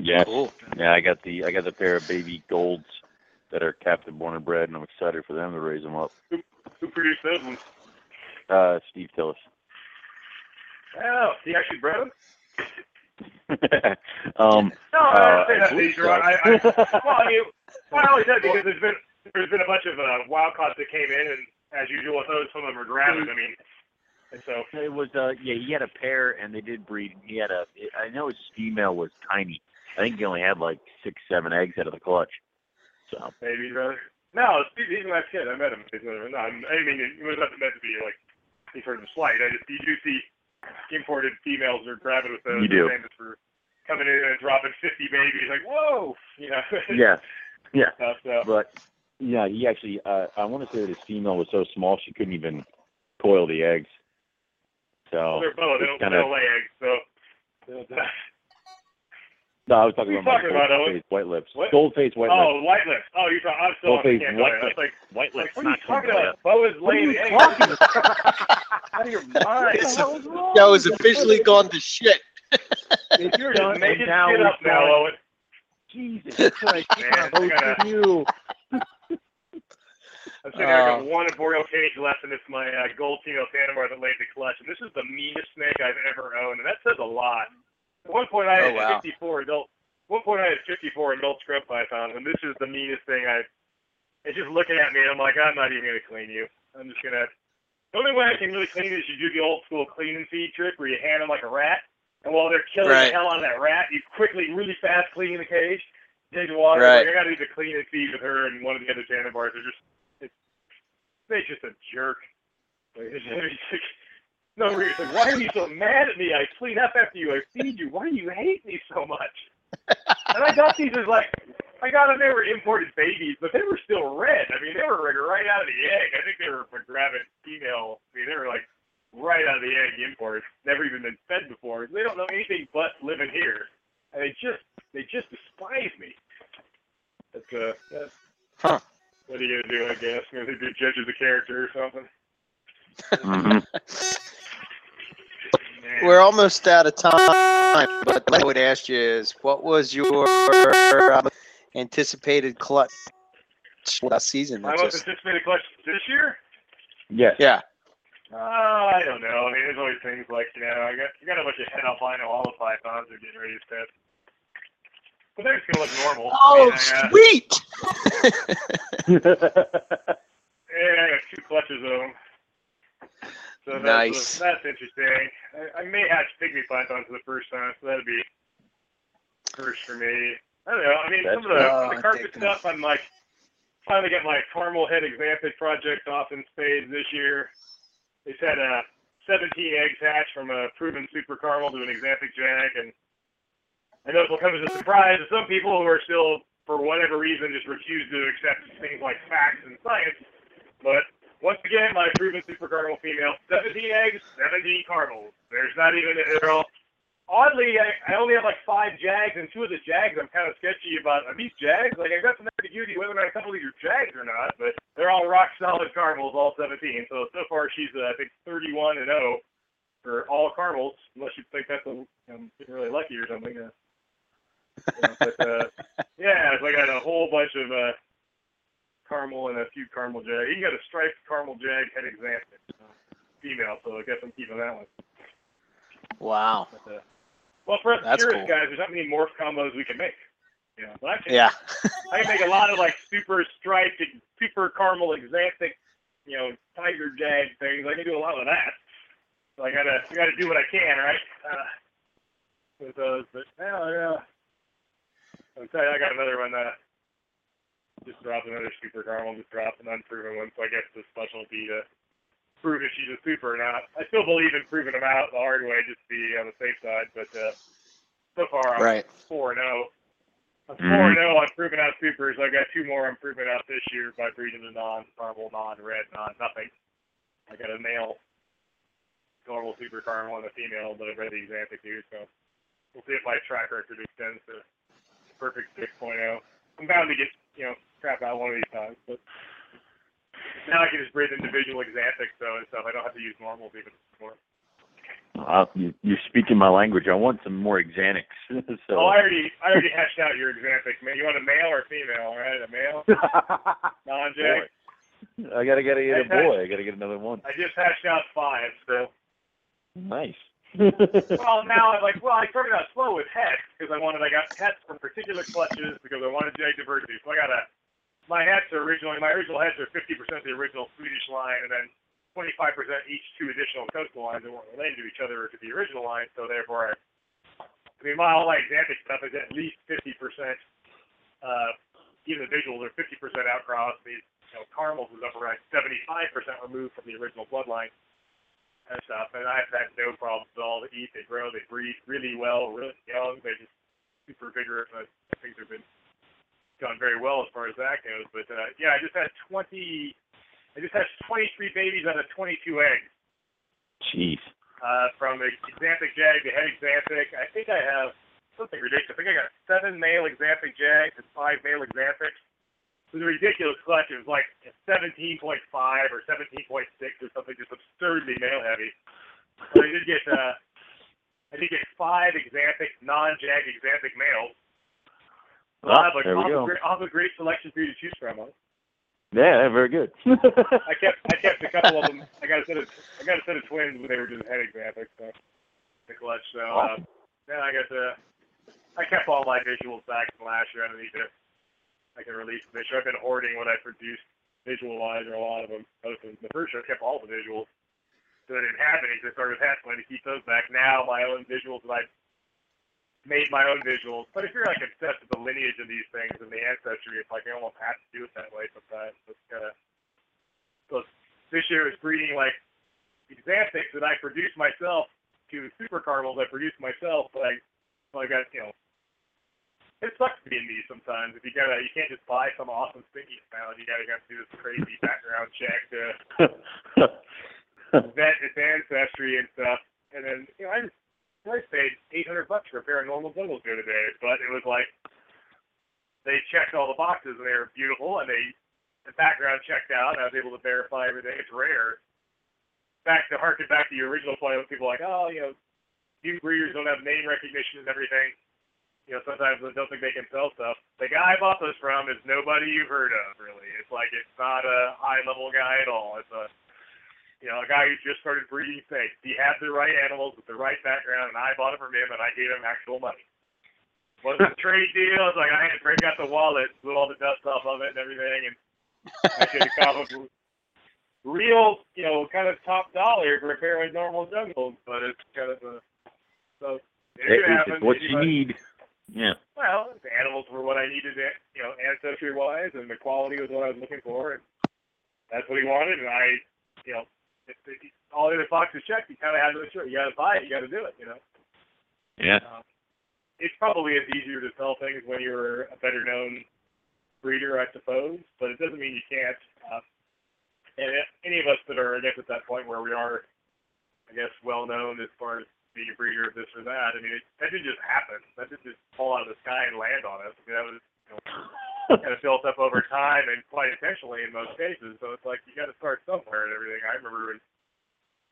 Yeah. Cool. Yeah, I got the I got the pair of baby golds that are captive born and bred, and I'm excited for them to raise them up. Who produced those ones? Uh, Steve Tillis. Oh, he actually bred them? um, No, Uh, I say I that. I, I, well, I mean, well, I only said because there's been there's been a bunch of uh, wild caught that came in, and as usual with those, some of them are gravid. I mean, and so it was uh yeah he had a pair and they did breed. He had a I know his female was tiny. I think he only had like six seven eggs out of the clutch. So maybe brother. No, he's, he's a kid. I met him. He's no, I mean, it was not meant to be like any sort of a slight. I just you do see imported females are gravid with those. You do. Famous for coming in and dropping 50 babies. Like whoa, you know. yeah, yeah. stuff, so. But yeah, he actually uh, I want to say that his female was so small she couldn't even coil the eggs. So They're both. They it's don't, they kinda- don't lay eggs, so. No, I was talking What about talking about, gold face white lips. What? Gold face white lips. Oh, white lips. Oh, you're talking. I'm still Gold-faced Candoia. white lips. like, White lips, like, what are you not talking Candoia. about? Bo is What are you eggs. talking Out of your mind. It's a- That was officially gone to shit. if You're done, just making and now shit up now, going- Owen. Jesus Christ, Man, I gotta- hosting you. I'm sitting here. I got Oh. one Boreal cage left, and it's my uh, gold Tino Panama that laid the clutch. And this is the meanest snake I've ever owned, and that says a lot. At one point, I oh, had Oh, wow. 54 adult. One point, I had 54 adult scrub pythons, and this is the meanest thing I've. It's just looking at me, and I'm like, I'm not even gonna clean you. I'm just gonna. The only way I can really clean is you do the old school clean and feed trick where you hand them like a rat, and while they're killing Right. the hell out of that rat, you quickly, really fast clean the cage, take the water. Right. Like, I gotta do the clean and feed with her and one of the other Tanimbars. They're just, it's, they're just a jerk. Like, it's, it's no reason. Like, why are you so mad at me? I clean up after you. I feed you. Why do you hate me so much? and I got these as like, I got them. They were imported babies, but they were still red. I mean, they were right out of the egg. I think they were a gravid female. I mean, they were like right out of the egg imported. Never even been fed before. They don't know anything but living here, and they just they just despise me. That's uh, that's, Huh. What are you gonna do? I guess maybe be judges of character or something. Man. We're almost out of time, but what I would ask you is, what was your uh, anticipated clutch last season? My most anticipated clutch this year? Yes. yeah. Uh, I don't know. I mean, there's always things like you know, I got I got a bunch of het albino all the pythons are getting ready to test. But they're just gonna look normal. Oh, I, uh, sweet! Yeah, I got two clutches of them. So that's, Nice. that's interesting. I, I may hatch pygmy python for the first time, so that'd be first for me. I don't know. I mean, some of the, That's the carpet Oh, stuff, I'm like finally get my caramel het axanthic project off in spades this year. They had uh, 17 eggs hatch from a proven super caramel to an axanthic jag, and I know this will come as a surprise to some people who are still, for whatever reason, just refuse to accept things like facts and science. But once again, my proven super caramel female, 17 eggs, 17 caramels. There's not even they're all. Oddly, I, I only have like five jags, and two of the jags I'm kind of sketchy about. Are these jags? Like, I got some ambiguity whether or not a couple of these are jags or not, but they're all rock solid caramels, all 17. So, so far, she's, uh, I think, 31 and 0 for all caramels, unless you think that's a, I'm getting really lucky or something. Uh, you know, but, uh, yeah, so I got a whole bunch of uh, caramel and a few caramel jag. You got a striped caramel jag head uh, female, so I guess I'm keeping that one. Wow. But, uh, well, for us That's purist cool. guys, there's not many morph combos we can make. You know, but I can, Yeah. I can make a lot of like super striped, super caramel axanthic, you know, tiger jag things. I can do a lot of that. So I gotta, I gotta do what I can, right? Uh, with those, but yeah, yeah. I'll tell you, I got another one. Uh, just dropped another super caramel. Just dropped an unproven one. So I guess the specialty to prove if she's a super or not. I still believe in proving them out the hard way, just to be on the safe side. But uh, so far, I'm Right. four and zero. I'm Mhm. four and zero on proving out supers. I've got two more I'm proving out this year by breeding the non-caramel, non-red, non-nothing. I got a male normal super caramel and a female that I've read the to. So we'll see if my track record extends to perfect 6.0. I'm bound to get you know crap out one of these times, but now I can just breed individual axanthics though and stuff. I don't have to use normals even more. Uh, you, you're speaking my language. I want some more Xanax. so. Oh, I already, I already hashed out your axanthic. Man, you want a male or a female? All right, a male, non-jag. I gotta get a, get a boy. I gotta get another one. I just hashed out five, so. Nice. Well, now I'm like, well, I started out slow with hets because I wanted, I got hets from particular clutches because I wanted jag diversity. So I got a, my hets are originally, my original hets are 50% the original Swedish line and then 25% each two additional coastal lines that weren't related to each other or to the original line. So therefore, I, I mean, my all my axanthic stuff is at least 50%, uh, even the visuals are 50% outcross. These, you know, caramels is up around 75% removed from the original bloodline and stuff. And I've had no problems at all to eat. They grow, they breed really well, really young. They're just super vigorous. I think they've been done very well as far as that goes. But uh, yeah, I just had 20. I just had 23 babies out of 22 eggs Jeez. uh, from the axanthic jag to het axanthic. I think I have something ridiculous. I think I got seven male axanthic jags and five male axanthics. It was a ridiculous clutch. It was like 17.5 or 17.6 or something, just absurdly male heavy. But I did get uh, I did get five axanthic, non-jag axanthic males. So Ah, a, there we go. great, I'll have a great selection for you to choose from. Huh? Yeah, very good. I kept I kept a couple of them. I got a set of I got a set of twins when they were just het axanthic, so the clutch. So uh, then I got the I kept all my visuals back from last year. I need to. I can release this year. I've been hoarding what I produced visual wise, or a lot of them. The first year I kept all the visuals. So I didn't have any. So I started with Hatsline to keep those back. Now my own visuals that I made my own visuals. But if you're like obsessed with the lineage of these things and the ancestry, it's like you almost have to do it that way sometimes. It's kind of so this year is breeding like axanthics that I produced myself to super caramels I produced myself, but I well, I got you know it sucks being me sometimes. If you gotta you can't just buy some awesome stinky smell, you gotta go through this crazy background check to vet its ancestry and stuff. And then you know I just I paid eight hundred bucks for a pair of normal Douglas the other day, but it was like they checked all the boxes and they were beautiful and they the background checked out and I was able to verify everything. It's rare. Back to harken back to your original point with people like, oh, you know, new breeders don't have name recognition and everything. You know, sometimes they don't think they can sell stuff. The guy I bought this from is nobody you've heard of, really. It's like it's not a high level guy at all. It's a you know, a guy who just started breeding snakes. He had the right animals with the right background, and I bought it from him, and I gave him actual money. Wasn't a trade deal. It's like I had to break out the wallet, blew all the dust off of it and everything, and I should have comic book. real, you know, kind of top dollar compared with normal jungles, but it's kind of a so it, It- it's what you Anybody- need. Yeah. Well, the animals were what I needed, you know, ancestry wise, and the quality was what I was looking for, and that's what he wanted, and I, you know, if, if all the other boxes checked, you kind of had to sure you got to buy it, you got to do it, you know. Yeah. Um, it's probably is easier to sell things when you're a better known breeder, I suppose, but it doesn't mean you can't. Uh, and if any of us that are, I guess, at that point where we are, I guess, well known as far as being a breeder of this or that, I mean, it, that didn't just happen. That didn't just fall out of the sky and land on us. I mean, that was you know, kind of built up over time and quite intentionally in most cases. So it's like you got to start somewhere and everything. I remember when,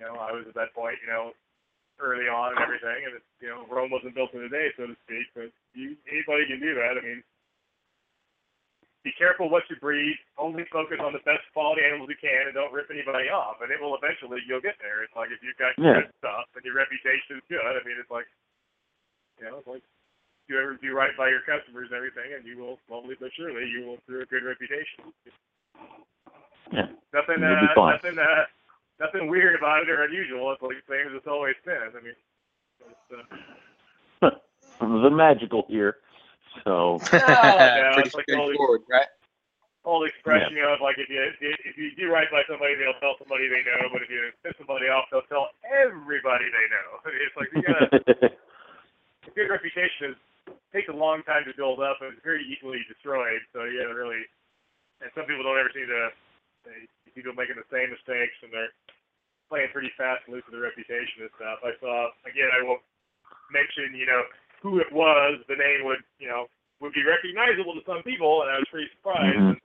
you know, I was at that point, you know, early on and everything, and it's, you know, Rome wasn't built in a day, so to speak. But you, anybody can do that. I mean, be careful what you breed. Only focus on the best quality animals you can, and don't rip anybody off. And it will eventually you'll get there. It's like if you've got Yeah. good stuff and your reputation is good. I mean, it's like, you know, it's like you ever do right by your customers and everything, and you will slowly but surely you will through a good reputation. Yeah. Nothing, uh, nothing, uh, nothing weird about it or unusual. It's like as it's always been. I mean, it's, uh, the magical here. So yeah, Pretty it's like all the- straightforward, right? old expression, you know, of like if you if you do right by somebody, they'll tell somebody they know, but if you piss somebody off, they'll tell everybody they know. It's like you gotta a good reputation is takes a long time to build up and it's very easily destroyed. So you gotta really and some people don't ever seem to they people making the same mistakes and they're playing pretty fast and loose with their reputation and stuff. I saw again I won't mention, you know, who it was, the name would, you know, would be recognizable to some people and I was pretty surprised. Mhm. And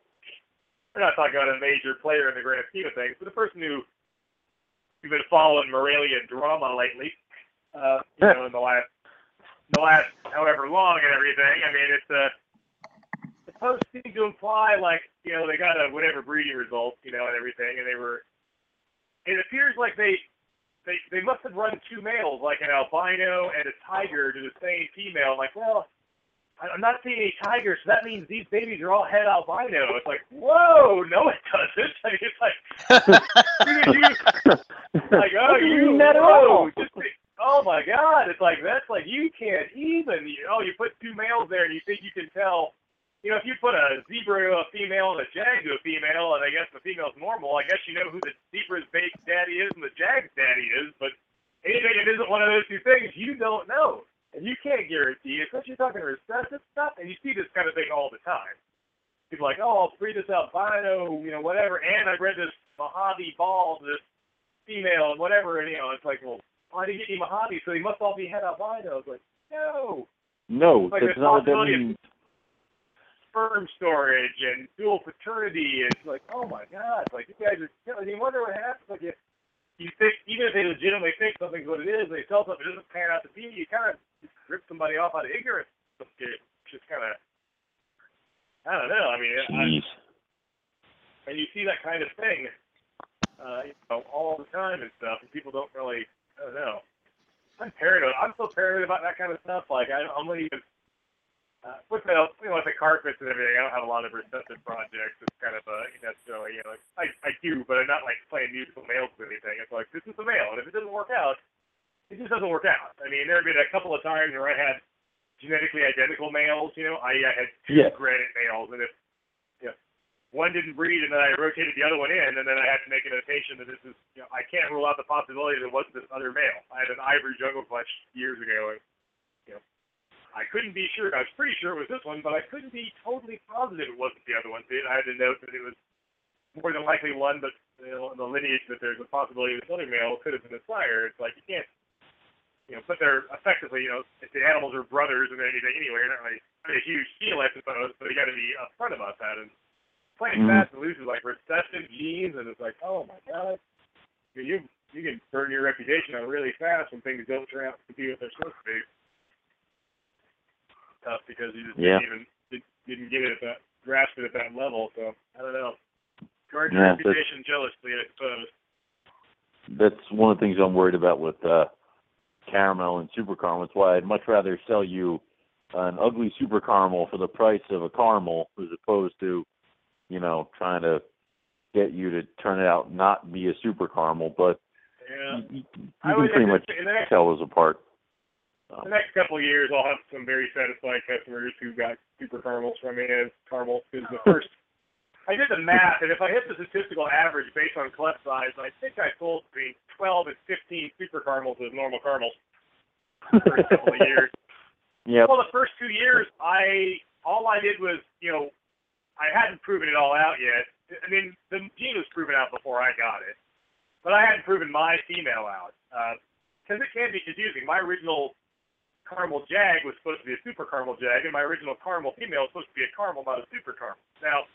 we're not talking about a major player in the grand scheme of things, but a person who you've been following Morelia drama lately, uh, you know, in the last the last however long and everything. I mean, it's uh, supposed to seem to imply like you know they got a whatever breeding result, you know, and everything, and they were. It appears like they they they must have run two males, like an albino and a tiger, to the same female. Like, well, I'm not seeing any tigers, so that means these babies are all het albino. It's like, whoa, no, it doesn't. I mean, it's like, dude, you, like, oh, you, mean that at whoa, just, oh my God, it's like that's like you can't even. You know, you put two males there, and you think you can tell. You know, if you put a zebra to a female and a jag to a female, and I guess the female's normal, I guess you know who the zebra's big daddy is and the jag's daddy is. But anything that isn't one of those two things, you don't know, and you can't guarantee. Especially talking recessive stuff, and you see this kind of thing all the time. People are like, oh, I'll breed this albino, you know, whatever, and I bred this Mojave ball to this female and whatever, and you know, it's like, well, why did he get you Mojave? So he must all be het albino. It's like, no, no, Like that's not what that of- means. Sperm storage and dual paternity. It's like, oh my god, like you guys are. You, you wonder what happens. Like if you think, even if they legitimately think something's what it is, they tell something it doesn't pan out to be, you kind of just rip somebody off out of ignorance. It's just kind of, I don't know. I mean, I, and you see that kind of thing, uh, you know, all the time and stuff, and people don't really, I don't know. I'm paranoid. I'm so paranoid about that kind of stuff. Like I, I'm not even. Uh, with the you know with the carpets and everything, I don't have a lot of recessive projects. It's kind of a you know like, I I do, but I'm not like playing musical males or anything. It's like this is the male, and if it doesn't work out, it just doesn't work out. I mean, there have been a couple of times where I had genetically identical males. You know, I, I had two Yeah. granite males, and if you know, one didn't breed, and then I rotated the other one in, and then I had to make a notation that this is you know I can't rule out the possibility that it wasn't this other male. I had an ivory jungle clutch years ago, and you know. I couldn't be sure. I was pretty sure it was this one, but I couldn't be totally positive it wasn't the other one. So I had to note that it was more than likely one, but you know, the lineage that there's a possibility this other male could have been the sire. It's like you can't, you know, but they're effectively, you know, if the animals are brothers and anything anyway, they're not really not a huge deal, I suppose. But you got to be upfront about that. And playing Mhm. fast and loose is like recessive genes, and it's like, oh my god, you you, you can burn your reputation out really fast when things don't turn out to be what they're supposed to be tough because you just Yeah. didn't even did, didn't get it at that grasp it at that level. So I don't know. Guard your Yeah, reputation jealously, I suppose. That's one of the things I'm worried about with uh, caramel and super caramel. That's why I'd much rather sell you an ugly super caramel for the price of a caramel as opposed to, you know, trying to get you to turn it out not be a super caramel, but Yeah. you, you, you I can would pretty much tell those apart. The next couple of years, I'll have some very satisfied customers who got super caramels from me as caramels because the first. I did the math, and if I hit the statistical average based on clutch size, I think I sold between 12 and 15 super caramels as normal caramels the first couple of years. Yeah. Well, the first two years, I all I did was, you know, I hadn't proven it all out yet. I mean, the gene was proven out before I got it, but I hadn't proven my female out uh, because it can be confusing. My original caramel jag was supposed to be a super caramel jag, and my original caramel female was supposed to be a caramel, not a super caramel. Now,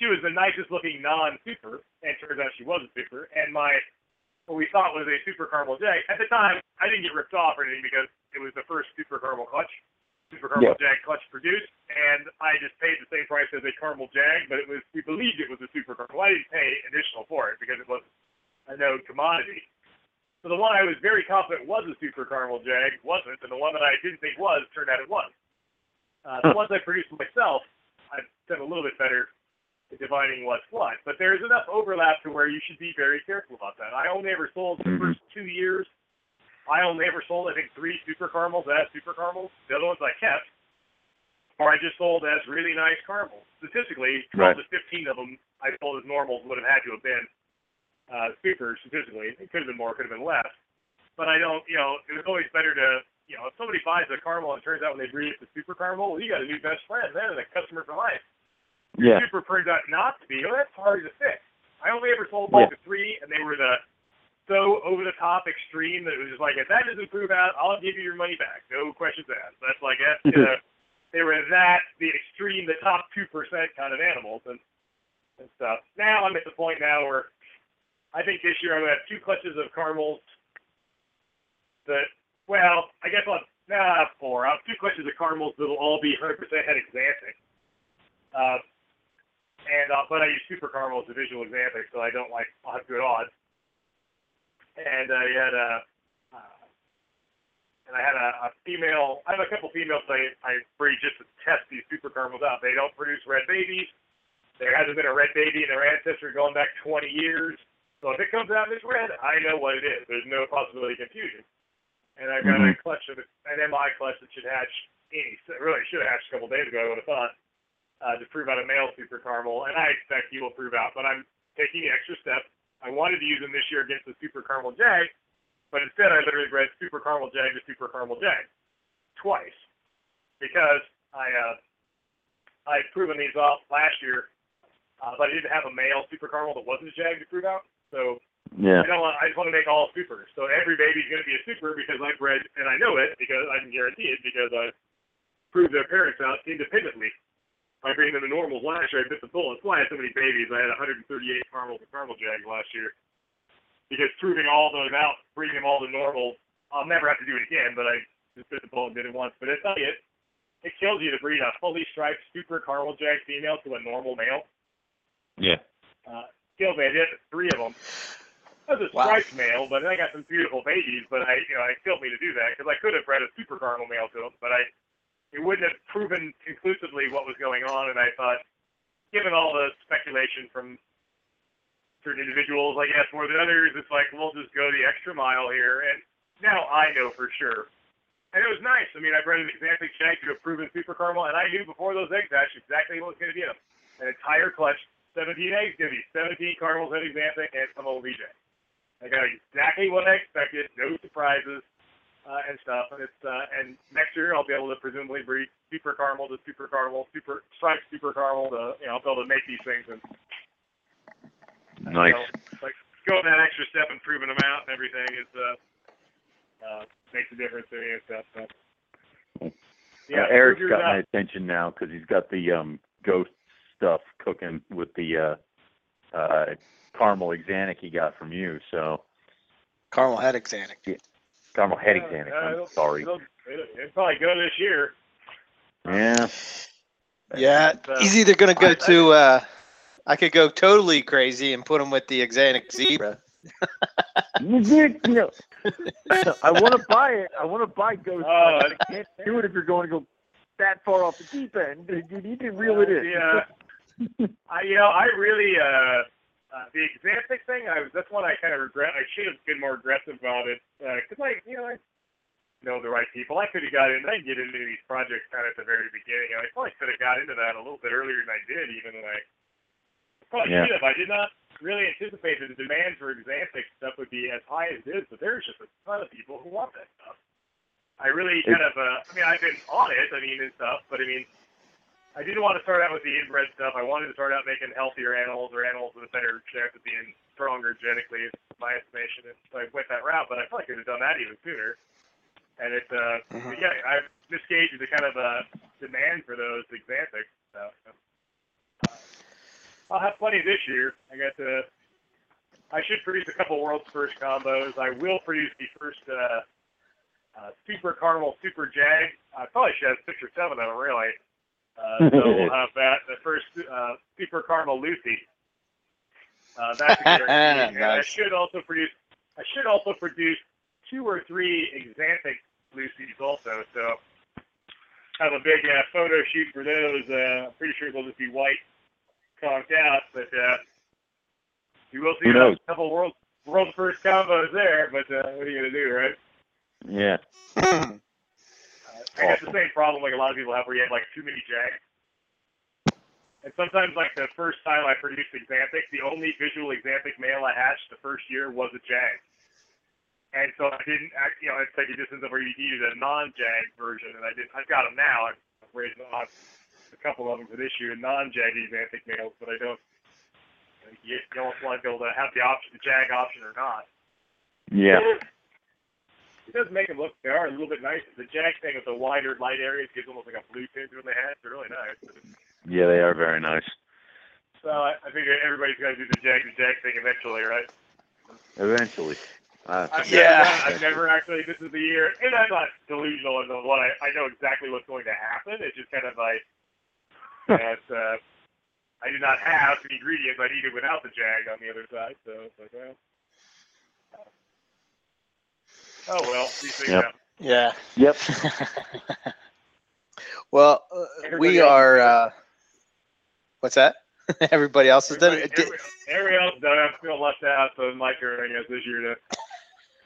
she was the nicest looking non-super, and turns out she was a super. And my what we thought was a super caramel jag at the time, I didn't get ripped off or anything because it was the first super caramel clutch, super caramel jag clutch produced, and I just paid the same price as a caramel jag, but it was we believed it was a super caramel. I didn't pay additional for it because it was a known commodity. So the one I was very confident was a super caramel jag wasn't, and the one that I didn't think was turned out it was. Uh, the ones I produced myself, I've done a little bit better at dividing what's what, but there's enough overlap to where you should be very careful about that. I only ever sold the Mhm. first two years. I only ever sold, I think, three super caramels as super caramels. The other ones I kept, or I just sold as really nice caramels. Statistically, 12 to 15 of them I sold as normals would have had to have been uh, super statistically. It could have been more, could have been less. But I don't, you know, it was always better to, you know, if somebody buys a caramel and it turns out when they breed it to super caramel, well, you got a new best friend then and a customer for life. Yeah. Super turns out not to be, well, that's hard to fix. I only ever sold like the three, and they were the so over the top extreme that it was just like, if that doesn't prove out, I'll give you your money back. No questions asked. That's like, that's, uh, they were that, the extreme, the top 2% kind of animals and, and stuff. Now I'm at the point now where I think this year I'm to have two clutches of caramels that, well, I guess I'll have, nah, four. I'll have two clutches of caramels that'll all be 100% het axanthic. Uh, and uh, but I use super caramel as a visual axanthic, so I don't like I'll have good odds. And I had a, uh, and I had a, a female. I have a couple females I I breed just to test these super caramels out. They don't produce red babies. There hasn't been a red baby in their ancestry going back 20 years. So if it comes out it's red, I know what it is. There's no possibility of confusion. And I've got a clutch of an MI clutch that should hatch any. Really should have hatched a couple days ago. I would have thought uh, to prove out a male super caramel, and I expect he will prove out. But I'm taking the extra step. I wanted to use him this year against the super caramel jag, but instead I literally bred super caramel jag to super caramel jag twice because I uh, I'd proven these off last year, uh, but I didn't have a male super caramel that wasn't a jag to prove out. So Yeah. I don't. I just want to make all supers. So every baby's going to be a super because I bred and I know it because I can guarantee it because I proved their parents out independently by bringing them to normals last year. I bit the bullet. That's why I had so many babies. I had 138 caramels and caramel jags last year because proving all those out, bringing them all to normals. I'll never have to do it again, but I just bit the bullet and did it once. But I tell you, it, it kills you to breed a fully striped super caramel jag female to a normal male. Yeah. Uh, kills me. I did three of them. I was a Wow. striped male, but I got some beautiful babies. But I, you know, it killed me to do that because I could have bred a super caramel male to them, but I, it wouldn't have proven conclusively what was going on. And I thought, given all the speculation from certain individuals, I guess more than others, it's like we'll just go the extra mile here. And now I know for sure. And it was nice. I mean, I bred an example shank to a proven super caramel, and I knew before those eggs hatched exactly what was going to be in them. An entire clutch, 17 eggs, to be 17 caramels het Axanthic and some old VJ. I got exactly what I expected, no surprises uh, and stuff. And it's uh, and next year I'll be able to presumably breed super caramel to super caramel, super striped super caramel to you know I'll be able to make these things and Nice. so, like going that extra step and proving them out and everything is uh, uh, makes a difference to me and stuff. So. Uh, Eric's prove yours got my attention now because he's got the um ghost stuff cooking with the uh uh caramel axanthic he got from you. So Caramel het axanthic. caramel het Yeah, axanthic. I'm it'll- sorry. It'll, it'll, it'll probably go this year. Yeah. Yeah, uh, he's either gonna go I- to. uh I could go totally crazy and put him with the axanthic zebra. no. I want to buy it. I want to buy ghost. Oh, but I can't do it if you're going to go that far off the deep end. You need to reel it in. Yeah. I you know I really uh Uh, the Axanthic thing, I was, that's one I kind of regret. I should have been more aggressive about it because I, you know, I know the right people. I could have got in. I didn't get into these projects kind of at the very beginning. And I probably could have got into that a little bit earlier than I did, even I probably Yeah. should have. I did not really anticipate that the demand for Axanthic stuff would be as high as it is, but there's just a ton of people who want that stuff. I really kind of, uh, I mean, I've been on it, I mean, and stuff, but I mean, I didn't want to start out with the inbred stuff. I wanted to start out making healthier animals or animals with a better chance of being stronger genetically, is my estimation. So I went that route, but I feel like I could have done that even sooner. And it's, uh, Mhm. yeah, I've misgauged the kind of uh, demand for those Axanthics. So, uh, I'll have plenty this year. I got to. I should produce a couple world's first combos. I will produce the first uh, uh, Super Caramel Super Jag. I probably should have six or seven of them, really. Uh, so we'll have that. The first uh, Super Caramel Lucy. Uh, that's a guarantee. And I should also produce. I should also produce two or three Axanthic Lucies also. So have a big uh, photo shoot for those. Uh, I'm pretty sure they'll just be white conked out, but uh, you will see a couple world world first combos there. But uh, what are you gonna do, right? Yeah. I got the same problem like a lot of people have where you have like too many jags. And sometimes like the first time I produced Axanthic, the only visual Axanthic male I hatched the first year was a jag. And so I didn't act, you know, it's like a distance where you needed a non-jag version, and I did. I've got them now. I've raised them off a couple of them for this year, non-jag Axanthic males, but I don't. You, you almost want to be able to have the option, the jag option or not. Yeah. It does make them look. They are a little bit nicer. The jag thing with the wider light areas gives almost like a blue tinge when they hatch. They're really nice. Yeah, they are very nice. So I, I think everybody's got to do the jag to jag thing eventually, right? Eventually. Uh, I've Yeah. Never, I've never actually. This is the year, and I'm not delusional in the what I, I know exactly what's going to happen. It's just kind of like that. Uh, I do not have the ingredients I needed without the jag on the other side. So it's like, well. Oh well, these things Yep. happen. Yeah. Yep. well, uh, we are. Uh, what's that? Everybody else has done Everybody, it. every, everybody else done. it. I'm feeling left out, so it's my turn, I guess, this year to.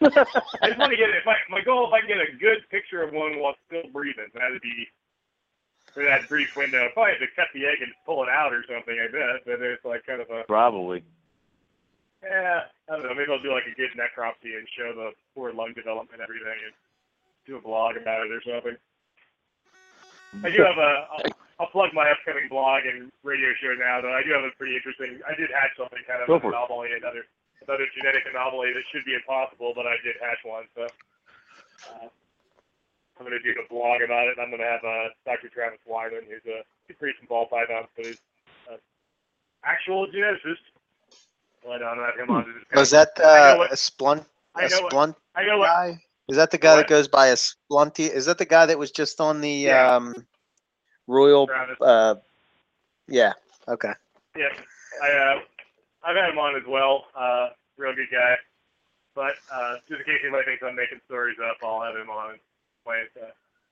I just want to get if I, my goal if I can get a good picture of one while still breathing. That'd be for that brief window. Probably have to cut the egg and pull it out or something. I bet, but it's like kind of a Probably. Yeah. I don't know. Maybe I'll do like a good necropsy and show the poor lung development and everything, and do a blog about it or something. I do have a. I'll, I'll plug my upcoming blog and radio show now. Though I do have a pretty interesting. I did hatch something kind of Go an it. anomaly, another another genetic anomaly that should be impossible, but I did hatch one. So uh, I'm going to do a blog about it. and I'm going to have uh, Dr. Travis Wyman, who's a he's pretty some ball pythons, but he's uh, actual geneticist. Why not have him on? to discuss- Was that I know uh, what- a splunt? I A know what- splunt I know what. guy? Is that the guy that goes by a splunty? Is that the guy that was just on the Yeah. um, Royal? Uh, yeah. Okay. Yeah, I uh, I've had him on as well. Uh, real good guy. But uh, just in case anybody thinks I'm making stories up, I'll have him on. When, uh,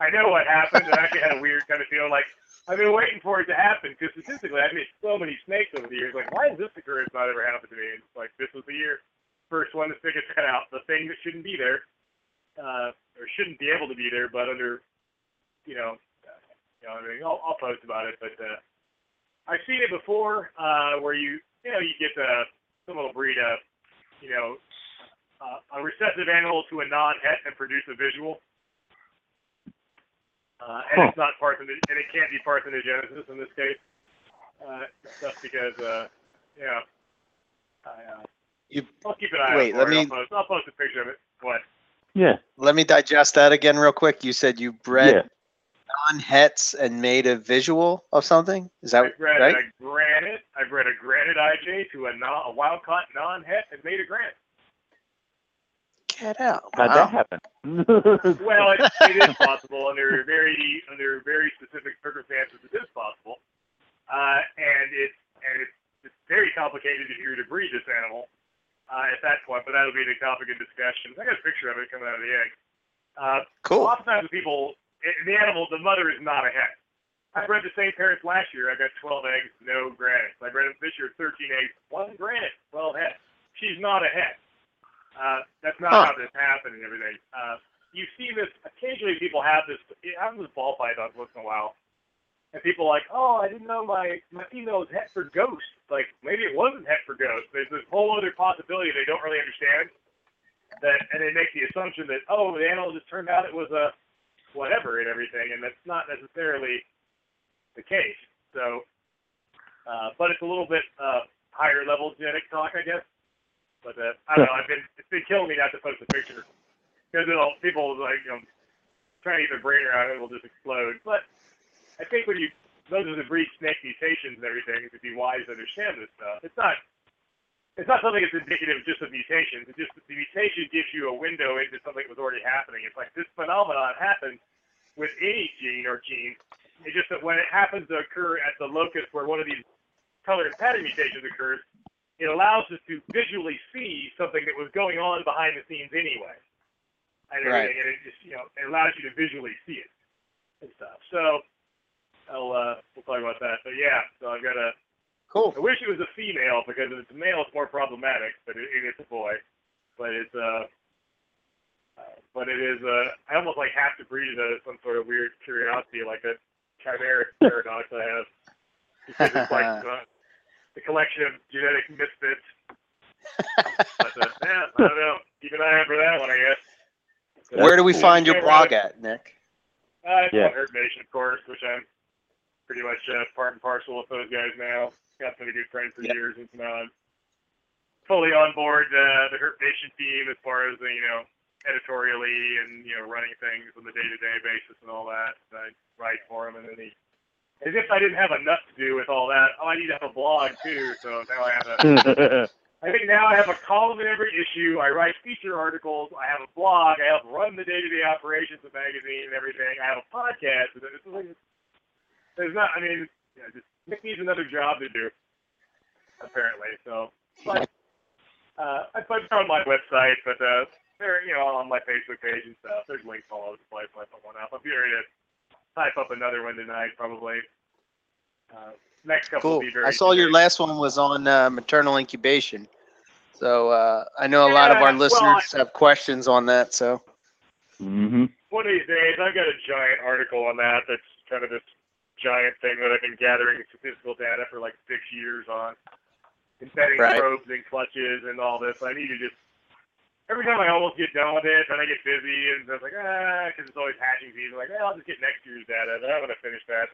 I know what happened. I actually had a weird kind of feeling like I've been waiting for it to happen because statistically I've made so many snakes over the years. Like, why has this occurrence not ever happened to me? And it's like this was the year, first one to stick its head out. The thing that shouldn't be there, uh, or shouldn't be able to be there, but under, you know, you know, I mean, I'll, I'll post about it. But uh, I've seen it before, uh, where you, you know, you get uh, someone will breed a, you know, uh, a recessive animal to a non-het and produce a visual. Uh, and Huh. it's not partheno- and it can't be parthenogenesis in this case. Uh, just because, uh, yeah, I, uh, You- I'll keep an eye wait, out let it. I'll me- post, I'll post a picture of it. What? Yeah. Let me digest that again real quick. You said you bred Yeah. non-hets and made a visual of something. Is that I've bred right? a granite. I've bred a granite IJ to a, non, a wild caught non-het and made a granite. Get out! How'd Wow. that happen? Well, it, it is possible under very under very specific circumstances. It is possible, uh, and it's and it's, it's very complicated if you were to breed this animal uh, at that point. But that'll be the topic of discussion. I got a picture of it coming out of the egg. Uh, Cool. Oftentimes, people, the animal, the mother is not a het. I bred the same parents last year. I got 12 eggs, no granite. I bred them this year, 13 eggs, one granite, 12 het. She's not a het. Uh, that's not Huh. how this happened and everything. Uh, you see this occasionally. People have this. It happens with ball pythons once in a while, and people are like, "Oh, I didn't know my my female was het for ghost." Like maybe it wasn't het for ghost. There's this whole other possibility they don't really understand. That and they make the assumption that oh, the animal just turned out it was a whatever and everything, and that's not necessarily the case. So, uh, but it's a little bit uh, higher level genetic talk, I guess. But uh, I don't know. I've been it's been killing me not to post a picture because it'll people like you know trying to get their brain around it, it'll just explode. But I think when you those are the breed snake mutations and everything, it'd be wise to understand this stuff. It's not it's not something that's indicative just of mutations. It's just that the mutation gives you a window into something that was already happening. It's like this phenomenon happens with any gene or gene. It's just that when it happens to occur at the locus where one of these color and pattern mutations occurs, it allows us to visually see something that was going on behind the scenes anyway. And Right. and it just you know it allows you to visually see it and stuff. So I'll uh, we'll talk about that. But yeah, so I've got a Cool. I wish it was a female because if it's a male, it's more problematic. But it, it's a boy. But it's uh, uh, but it is uh, I almost like have to breed it out of some sort of weird curiosity, like a chimeric paradox I have, because it's like uh, the collection of genetic misfits. but uh, yeah, I don't know. Keep an eye out for that one, I guess. Where do we cool. find your blog at, Nick? Uh, it's Yeah. on HerpNation, of course, which I'm pretty much uh, part and parcel with those guys now. Got some good friends for Yep. years, and now I'm fully on board uh, the HerpNation team as far as uh, you know editorially and you know running things on the day-to-day basis and all that. I write for them, and then he, as if I didn't have enough to do with all that. Oh, I need to have a blog too, so now I have a. I think now I have a column in every issue. I write feature articles. I have a blog. I help run the day-to-day operations of the magazine and everything. I have a podcast. It's like, there's not. I mean, yeah, just Nick needs another job to do, apparently. So, but uh, I put it on my website, but uh, there, you know, on my Facebook page and stuff. There's links all over the place. I put one up. I'm ready to type up another one tonight, probably. Uh, next couple Cool. will be very. I saw your generic. last one was on uh, maternal incubation. So uh, I know a lot of Yeah, our well, listeners have questions on that. So Mm-hmm. one of these days, I've got a giant article on that. That's kind of this giant thing that I've been gathering statistical data for like six years on, embedding Right. probes and clutches and all this. I need to just every time I almost get done with it, then I get busy and I was like, ah, because it's always hatching season. Like, eh, I'll just get next year's data. But I'm gonna finish that.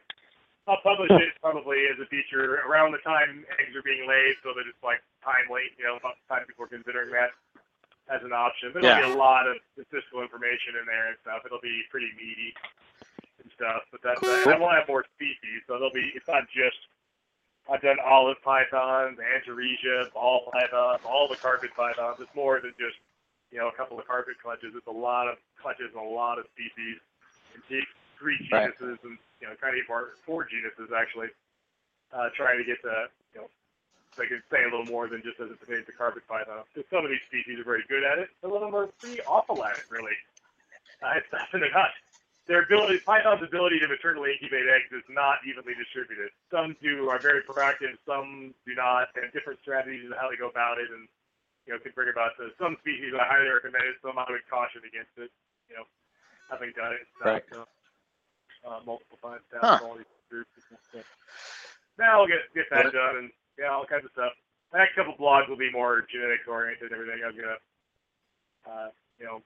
I'll publish it probably as a feature around the time eggs are being laid, so that it's like timely. You know, about the time people are considering that as an option. But there'll be a lot of statistical information in there and stuff. It'll be pretty meaty and stuff. But that's and I want to have more species, so there'll be. It's not just. I've done olive pythons, antaresia, ball pythons, all the carpet pythons. It's more than just you know a couple of carpet clutches. It's a lot of clutches and a lot of species. And three Right. genuses and you know trying to get more four genuses actually. Uh, trying to get to you know so I can say a little more than just as it pertains to carpet python. Because some of these species are very good at it. Some of them are pretty awful at it, really. Uh, it's nothing to us. Their ability, python's ability to maternally incubate eggs is not evenly distributed. Some do are very proactive, some do not, and different strategies of how they go about it, and you know can bring about this. Some species I highly recommend it, some I would caution against it. You know, having done it, and Right. stuff, so, uh, multiple times down Huh. all these groups. Now I'll get get that done and yeah, all kinds of stuff. The next couple blogs will be more genetics oriented and everything. I'm gonna, uh, you know,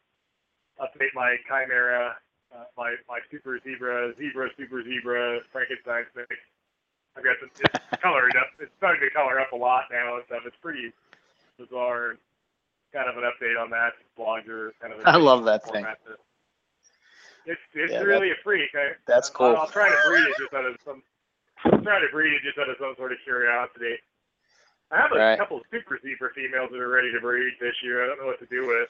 update my chimera, uh, my my super zebra, zebra, super zebra, Frankenstein snake. I've got some it's colored up. It's starting to color up a lot now and stuff. It's pretty bizarre. Kind of an update on that. Blogs are kind of. a I love that thing. It's it's Yeah, really a freak. I, that's I'll, cool. I'll try to breed it just out of some. I'll try to breed it just out of some sort of curiosity. I have a Right. couple of super zebra females that are ready to breed this year. I don't know what to do with.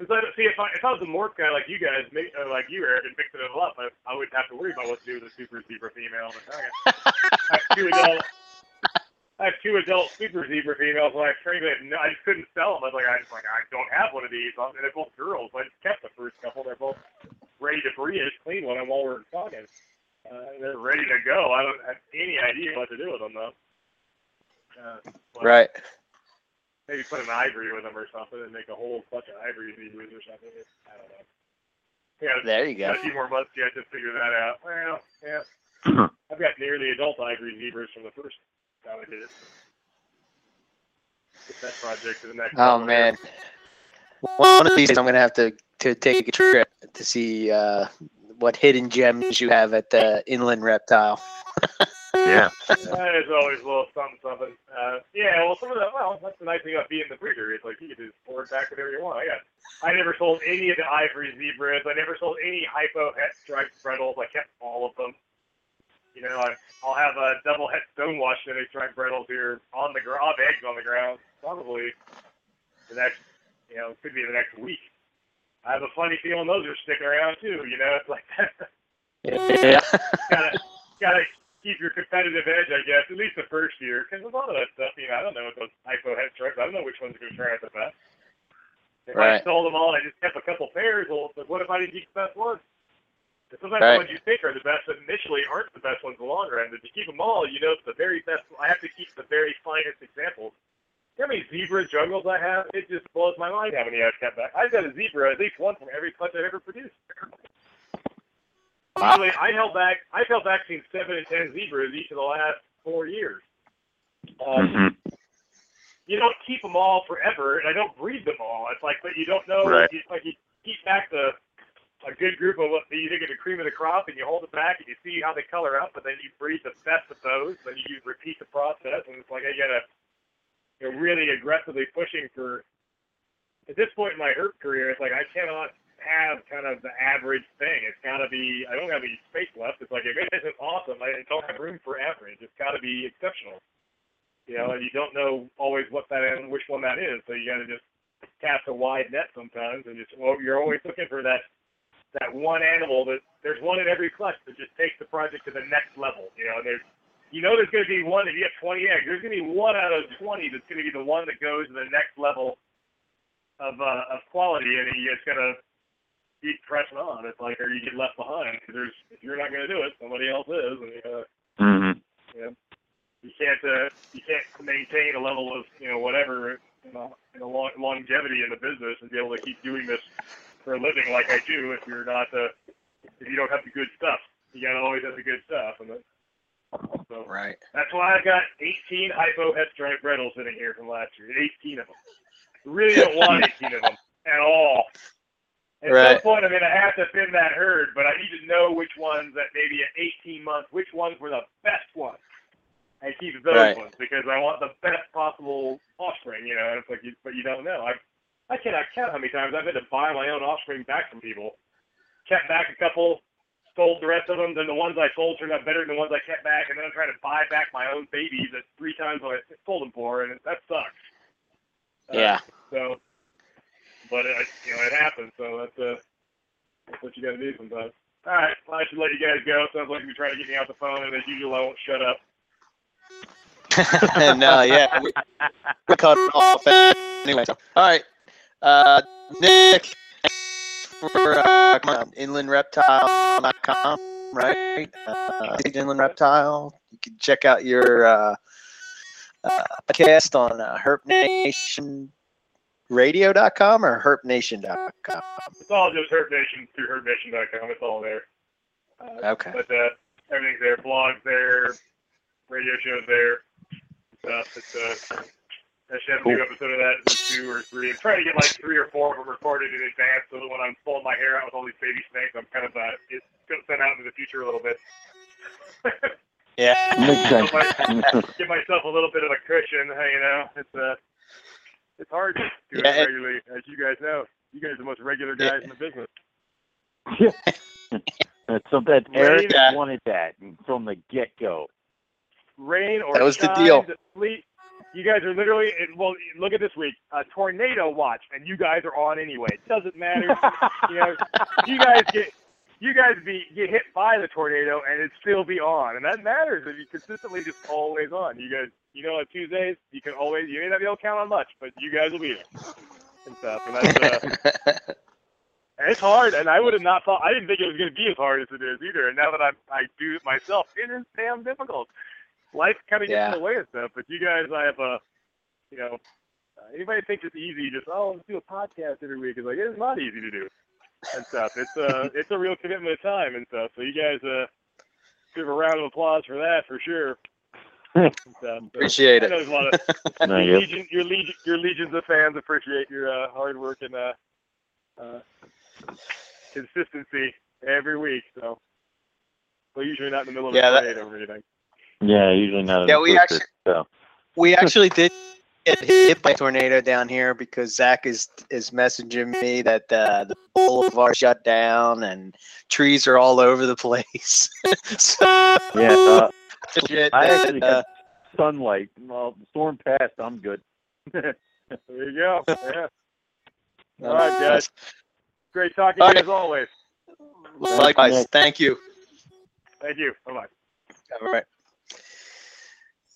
Cause I, see, if I, if I was a morph guy like you guys, make, uh, like you, Eric, and mixing it all up, I, I wouldn't have to worry about what to do with a super zebra female. I, got, I have two adult, I have two adult super zebra females, and I frankly, had no, I just couldn't sell them. I was like, I just like, I don't have one of these, and they're both girls. I just kept the first couple. They're both ready to breed. Just cleaned one them while we're talking. Uh, they're ready to go. I don't have any idea what to do with them though. Uh, Right. Maybe put an ivory with them or something and make a whole bunch of ivory zebras or something. I don't know. Yeah, There you go. a few more months yet to figure that out. Well, yeah. I've got nearly adult ivory zebras from the first time I did it. Get that project to the next Oh level. man. One of these days I'm gonna have to to take a trip to see uh, what hidden gems you have at the Inland Reptile. Yeah. That is always a little something, something. Uh, yeah, well, some of the, well, that's the nice thing about being the breeder. It's like you can just forward back whatever you want. I got, I never sold any of the ivory zebras. I never sold any hypo het striped Bredls. I kept all of them. You know, I, I'll have a double head het stonewashed and striped Bredls here on the ground, eggs on the ground, probably the next, you know, could be the next week. I have a funny feeling those are sticking around too. You know, it's like Yeah. gotta gotta keep your competitive edge, I guess, at least the first year, because a lot of that stuff, you know, I don't know what those hypo het stripes. I don't know which ones are going to turn out the best. If I sold them all and I just kept a couple pairs, well, but what if I didn't keep the best ones? Sometimes Right. the ones you think are the best initially aren't the best ones in the long run. If you keep them all, you know it's the very best. I have to keep the very finest examples. You know how many zebra jungles I have? It just blows my mind how many I've kept back. I've got a zebra, at least one from every clutch I've ever produced. Actually, I held back. I've held back between seven and ten zebras each of the last four years. Um, hmm You don't keep them all forever, and I don't breed them all. It's like, but you don't know. Right. It's like you keep back the a good group of what you think of the cream of the crop, and you hold it back, and you see how they color up, but then you breed the best of those. Then you repeat the process, and it's like I gotta, you're really aggressively pushing for. At this point in my herp career, it's like I cannot have kind of the average thing. It's got to be. I don't have any space left. It's like if it isn't awesome, I don't have room for average. It's got to be exceptional. You know, and you don't know always what that is, which one that is. So you got to just cast a wide net sometimes, and just well, you're always looking for that that one animal that there's one in every clutch that just takes the project to the next level. You know, there's you know there's going to be one if you have 20 eggs. There's going to be one out of 20 that's going to be the one that goes to the next level of uh, of quality, and you just got to keep pressing on. It's like, or you get left behind because there's if you're not going to do it, somebody else is, and uh, hmm you know, you can't uh, you can't maintain a level of you know whatever you know, you know long, longevity in the business and be able to keep doing this for a living like I do if you're not uh, if you don't have the good stuff. You gotta always have the good stuff, and that, so Right. that's why I've got 18 hypo het stripe Bredls sitting here from last year. 18 of them. Really don't want 18 of them at all. At Right. some point, I'm going to have to thin that herd, but I need to know which ones that maybe at 18 months, which ones were the best ones. And keep those Right. ones because I want the best possible offspring, you know. And it's like, you, but you don't know. I I cannot count how many times I've had to buy my own offspring back from people. Kept back a couple, sold the rest of them. Then the ones I sold turned out better than the ones I kept back, and then I'm trying to buy back my own babies at three times what I sold them for, and that sucks. Uh, Yeah. So, but it, you know, it happens. So that's uh, that's what you got to do sometimes. All right, well, I should let you guys go. Sounds like you're trying to get me off the phone, and as usual, I won't shut up. no, yeah. We, we cut off anyway. So, all right. Uh, Nick, for uh, inlandreptile.com, right? Uh, Inland Reptile. You can check out your uh, uh, podcast on uh, herpnationradio.com or herpnation.com. It's all just HerpNation through HerpNation.com. It's all there. Uh, Okay. But uh, everything's there. Blogs there, radio shows there. Stuff. It's uh, I should have a new episode of that, in two or three. I'm trying to get like three or four of them recorded in advance, so that when I'm pulling my hair out with all these baby snakes, I'm kind of uh, it's going to send out into the future a little bit. Yeah. Makes sense. Give myself a little bit of a cushion. You know, it's uh, it's hard to do Yeah, it it- regularly, as you guys know. You guys are the most regular guys in the business. Yeah. That's something that Eric Yeah. wanted that from the get go. rain or That was the shine, deal. sleet. You guys are literally well. Look at this week, a tornado watch, and you guys are on anyway. It doesn't matter. you know, you guys get you guys be get hit by the tornado, and it still be on, and that matters if you consistently just always on. You guys, you know, on Tuesdays you can always you may not be able to count on much, but you guys will be there and stuff. And that's uh, And it's hard, and I would have not thought. I didn't think it was going to be as hard as it is either. And now that I I do it myself, it is damn difficult. Life kind of gets Yeah. in the way of stuff. But you guys, I have a, you know, uh, anybody thinks it's easy, just oh, let's do a podcast every week. It's like it's not easy to do and stuff. It's uh, it's a real commitment of time and stuff. So you guys, uh, give a round of applause for that for sure. And stuff. So, Appreciate it. a lot of No, your, you- legion, your legion, your legions of fans appreciate your uh, hard work and uh, uh, consistency every week. So, but usually not in the middle of Yeah, a that- parade or anything. Yeah, usually not. Yeah, we actually- So. We actually did get hit by a tornado down here because Zach is is messaging me that uh, the boulevard shut down and trees are all over the place. so Yeah, uh, shit, I actually uh, got sunlight. Well, the storm passed. I'm good. There you go. Yeah. uh, All right, guys. Great talking to you as always. Likewise, thank you. Thank you. Bye bye. All right.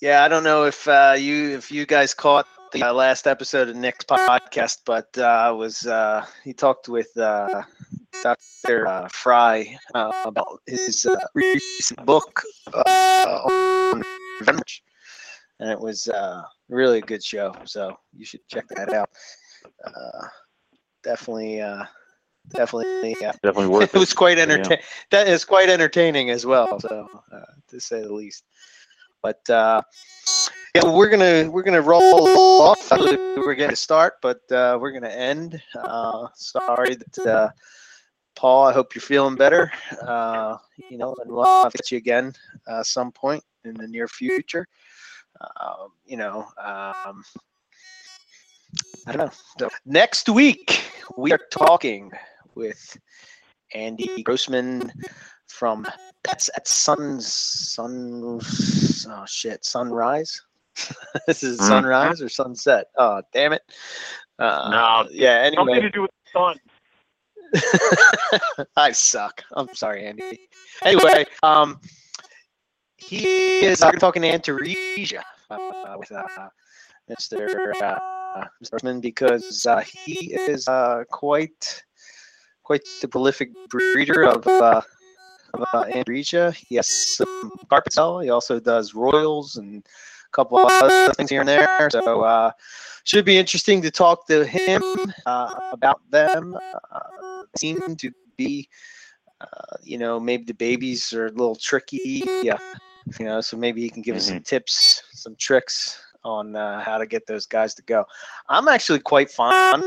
Yeah, I don't know if uh, you if you guys caught the uh, last episode of Nick's podcast, but uh, was uh, he talked with uh, Dr. Uh, Fry uh, about his uh, recent book uh, on revenge, and it was uh, really a good show. So you should check that out. Uh, definitely, uh, definitely. Yeah Definitely worth it was it. quite Yeah. entertaining. That is quite entertaining as well. So uh, to say the least. But uh, yeah, we're gonna we're gonna roll off. We're gonna start, but uh, we're gonna end. Uh, sorry that uh, Paul. I hope you're feeling better. Uh, you know, and we'll have to get you again uh, some point in the near future. Um, you know, um, I don't know. So next week we are talking with Andy Grossman from that's at Sun Sun oh shit Sunrise. this is Mhm. sunrise or sunset. Oh damn it. Uh, No, yeah. Anyway, to do with the sun. I suck. I'm sorry, Andy. Anyway, um, he is uh, talking to Antaresia uh, with uh, Mr. Uh, Mr. Because uh, he is uh, quite quite the prolific breeder of uh, of Antaresia. He has some carpet. He also does royals and a couple of other things here and there. So uh, should be interesting to talk to him uh, about them. Uh, seem to be, uh, you know, maybe the babies are a little tricky. Yeah, you know, so maybe he can give us some tips, some tricks on uh, how to get those guys to go. I'm actually quite fond.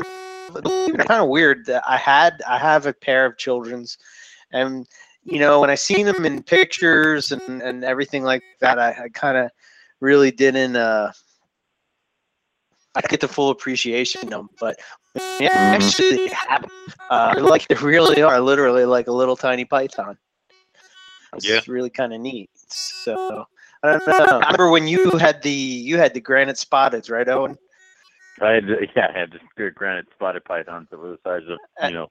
Kind of weird that I had I have a pair of children's, and you know when I seen them in pictures and, and everything like that, I, I kind of really didn't uh, I get the full appreciation of them. But yeah, actually uh, like they really are literally like a little tiny python. It's Yeah. really kind of neat. So I don't know. I remember when you had the you had the granite spotteds, right, Owen? I had yeah, I had good granite spotted pythons that were the size of Uh, you know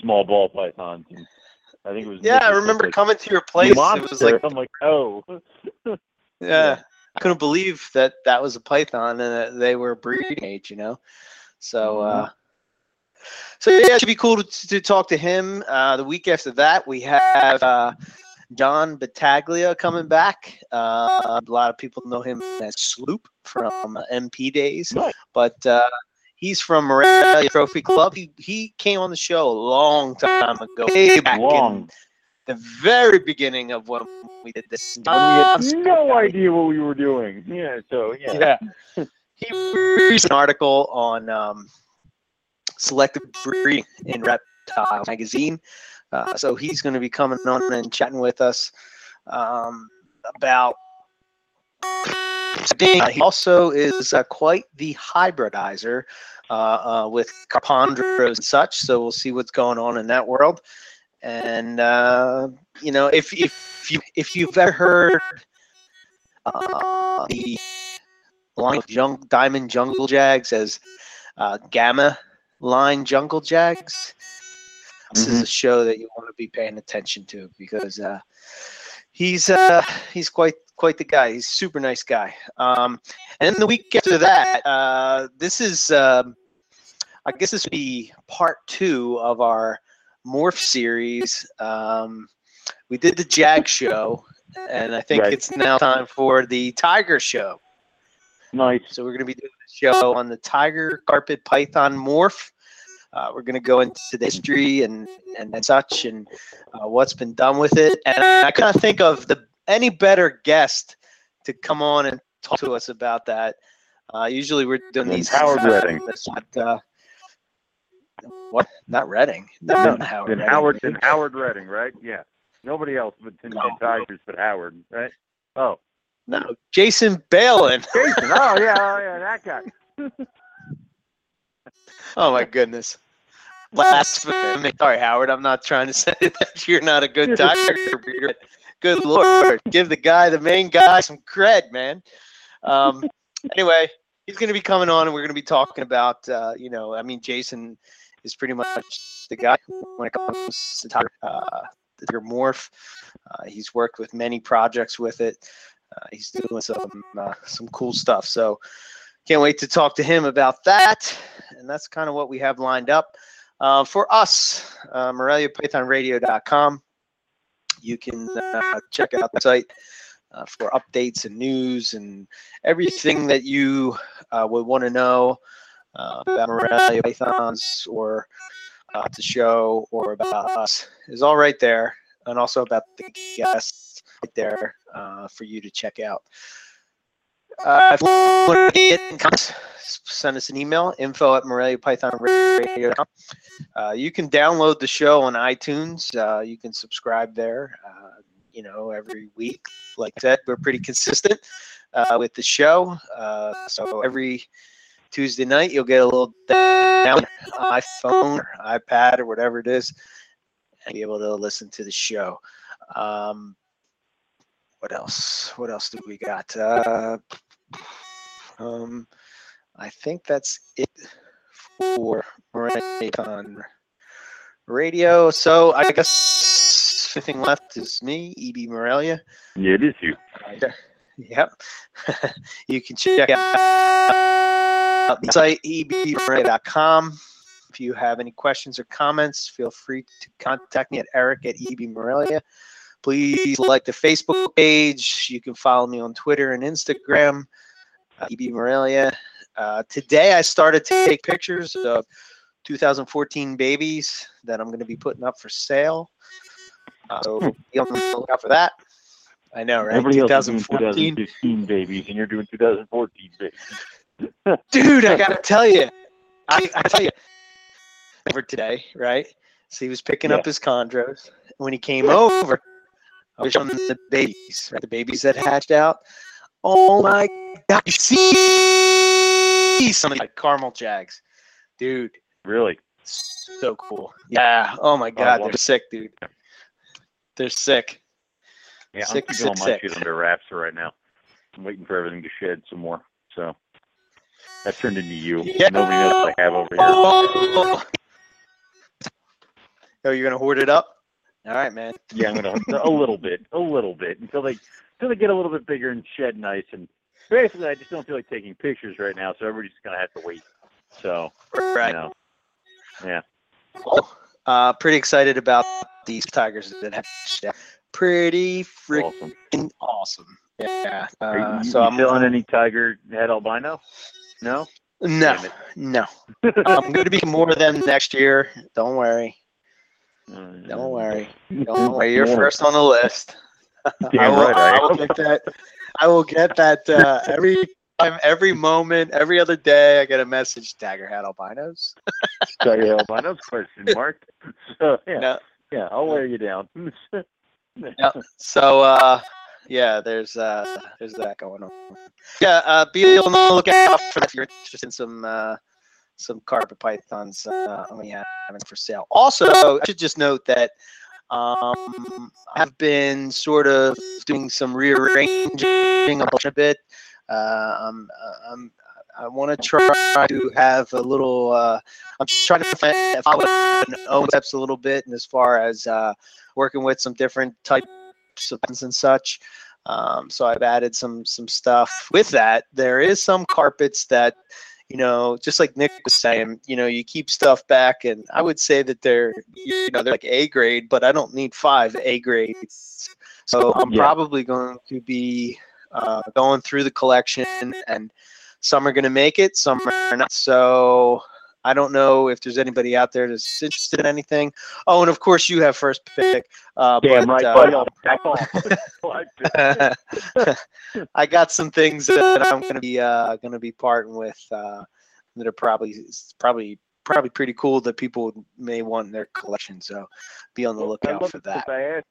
small ball pythons. And I think it was. Yeah, I remember like, coming to your place. Monster. It was like, I'm like, oh, yeah, I couldn't believe that that was a python and that they were breeding age, you know. So, uh, so yeah, it should be cool to, to talk to him. Uh, the week after that, we have uh, John Battaglia coming back. Uh, a lot of people know him as Sloop from MP days, Nice. but uh, he's from Morelia Trophy Club. He, he came on the show a long time ago, way back in the very beginning of when we did this. We had no idea what we were doing. Yeah, so yeah. Yeah. he released an article on um, selective breeding in Reptile magazine. Uh, so he's going to be coming on and chatting with us um, about. Uh, he also is uh, quite the hybridizer uh, uh, with Carpondros and such. So we'll see what's going on in that world. And uh, you know, if if you if you've ever heard uh, the line of jung- diamond jungle jags as uh, gamma line jungle jags. This is a show that you want to be paying attention to because uh, he's uh, he's quite quite the guy. He's a super nice guy. Um, and then the week after that, uh, this is um, I guess this would be part two of our Morph series. Um, we did the Jag show, and I think Right. it's now time for the Tiger show. Nice. So we're going to be doing a show on the tiger carpet python morph. Uh, we're going to go into the history and, and, and such and uh, what's been done with it. And I kind of think of the any better guest to come on and talk to us about that. Uh, usually we're doing these. Howard Redding. But, uh, what? Not Redding. No, No, not Howard. Then Redding. Howard, then Howard Redding, right? Yeah. Nobody else but the No. Tigers, but Howard, right? Oh, No, Jason Balin. Jason. Oh yeah, oh yeah, that guy. Oh my goodness. Blasphemy. Sorry, Howard. I'm not trying to say that you're not a good tiger. Good lord, give the guy, the main guy, some cred, man. Um, anyway, he's going to be coming on, and we're going to be talking about, uh, you know, I mean, Jason is pretty much the guy when it comes to tiger, uh, the tiger morph. Uh, he's worked with many projects with it. Uh, he's doing some uh, some cool stuff. So can't wait to talk to him about that. And that's kind of what we have lined up. Uh, for us, uh, MoreliaPythonRadio.com. You can uh, check out the site uh, for updates and news and everything that you uh, would want to know uh, about Morelia Pythons or uh, the show or about us is all right there. And also about the guests right there for you to check out. Uh, if you send us an email, info at MoreliaPythonRadio.com. Uh, you can download the show on iTunes. Uh, you can subscribe there, uh, you know, every week. Like I said, we're pretty consistent uh, with the show. Uh, so every Tuesday night, you'll get a little down iPhone or iPad or whatever it is, and be able to listen to the show. Um, what else? What else do we got? Uh, um, I think that's it for Morelia Python Radio. So I guess the thing left is me, EB Morelia. Yeah, it is you. Uh, yep. you can check out the site ebmorelia.com. If you have any questions or comments, feel free to contact me at eric at ebmorelia. Please like the Facebook page. You can follow me on Twitter and Instagram, uh, EB Morelia. Uh, today, I started to take pictures of 2014 babies that I'm going to be putting up for sale. Uh, so be on the lookout for that. I know, right? Everybody else is doing 2014. 2015 babies, and you're doing 2014 babies. Dude, I got to tell you, I, I tell you, over today, right? So he was picking up his chondros. When he came over, I was showing the babies, right? The babies that hatched out. Oh my God. You see some of the like, caramel jags. Dude, Really? so cool. Yeah. Oh my God. love They're sick, dude. They're sick. Yeah, Sick, I'm keeping all sick, my sick. shit under wraps right now. I'm waiting for everything to shed some more. So that turned into you. Yeah. Nobody knows what I have over here. Oh, oh you're going to hoard it up? All right, man. Yeah, I'm gonna a little bit, a little bit until they until they get a little bit bigger and shed nice. And basically, I just don't feel like taking pictures right now, so everybody's gonna have to wait. So Right. you know, yeah, Cool. Uh, pretty excited about these tigers that have pretty freaking awesome. awesome. Yeah. Are Uh, you, so I'm selling any tiger head albino? No. no, no. I'm going to be more of them next year. Don't worry. Mm. Don't worry. Don't worry. You're first on the list. I Damn will, right. I I will get that. I will get that uh, every time, every moment, every other day. I get a message. Dagger hat albinos. Tiger albinos? Question mark. So yeah, No. yeah, I'll wear you down. Yeah. So uh yeah, there's uh there's that going on. Yeah, uh be on the lookout for that if you're interested in some uh some carpet pythons uh we have for sale. Also, I should just note that um I've been sort of doing some rearranging a bunch a bit. Uh um, uh, um I want to try to have a little uh I'm trying to find follow steps a little bit and as far as uh working with some different types of buttons and such. Um, so I've added some some stuff with that. There is some carpets that you know, just like Nick was saying, you know, you keep stuff back, and I would say that they're, you know, they're like A grade, but I don't need five A grades. So I'm Yeah. probably going to be uh, going through the collection, and some are going to make it, some are not. So I don't know if there's anybody out there that's interested in anything. Oh, and of course you have first pick. Uh, Damn but, right, uh, buddy. I'll back off. I got some things that I'm gonna be uh, gonna be parting with uh, that are probably probably probably pretty cool that people may want in their collection. So be on the lookout for that. I asked,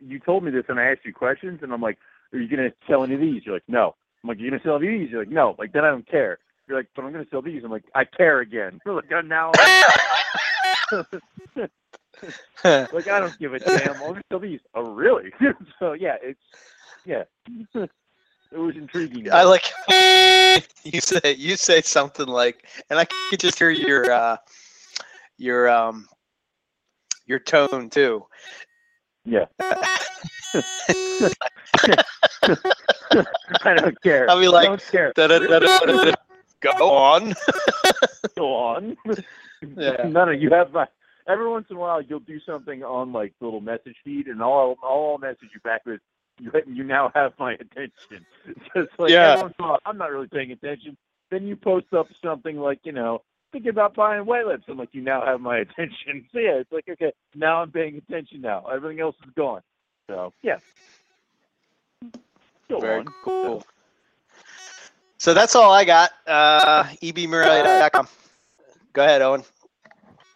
you told me this, and I asked you questions, and I'm like, "Are you gonna sell any of these?" You're like, "No." I'm like, "You gonna sell any of these?" You're like, "No." Like then I don't care. You're like, "But I'm gonna sell these." I'm like, "I care again." Like, "Oh, now." like I don't give a damn. I'm gonna sell these. Oh really? so yeah, it's yeah. it was intriguing. I like you say you say something like, and I could just hear your uh, your um your tone too. Yeah. I don't care. I'll be like, I don't care. Go on. Go on. Yeah. None of you have my. Every once in a while, you'll do something on like the little message feed, and all all I'll message you back with, you, you now have my attention. Just like Yeah. every once in a while, I'm not really paying attention. Then you post up something like, you know, thinking about buying white lips. I'm like, you now have my attention. So yeah, it's like okay, now I'm paying attention. Now everything else is gone. So yeah. Go Very on. cool. So that's all I got. Uh, ebmorelia.com. Go ahead, Owen.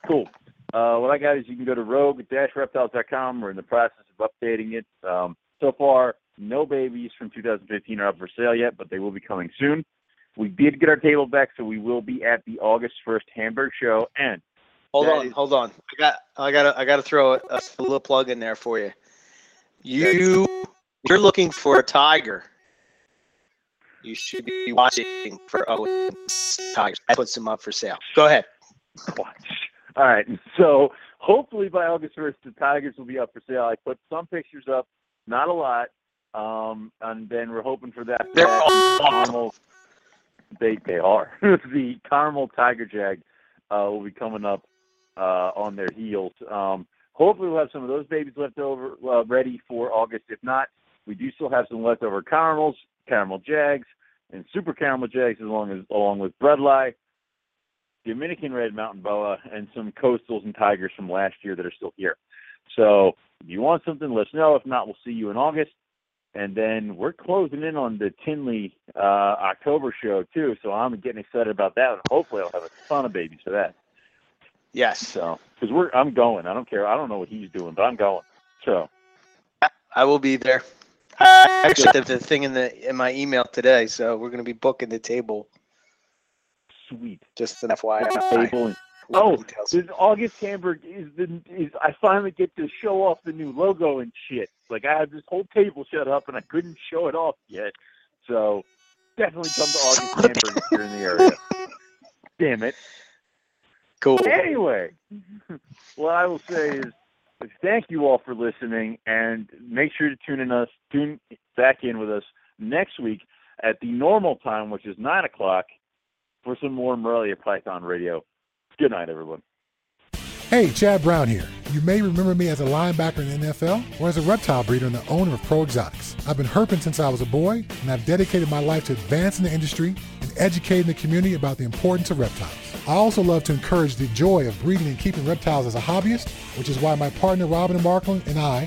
Cool. Uh, what I got is you can go to rogue-reptiles.com. We're in the process of updating it. Um, so far, no babies from 2015 are up for sale yet, but they will be coming soon. We did get our table back, so we will be at the August 1st Hamburg show. And Hold on, is- hold on. I got, I got, to I got to throw a, a little plug in there for you. You, you're looking for a tiger. You should be watching for Owen's tigers. I put some up for sale. Go ahead. watch. All right. So hopefully by August 1st, the Tigers will be up for sale. I put some pictures up, not a lot. Um, and then we're hoping for that. They're caramel, they they are the caramel tiger jag uh, will be coming up uh, on their heels. Um, hopefully we'll have some of those babies left over uh, ready for August. If not, we do still have some leftover caramels, caramel jags, and super caramel jags along as along with bredli. Dominican red mountain boa, and some coastals and tigers from last year that are still here. So if you want something, let us know. If not, we'll see you in August. And then we're closing in on the Tinley uh, October show too, so I'm getting excited about that. And hopefully, I'll have a ton of babies for that. Yes, So because we're, I'm going. I don't care. I don't know what he's doing, but I'm going. So I will be there. I actually did the thing in the in my email today, so we're going to be booking the table. sweet. Just an FYI. Table Oh, This August Hamburg is the is I finally get to show off the new logo and shit. Like I had this whole table set up and I couldn't show it off yet. So definitely come to August Hamburg if you're in the area. Damn it. Cool. Anyway, what I will say is thank you all for listening and make sure to tune in us tune back in with us next week at the normal time, which is nine o'clock, for some more Morelia Python Radio. Good night, everyone. Hey, Chad Brown here. You may remember me as a linebacker in the NFL or as a reptile breeder and the owner of Pro Exotics. I've been herping since I was a boy, and I've dedicated my life to advancing the industry and educating the community about the importance of reptiles. I also love to encourage the joy of breeding and keeping reptiles as a hobbyist, which is why my partner Robin Markland and I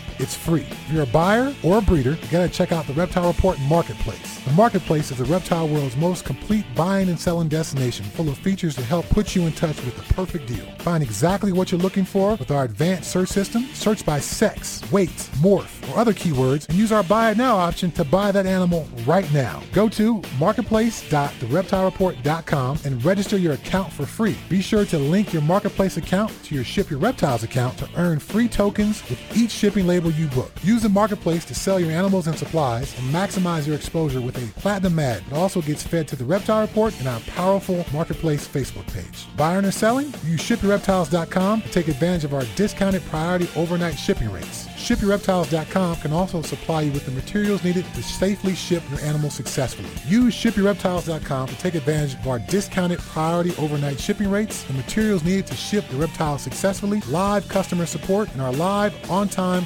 it's free. If you're a buyer or a breeder, you gotta check out the Reptile Report Marketplace. The Marketplace is the reptile world's most complete buying and selling destination, full of features to help put you in touch with the perfect deal. Find exactly what you're looking for with our advanced search system. Search by sex, weight, morph, or other keywords and use our buy it now option to buy that animal right now. Go to marketplace.thereptilereport.com and register your account for free. Be sure to link your marketplace account to your Ship Your Reptiles account to earn free tokens with each shipping label you book. Use the marketplace to sell your animals and supplies and maximize your exposure with a platinum ad that also gets fed to the Reptile Report and our powerful marketplace Facebook page. Buying or selling? Use shipyourreptiles.com to take advantage of our discounted priority overnight shipping rates. ShipYourReptiles.com can also supply you with the materials needed to safely ship your animal successfully. Use ShipYourReptiles.com to take advantage of our discounted priority overnight shipping rates, the materials needed to ship your reptiles successfully, live customer support, and our live on-time